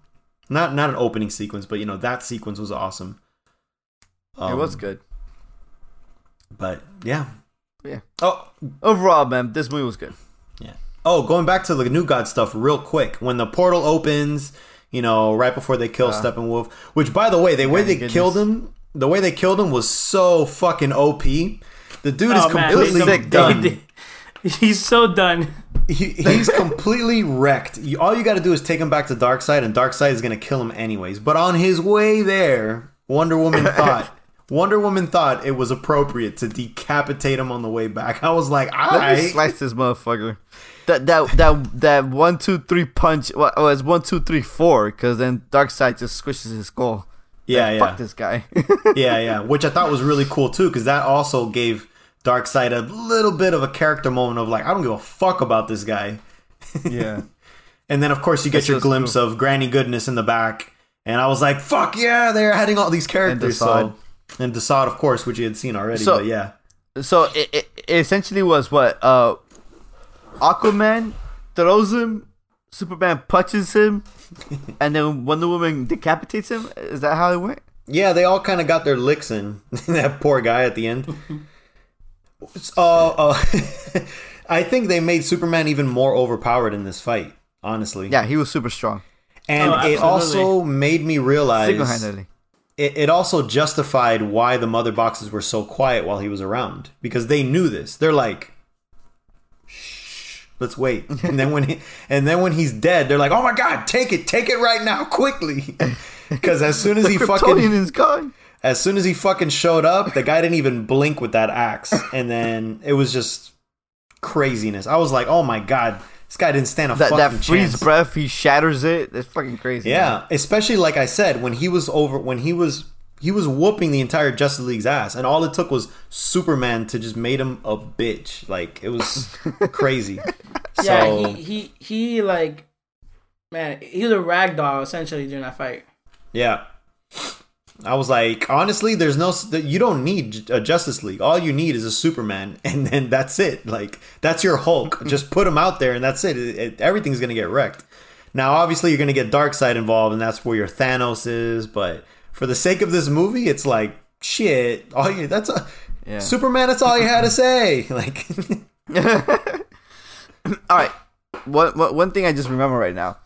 Not not an opening sequence, but you know that sequence was awesome. it was Um, good. But yeah. Yeah. Oh, Overall, man, this movie was good. Yeah. Oh, going back to the New God stuff real quick. When the portal opens, you know, right before they kill Steppenwolf, which by the way, the way they goodness. killed him, the way they killed him was so fucking OP. The dude is Oh, man, completely they- they- done. He's so done. He, he's completely wrecked. You, all you got to do is take him back to Darkseid, and Darkseid is going to kill him anyways. But on his way there, Wonder Woman thought Wonder Woman thought it was appropriate to decapitate him on the way back. I was like, Let me I slice this motherfucker. That that that that one two three punch. Well, oh, it's one two three four because then Darkseid just squishes his skull. yeah, Like, yeah. Fuck this guy. yeah, yeah, which I thought was really cool too, because that also gave Darkseid a little bit of a character moment of like, I don't give a fuck about this guy. yeah. And then of course you get That's your glimpse cool. of Granny Goodness in the back, and I was like, fuck yeah, they're adding all these characters. So and Desaad, of course, which you had seen already. So- but yeah, So it, it, it essentially was what uh, Aquaman throws him, Superman punches him, and then Wonder Woman decapitates him. Is that how it went? yeah, they all kind of got their licks in. that poor guy at the end. Uh, uh, I think they made Superman even more overpowered in this fight. Honestly, Yeah, he was super strong, and Oh, it also made me realize single handedly. it, it also justified why the mother boxes were so quiet while he was around because they knew this. They're like, "Shh, let's wait." And then when he, and then when he's dead, they're like, "Oh my god, take it, take it right now, quickly!" Because as soon as he Kryptonian fucking is gone. As soon as he fucking showed up, the guy didn't even blink with that axe, and then it was just craziness. I was like, "Oh my god, this guy didn't stand a That fucking that freeze chance." breath, he shatters it. That's fucking crazy. Yeah, especially like I said, when he was over, when he was he was whooping the entire Justice League's ass, and all it took was Superman to just made him a bitch. Like it was crazy. Yeah, so he, he he like man, he was a rag doll essentially during that fight. yeah, I was like, honestly, there's no, you don't need a Justice League. All you need is a Superman, and then that's it. Like that's your Hulk. Mm-hmm. just put him out there, and that's it. It- it- everything's gonna get wrecked. Now, obviously, you're gonna get Darkseid involved, and that's where your Thanos is. But for the sake of this movie, it's like shit. All you that's a Yeah. Superman. That's all you had to say. Like, All right. One, one one thing I just remember right now.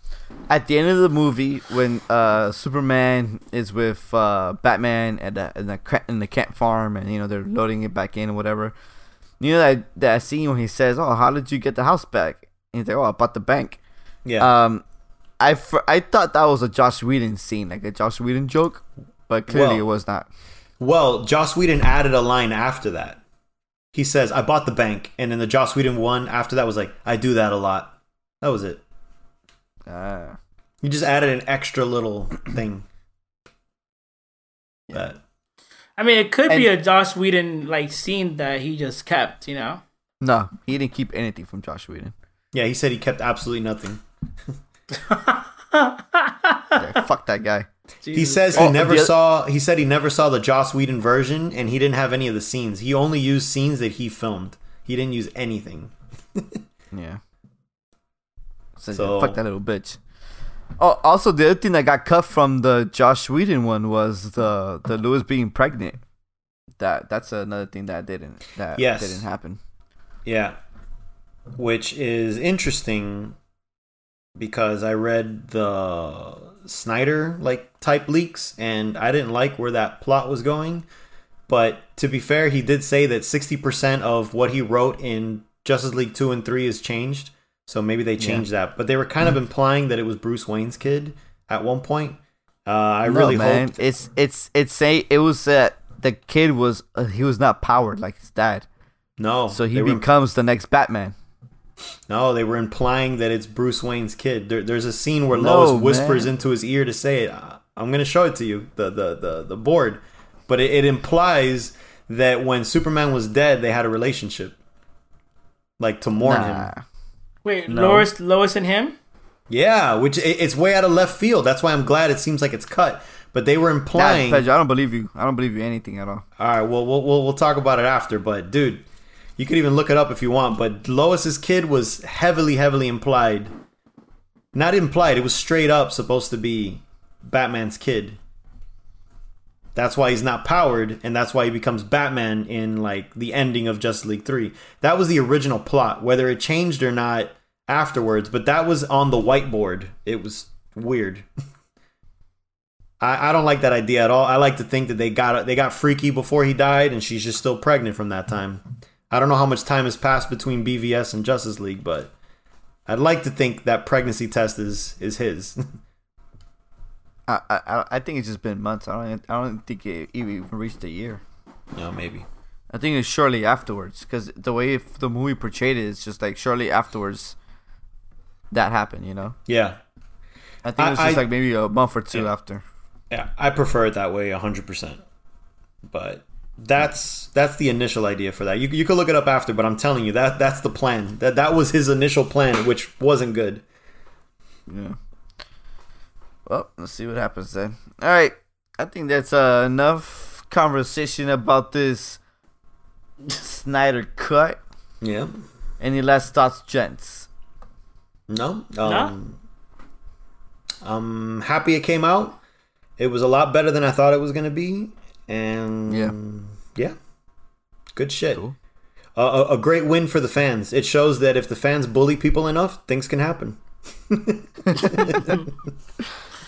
At the end of the movie, when uh, Superman is with uh, Batman at the, in the in the Kent farm, and you know they're loading it back in or whatever. You know that that scene when he says, "Oh, how did you get the house back?" And he's like, "Oh, I bought the bank." yeah, Um, I fr- I thought that was a Josh Whedon scene, like a Josh Whedon joke, but clearly Well- it was not. Well, Joss Whedon added a line after that. He says, "I bought the bank," and then the Joss Whedon one after that was like, "I do that a lot." That was it. Uh, You just added an extra little thing. But I mean, it could be a Josh Whedon like scene that he just kept, you know. no, he didn't keep anything from Josh Whedon. yeah, he said he kept absolutely nothing. Yeah, fuck that guy. He says he Oh, never the- saw. He said he never saw the Joss Whedon version, and he didn't have any of the scenes. He only used scenes that he filmed. He didn't use anything. Yeah. So, So- fuck that little bitch. Oh, also the other thing that got cut from the Josh Whedon one was the the Lewis being pregnant. That that's another thing that didn't that Yes. didn't happen. Yeah. Which is interesting because I read the Snyder like type leaks and I didn't like where that plot was going. But to be fair, he did say that 60% of what he wrote in Justice League 2 and 3 is changed. So maybe they changed that. But they were kind of implying that it was Bruce Wayne's kid at one point. Uh, I No, really man. hoped. It's it's it's say it was that the kid was uh, he was not powered like his dad, No. so he were becomes the next Batman. No, they were implying that it's Bruce Wayne's kid. There, there's a scene where No, Lois whispers man. into his ear to say it. Uh, I'm going to show it to you, the the the, the board, but it, it implies that when Superman was dead, they had a relationship. like to mourn Nah. him. Wait, No. Lois, Lois and him. Yeah, which it, it's way out of left field. That's why I'm glad it seems like it's cut. But they were implying. Pedro, I don't believe you. I don't believe you anything at all. All right, well, we'll we'll we'll talk about it after. But dude, you could even look it up if you want. But Lois's kid was heavily, heavily implied. Not implied. It was straight up supposed to be Batman's kid. That's why he's not powered, and that's why he becomes Batman in like the ending of Justice League Three. That was the original plot, whether it changed or not afterwards. But that was on the whiteboard. It was weird. I, I don't like that idea at all. I like to think that they got they got freaky before he died, and she's just still pregnant from that time. I don't know how much time has passed between BVS and Justice League, but I'd like to think that pregnancy test is is his. I, I I think it's just been months. I don't I don't think it even reached a year. no, maybe. I think it's shortly afterwards because the way if the movie portrayed it, it's just like shortly afterwards that happened. You know, Yeah, I think it was I- just I- like maybe a month or two Yeah. after. yeah. I prefer it that way, hundred percent. But that's that's the initial idea for that. You you could look it up after, but I'm telling you that that's the plan. That that was his initial plan, which wasn't good. Yeah. Well, let's see what happens then. All right, I think that's uh, enough conversation about this Snyder cut. Yeah. Any last thoughts, gents? No. Um, I'm happy it came out. It was a lot better than I thought it was going to be. And Yeah. yeah. Good shit. Cool. A, a, a great win for the fans. It shows that if the fans bully people enough, things can happen.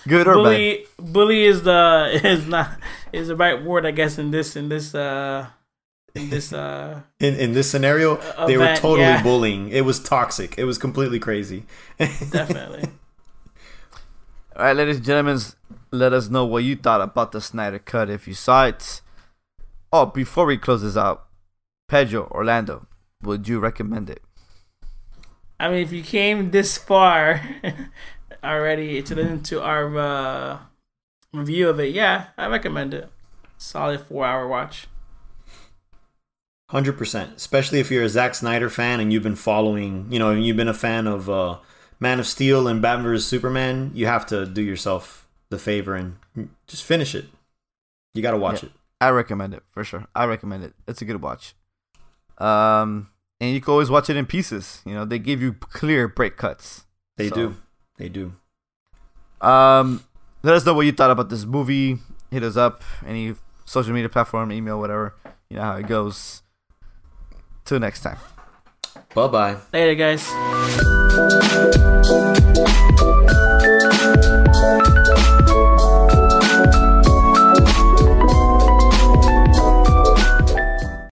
Good or bad? bully bully is the is not is the right word I guess in this in this uh in this uh In in this scenario, they were totally yeah. bullying. It was toxic. It was completely crazy. definitely. All right, ladies and gentlemen, let us know what you thought about the Snyder cut if you saw it. Oh, before we close this out, Pedro, Orlando, would you recommend it? I mean if you came this far already to listen to our uh review of it, yeah, I recommend it. Solid four hour watch. Hundred percent. Especially if you're a Zack Snyder fan and you've been following, you know, and you've been a fan of uh, Man of Steel and Batman vs Superman. You have to do yourself the favor and just finish it. You got to watch Yeah. it. I recommend it for sure. I recommend it. It's a good watch. Um, and you can always watch it in pieces. You know, they give you clear break cuts. They So- do. They do. Um, let us know what you thought about this movie. Hit us up any social media platform, email, whatever. You know how it goes. Till next time. Bye bye. Later guys.